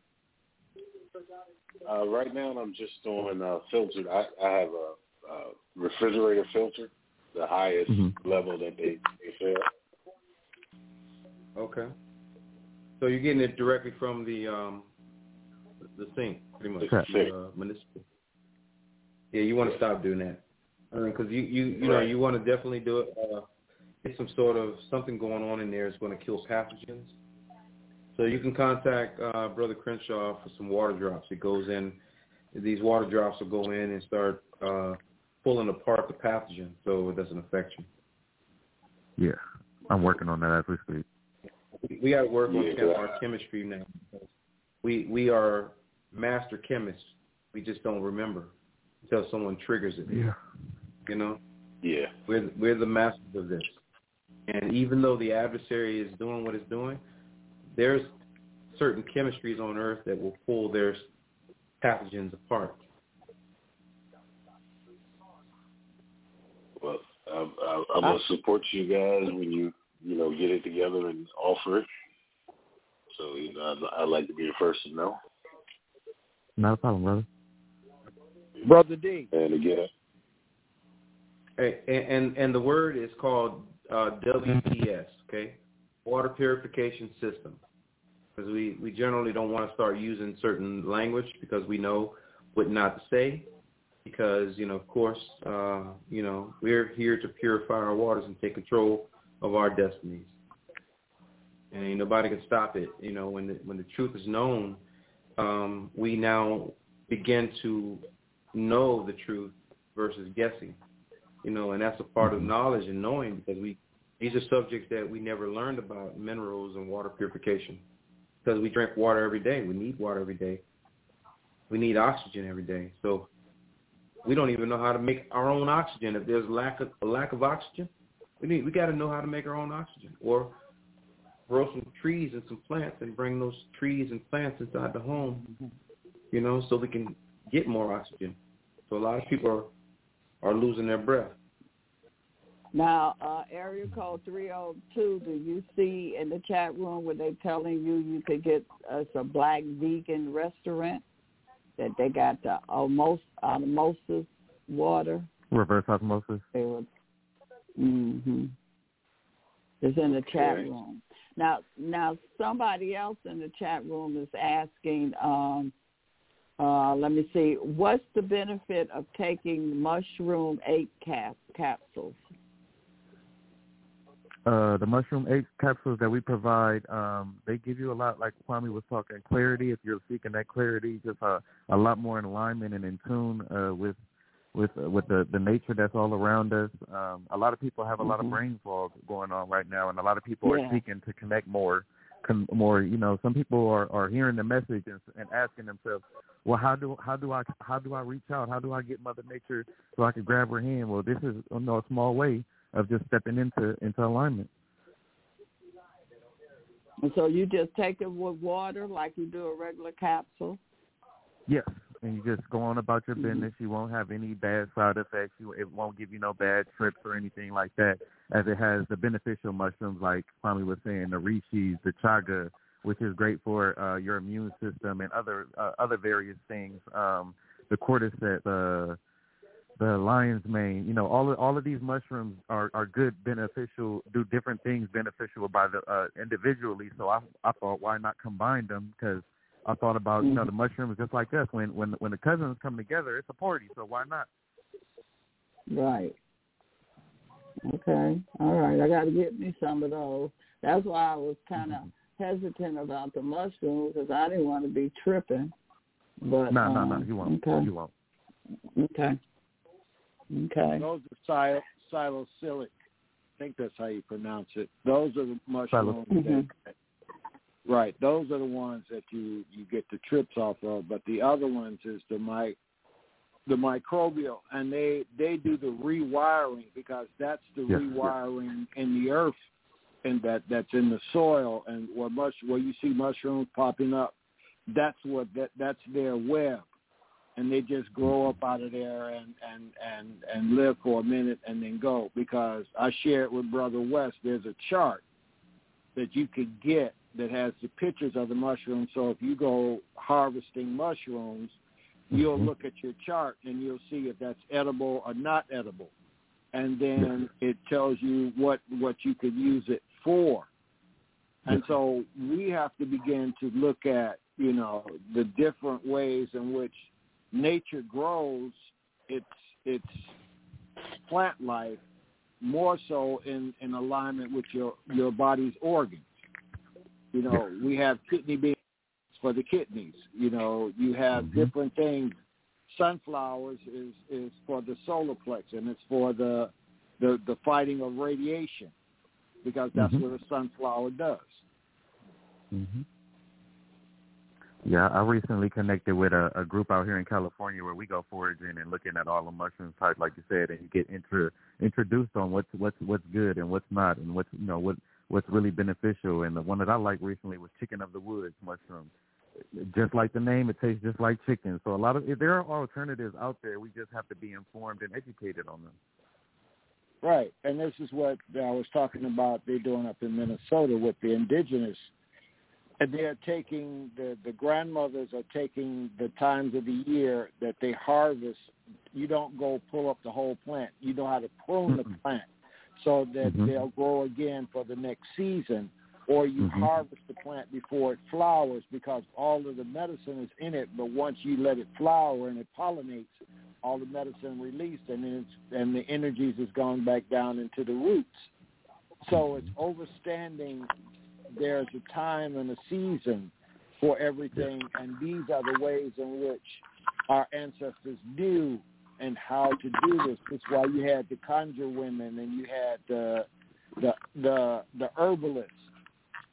Uh, right now, I'm just doing uh, filtered. I, I have a, a refrigerator filter, the highest Mhm. level that they, they sell. Okay. So you're getting it directly from the um the sink, pretty much. The sink. Uh, municipal. Yeah, you want to stop doing that because you you you know you want to definitely do it. Uh, get some sort of something going on in there that's going to kill pathogens. So you can contact uh, Brother Crenshaw for some water drops. It goes in. These water drops will go in and start uh, pulling apart the pathogen, so it doesn't affect you. Yeah, I'm working on that as we speak. We got to work on Yeah, chem- right. our chemistry now. We we are master chemists. We just don't remember until someone triggers it. Yeah. You know, Yeah. we're we're the masters of this. And even though the adversary is doing what it's doing, there's certain chemistries on Earth that will pull their pathogens apart. Well, I, I, I'm gonna support you guys when you you know get it together and offer it. So you know, I'd, I'd like to be the first to know. Not a problem, brother. Brother D. And again, Hey, and, and the word is called uh, WPS, okay, water purification system. Because we we generally don't want to start using certain language because we know what not to say. Because you know, of course, uh, you know, we're here to purify our waters and take control of our destinies. And nobody can stop it. You know, when the, when the truth is known, um, we now begin to know the truth versus guessing you know, and that's a part of knowledge and knowing because we these are subjects that we never learned about minerals and water purification because we drink water every day. We need water every day. We need oxygen every day. So we don't even know how to make our own oxygen. If there's lack of a lack of oxygen, we need we got to know how to make our own oxygen or grow some trees and some plants and bring those trees and plants inside the home, you know, so we can get more oxygen. So a lot of people are are losing their breath. Now, uh, area code 302, do you see in the chat room where they're telling you you could get us a black vegan restaurant that they got the almost osmosis water? Reverse osmosis. They were, hmm It's in the chat room. Now, now somebody else in the chat room is asking, um, uh, let me see, what's the benefit of taking mushroom eight cap capsules? Uh, the mushroom eight capsules that we provide, um, they give you a lot, like Kwame was talking, clarity. If you're seeking that clarity, just a, a lot more in alignment and in tune uh, with with uh, with the the nature that's all around us. Um, a lot of people have a lot of Mhm. brain fog going on right now, and a lot of people Yeah. are seeking to connect more. Con- more, you know, some people are are hearing the message and, and asking themselves, well, how do how do I how do I reach out? How do I get Mother Nature so I can grab her hand? Well, this is you know, a small way of just stepping into into alignment. And so you just take it with water like you do a regular capsule? Yes, and you just go on about your Mhm. business. You won't have any bad side effects. You, it won't give you no bad trips or anything like that, as it has the beneficial mushrooms like Kwame was saying, the reishi, the chaga, which is great for uh, your immune system and other uh, other various things. Um, the cordyceps, the the lion's mane. You know, all of, all of these mushrooms are are good, beneficial, do different things beneficial by the uh, individually. So I I thought why not combine them because I thought about you know the mm-hmm. mushrooms just like us. When when when the cousins come together, it's a party. So why not? Right. Okay. All right. I got to get me some of those. That's why I was kind of mm-hmm. hesitant about the mushrooms because I didn't want to be tripping. But No, no, no, you won't. Okay. You won't. Okay. Okay. Those are sil- psilocylic. I think that's how you pronounce it. Those are the mushrooms Mhm. that, right. Those are the ones that you you get the trips off of. But the other ones is the mic, the microbial, and they they do the rewiring because that's the Yes. rewiring in the earth, and that that's in the soil, and where mush where you see mushrooms popping up, that's what that that's their web and they just grow up out of there and and and and live for a minute and then go. Because I shared with brother West there's a chart that you could get that has the pictures of the mushrooms. So if you go harvesting mushrooms you'll Mhm. look at your chart and you'll see if that's edible or not edible. And then it tells you what what you could use it for. And so we have to begin to look at you know the different ways in which nature grows its its plant life more so in in alignment with your your body's organs you know we have kidney beans for the kidneys you know you have Mhm. different things sunflowers is is for the solar plex and it's for the the the fighting of radiation because that's Mhm. what a sunflower does Mm-hmm. Yeah, I recently connected with a, a group out here in California where we go foraging and looking at all the mushrooms type, like you said, and you get intro, introduced on what's what's what's good and what's not, and what's you know what what's really beneficial. And the one that I like recently was chicken of the woods mushroom. Just like the name, it tastes just like chicken. So a lot of there are alternatives out there. We just have to be informed and educated on them. Right, and this is what I was talking about. They're doing up in Minnesota with the indigenous and they're taking the the grandmothers are taking the times of the year that they harvest. You don't go pull up the whole plant. You know how to prune mm-hmm. the plant so that mm-hmm. they'll grow again for the next season. Or you mm-hmm. harvest the plant before it flowers because all of the medicine is in it. But once you let it flower and it pollinates, all the medicine released and it's, and the energies is going back down into the roots. So it's understanding there's a time and a season for everything, and these are the ways in which our ancestors knew and how to do this. That's why you had the conjure women and you had the the the the herbalists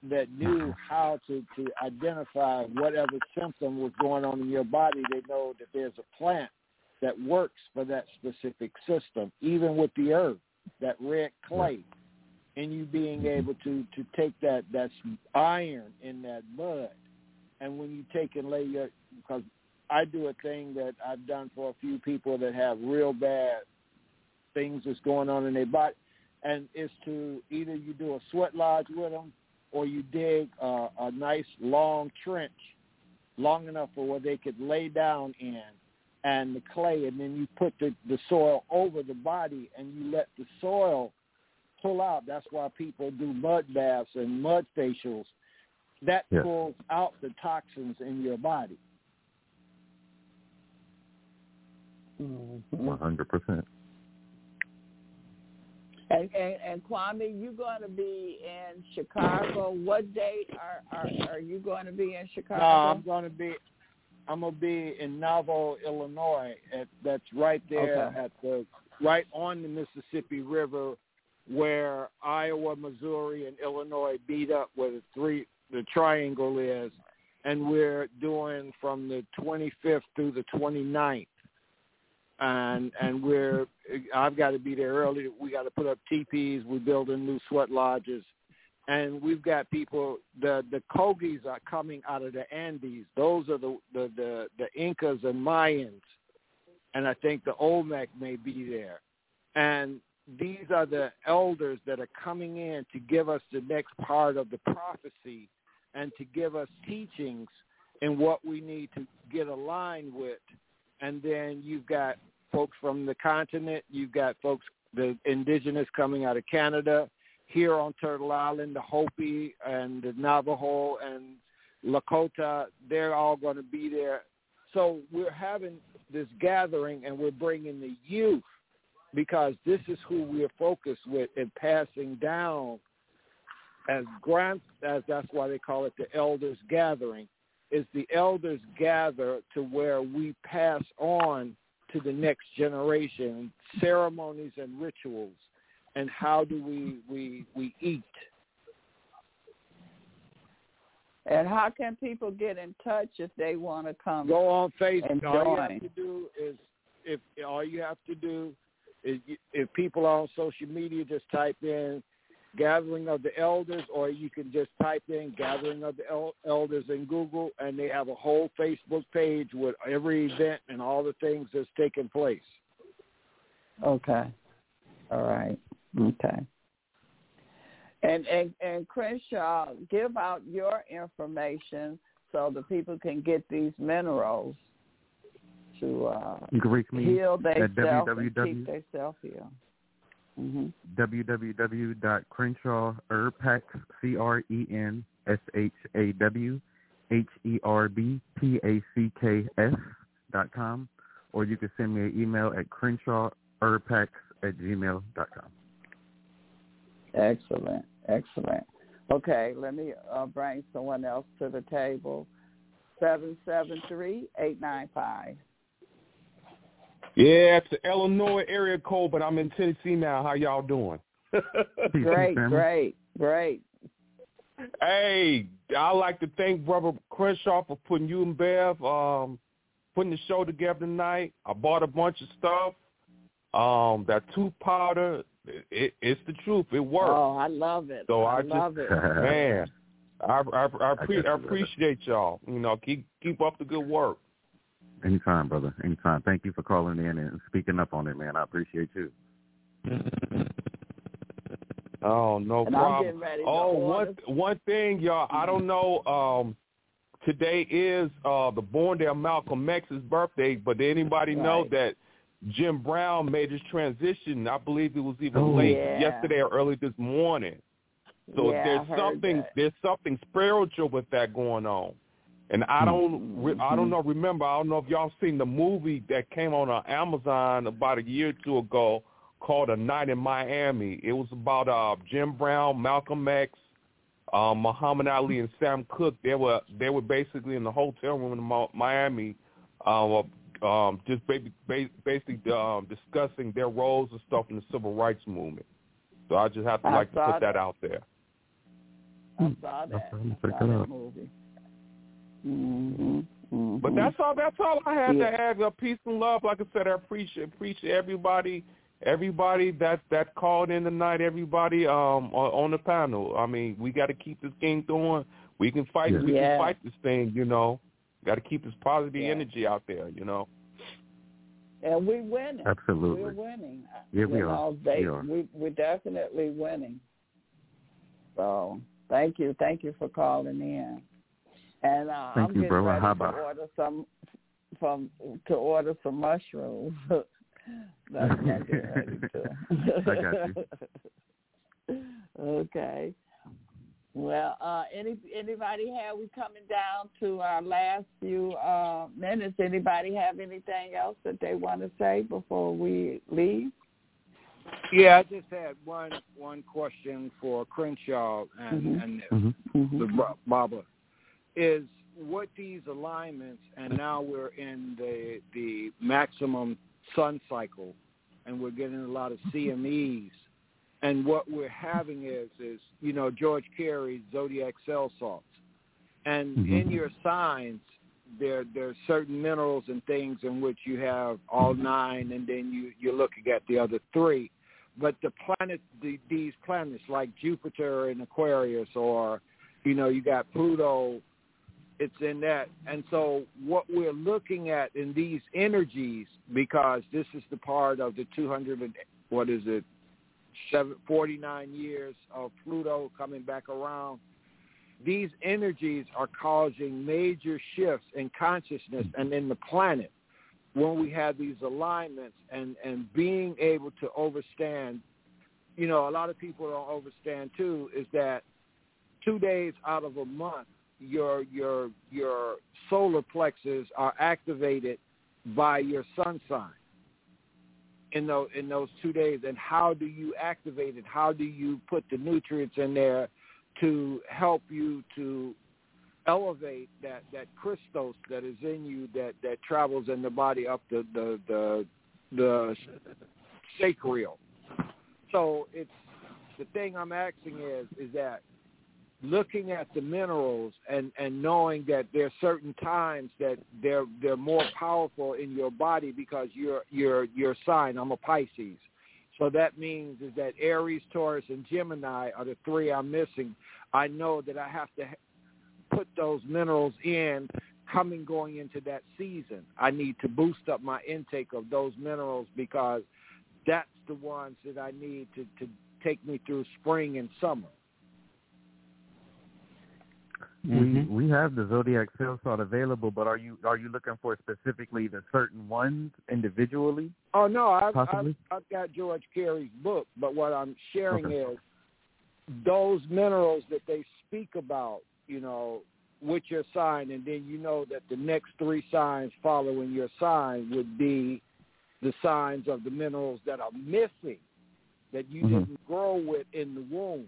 that knew how to to identify whatever symptom was going on in your body. They know that there's a plant that works for that specific system. Even with the earth, that red clay, and you being able to to take that that iron in that mud, and when you take and lay your because I do a thing that I've done for a few people that have real bad things that's going on in their body, and it's to either you do a sweat lodge with them or you dig a, a nice long trench, long enough for where they could lay down in, and the clay, and then you put the the soil over the body, and you let the soil pull out. That's why people do mud baths and mud facials. That yeah. pulls out the toxins in your body. Mm-hmm. One hundred percent. And, and, and Kwame, you going to be in Chicago. What date are, are are you going to be in Chicago? No, I'm going to be. I'm gonna be in Nauvoo, Illinois. At, that's right there okay. at the right on the Mississippi River, where Iowa, Missouri, and Illinois beat up where the three the triangle is, and we're doing from the 25th through the 29th. And and we're I've got to be there early. We got to put up teepees. We're building new sweat lodges, and we've got people. The the Kogis are coming out of the Andes. Those are the the the, the Incas and Mayans, and I think the Olmec may be there. And these are the elders that are coming in to give us the next part of the prophecy and to give us teachings in what we need to get aligned with. And then you've got folks from the continent, you've got folks, the indigenous coming out of Canada, here on Turtle Island, the Hopi and the Navajo and Lakota, they're all going to be there. So we're having this gathering and we're bringing the youth because this is who we are focused with and passing down as grant as that's why they call it the elders gathering is the elders gather to where we pass on to the next generation ceremonies and rituals. And how do we we we eat? And how can people get in touch if they want to come go on facebook. all you have to do is if all you have to do if people are on social media, just type in gathering of the elders, or you can just type in gathering of the el- elders in Google, and they have a whole Facebook page with every event and all the things that's taking place. Okay. All right. Okay. And and and Crenshaw, give out your information so the people can get these minerals to uh, reach me heal themselves and keep themselves healed. Mm-hmm. www.crenshawherbpacks, dot com, or you can send me an email at crenshawherbpacks at gmail dot com. Excellent, excellent. Okay, let me uh, bring someone else to the table. Seven seven three eight nine five. Yeah, it's the Illinois area code, but I'm in Tennessee now. How y'all doing? [LAUGHS] great, great, great. hey, I like to thank Brother Crenshaw for putting you and Bev, um, putting the show together tonight. I bought a bunch of stuff. Um, that tooth powder, it, it's the truth. It works. Oh, I love it. So I, I, love just, it. man, I I, I, pre- I love it. appreciate y'all. You know, keep keep up the good work. Anytime, brother. Anytime. Thank you for calling in and speaking up on it, man. I appreciate you. [LAUGHS] Oh, no And I'm problem. getting ready to Oh, order. one one thing, y'all. I don't know. Um, today is uh the born day of Malcolm X's birthday, but did anybody know that Jim Brown made his transition? I believe it was even Oh. late Yeah. yesterday or early this morning. So yeah, there's something that. there's something spiritual with that going on. And I don't I don't know remember I don't know if y'all seen the movie that came on uh, Amazon about a year or two ago called A Night in Miami. It was about uh Jim Brown, Malcolm X, uh, Muhammad Ali and Sam Cooke. They were they were basically in the hotel room in Miami uh, um just ba- ba- basically um discussing their roles and stuff in the civil rights movement. So I just have to I like to put that that. out there. I saw that. I'm gonna I check saw that movie. Hmm hmm But that's all. That's all I have Yeah. to have. Uh, peace and love. Like I said, I appreciate appreciate everybody, everybody that that called in tonight. Everybody um on, on the panel. I mean, we got to keep this game going. We can fight. Yeah. We Yeah. can fight this thing. You know, got to keep this positive Yeah. energy out there. You know. And we winning. Absolutely. We're winning. Yeah, we are. They, We are. We, we're definitely winning. So thank you, thank you for calling in. And uh, Thank I'm you, getting brother. ready How to about- order some from to order some mushrooms. [LAUGHS] That's what I'm getting ready to. [LAUGHS] I got you. [LAUGHS] okay. Well, uh, any anybody have we coming down to our last few uh, minutes? Anybody have anything else that they want to say before we leave? Yeah, I just had one one question for Crenshaw and Mhm. and Mm-hmm. the Bo- Baba is what these alignments, and now we're in the the maximum sun cycle, and we're getting a lot of CMEs, and what we're having is is you know George Carey's zodiac cell salts, and Mhm. in your signs there there are certain minerals and things in which you have all nine, and then you you're looking at the other three. But the planet, the, these planets like Jupiter and Aquarius, or you know, you got Pluto, it's in that. And so what we're looking at in these energies, because this is the part of the 200, and, what is it, seven, 49 years of Pluto coming back around, these energies are causing major shifts in consciousness and in the planet when we have these alignments and, and being able to overstand, you know, a lot of people don't overstand too, is that two days out of a month, your your your solar plexus are activated by your sun sign in those in those two days. And how do you activate it? How do you put the nutrients in there to help you to elevate that that Christos that is in you that that travels in the body up the the the the sacral. So it's the thing I'm asking is is that looking at the minerals and and knowing that there are certain times that they're they're more powerful in your body because you're you're your sign. I'm a Pisces. So that means is that Aries, Taurus, and Gemini are the three I'm missing. I know that I have to put those minerals in coming going into that season. I need to boost up my intake of those minerals because that's the ones that I need to, to take me through spring and summer. We we have the zodiac cell salt available, but are you are you looking for specifically the certain ones individually? Oh no, I've, I've I've got George Carey's book, but what I'm sharing Okay. is those minerals that they speak about, you know, with your sign, and then you know that the next three signs following your sign would be the signs of the minerals that are missing that you Mhm. didn't grow with in the womb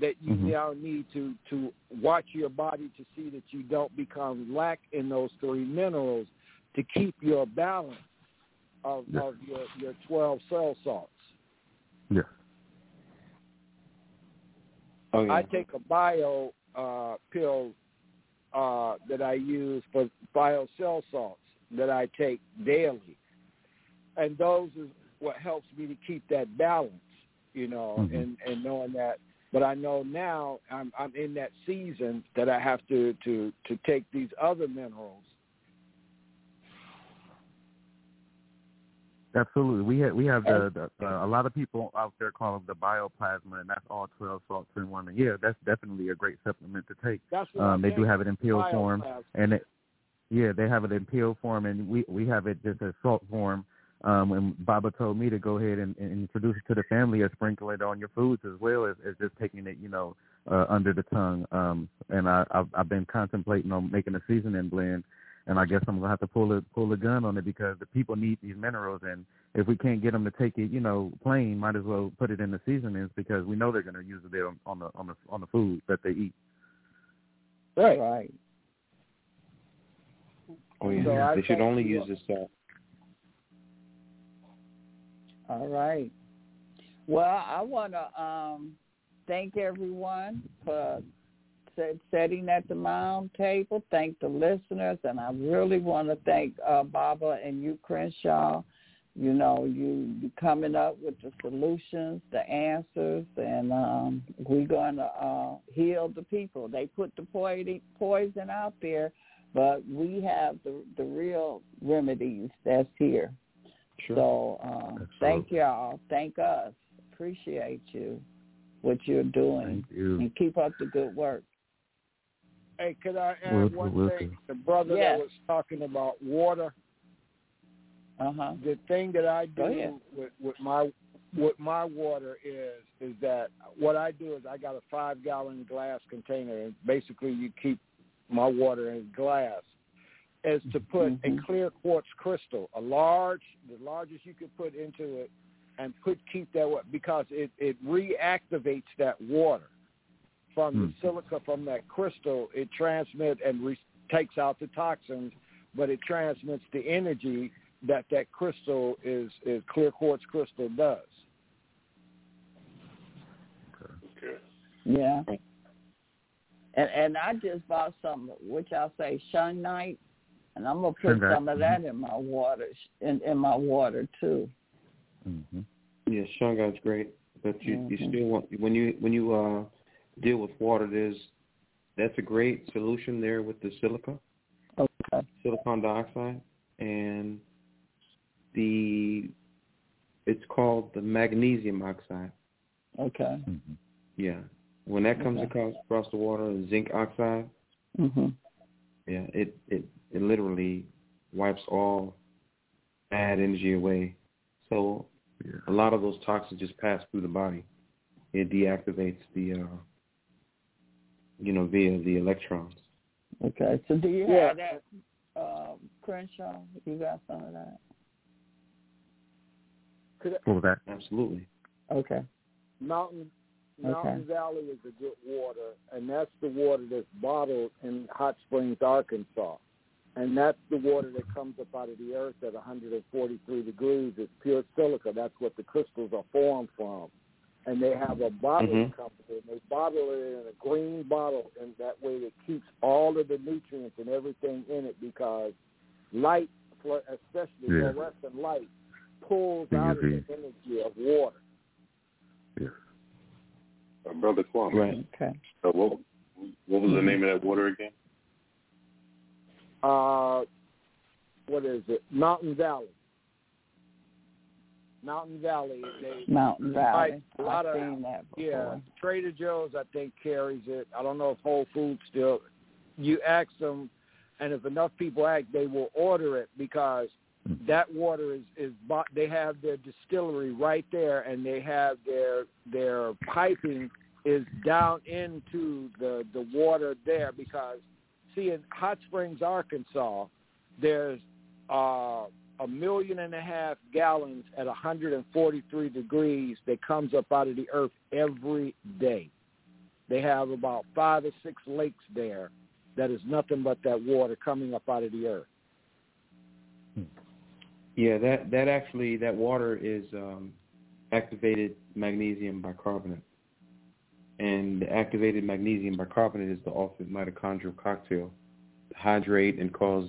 that you Mhm. now need to to watch your body to see that you don't become lack in those three minerals to keep your balance of, Yeah. of your your 12 cell salts. Yes. Oh yeah. I take a bio uh, pills uh, that I use for bio cell salts that I take daily, and those is what helps me to keep that balance, you know, Mhm. and and knowing that. But I know now I'm I'm in that season that I have to to to take these other minerals. Absolutely, we have we have the, the uh, a lot of people out there call them the bioplasma, and that's all twelve salts in one. Yeah, that's definitely a great supplement to take. That's what Um, they do have it in pill form, and it, yeah, they have it in pill form, and we we have it just as salt form. Um, and Baba told me to go ahead and, and introduce it to the family or sprinkle it on your foods as well as, as just taking it, you know, uh, under the tongue. Um, and I, I've, I've been contemplating on making a seasoning blend, and I guess I'm gonna have to pull a pull a gun on it because the people need these minerals, and if we can't get them to take it, you know, plain, might as well put it in the seasonings because we know they're gonna use it there on, on the on the on the food that they eat. Right. Right. Oh yeah, So I they should only use this salt. All right. Well, I want to um, thank everyone for set, setting at the mound table. Thank the listeners, and I really want to thank uh, Baba and you, Crenshaw. You know, you, you coming up with the solutions, the answers, and um, we're going to uh, heal the people. They put the poison out there, but we have the the real remedies that's here. Sure. So um, thank y'all. Thank us. Appreciate you, what you're doing, Thank you. and keep up the good work. Hey, could I add Will- one will thing? The brother Yes. that was talking about water. Uh huh. The thing that I do with, with my with my water is is that what I do is I got a five gallon glass container, and basically you keep my water in glass. Is to put Mhm. a clear quartz crystal, a large, the largest you could put into it, and put keep that wa- because it it reactivates that water from Hmm. the silica from that crystal. It transmits and re- takes out the toxins, but it transmits the energy that that crystal is is clear quartz crystal does. Okay. Yeah. And and I just bought some, which I'll say shungite, and I'm gonna put Shungite, some of that in my water, in in my water too. hmm Yeah, shungite's great, but you you Mhm. still want when you when you uh deal with water, there's that's a great solution there with the silica, Okay. silicon dioxide, and the it's called the magnesium oxide. Okay. hmm Yeah, when that comes Okay. across across the water, zinc oxide. Mhm. Yeah, it it it literally wipes all bad energy away. So Yeah. a lot of those toxins just pass through the body. It deactivates the, uh, you know, via the electrons. Okay. So do you Yeah. have that, um, Crenshaw? You got some of that? Could I- What that? Absolutely. Okay. Mountain Okay. Mountain Valley is a good water, and that's the water that's bottled in Hot Springs, Arkansas. And that's the water that comes up out of the earth at 143 degrees. It's pure silica. That's what the crystals are formed from. And they have a bottling Mhm. company, and they bottle it in a green bottle, and that way it keeps all of the nutrients and everything in it because light, fl- especially Yeah. fluorescent light, pulls out of the energy of water. Yes. Uh, Brother Kwame, Right. Okay. uh, what, what was the name of that water again? Uh, what is it? Mountain Valley. Mountain Valley. They, Mountain Valley. A lot I've of- seen that before. yeah, Trader Joe's I think carries it. I don't know if Whole Foods still. You ask them, and if enough people ask, they will order it because that water is is bought. They have their distillery right there, and they have their their piping is down into the the water there because see in Hot Springs, Arkansas, there's uh, a million and a half gallons at 143 degrees that comes up out of the earth every day. They have about five or six lakes there that is nothing but that water coming up out of the earth. Yeah, that that actually that water is um, activated magnesium bicarbonate. And the activated magnesium bicarbonate is the ultimate mitochondrial cocktail. to Hydrate and cause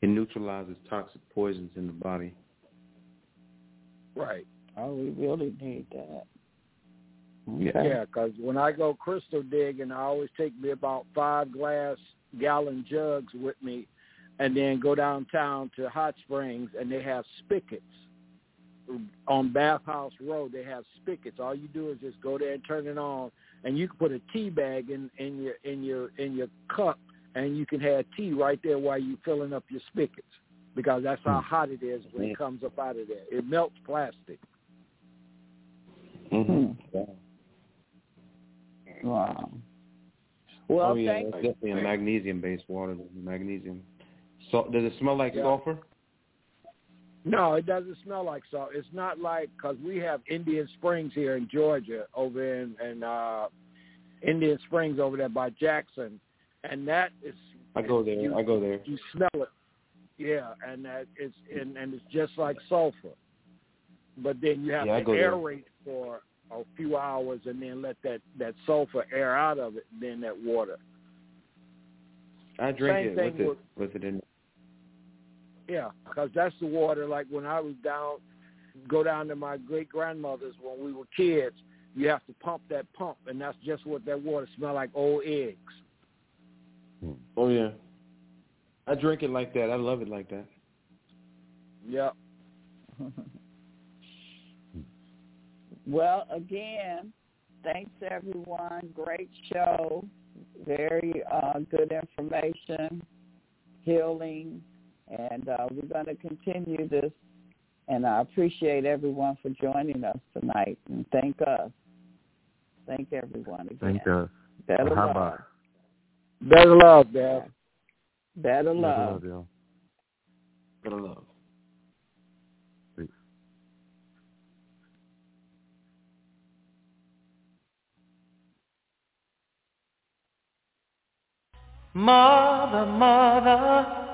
it neutralizes toxic poisons in the body. Right. Oh, we really need that. Yeah. Yeah, because when I go crystal digging, I always take me about five glass gallon jugs with me, and then go downtown to Hot Springs, and they have spigots on Bathhouse Road. They have spigots. All you do is just go there and turn it on, and you can put a tea bag in in your in your in your cup, and you can have tea right there while you're filling up your spigots, because that's how hmm. hot it is when it hmm. comes up out of there. It melts plastic. Mm-hmm. Hmm. Wow. Well, oh yeah, thank it's you. definitely a magnesium-based water. Magnesium. So does it smell like Yeah. sulfur? No, it doesn't smell like salt. It's not like because we have Indian Springs here in Georgia, over in, in uh, Indian Springs over there by Jackson, and that is. I go there. You, I go there. You smell it, yeah, and that it's and, and it's just like sulfur, but then you have Yeah, to go there. aerate for a few hours and then let that that sulfur air out of it, then that water. I drink Same it with it with it in. Yeah, because that's the water. Like when I was down, go down to my great grandmother's when we were kids. You have to pump that pump, and that's just what that water smell like old eggs. Oh yeah. I drink it like that. I love it like that. Yep. [LAUGHS] Well, again, thanks everyone. Great show. Very uh, good information, healing, and uh, we're going to continue this. And I appreciate everyone for joining us tonight. And thank us. Thank everyone again. Thank us. Better How love. about Better love, Bev. Better Better love. love, y'all. Better love. Mother, mother,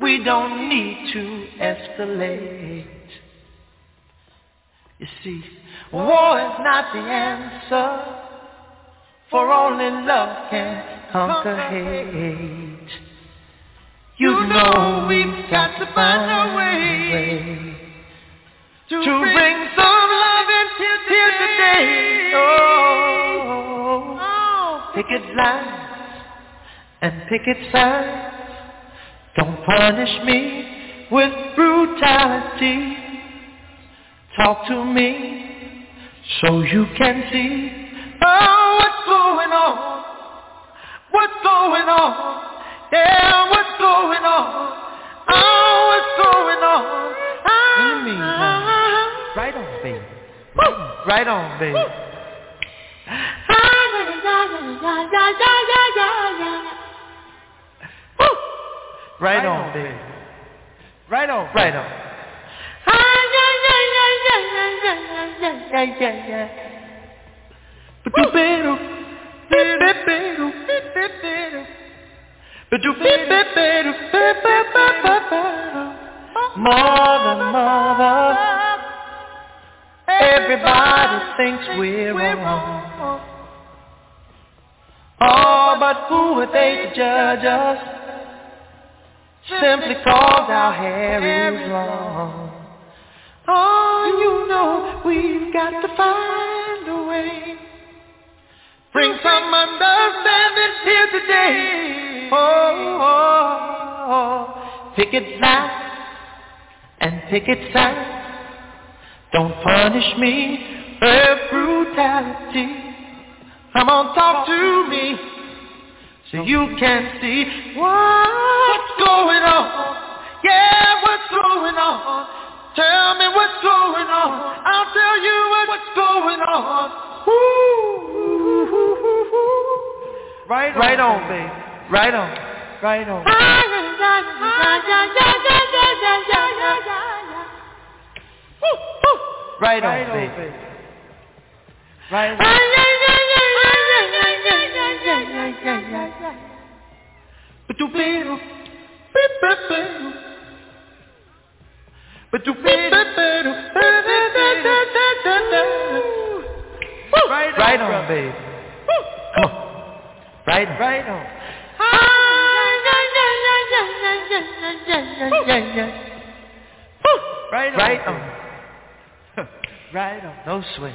we don't need to escalate. You see, war is not the answer, for only love can conquer hate. You know we've got to find a way to bring some love in here today. Oh, oh, picket lines and picket signs. Don't punish me with brutality. Talk to me so you can see oh, what's going on. What's going on? Yeah, what's going on? Oh, what's going on? In the meantime, ah. right on, baby. Right, right on, baby. Right on, baby. Right on, right on. But you better, better, better, better. But you better, better, better, Mother, mother, everybody thinks we're wrong. Oh, but who are they to judge us? Simply cause our hair is long. Oh, you know we've got to find a way. Bring some understanding here today. Oh, oh, oh. picket line and picket sign. Don't punish me for brutality. Come on, talk to me so you can see what's going on. Yeah, what's going on? Tell me what's going on. I'll tell you what's going on. Ooh. Right on, right on, baby. Right on. Right on. Right on, baby. Right on. But you feel, but you feel, right, right on, baby. Come on, right, right on. Right on, right on, right on. No swing.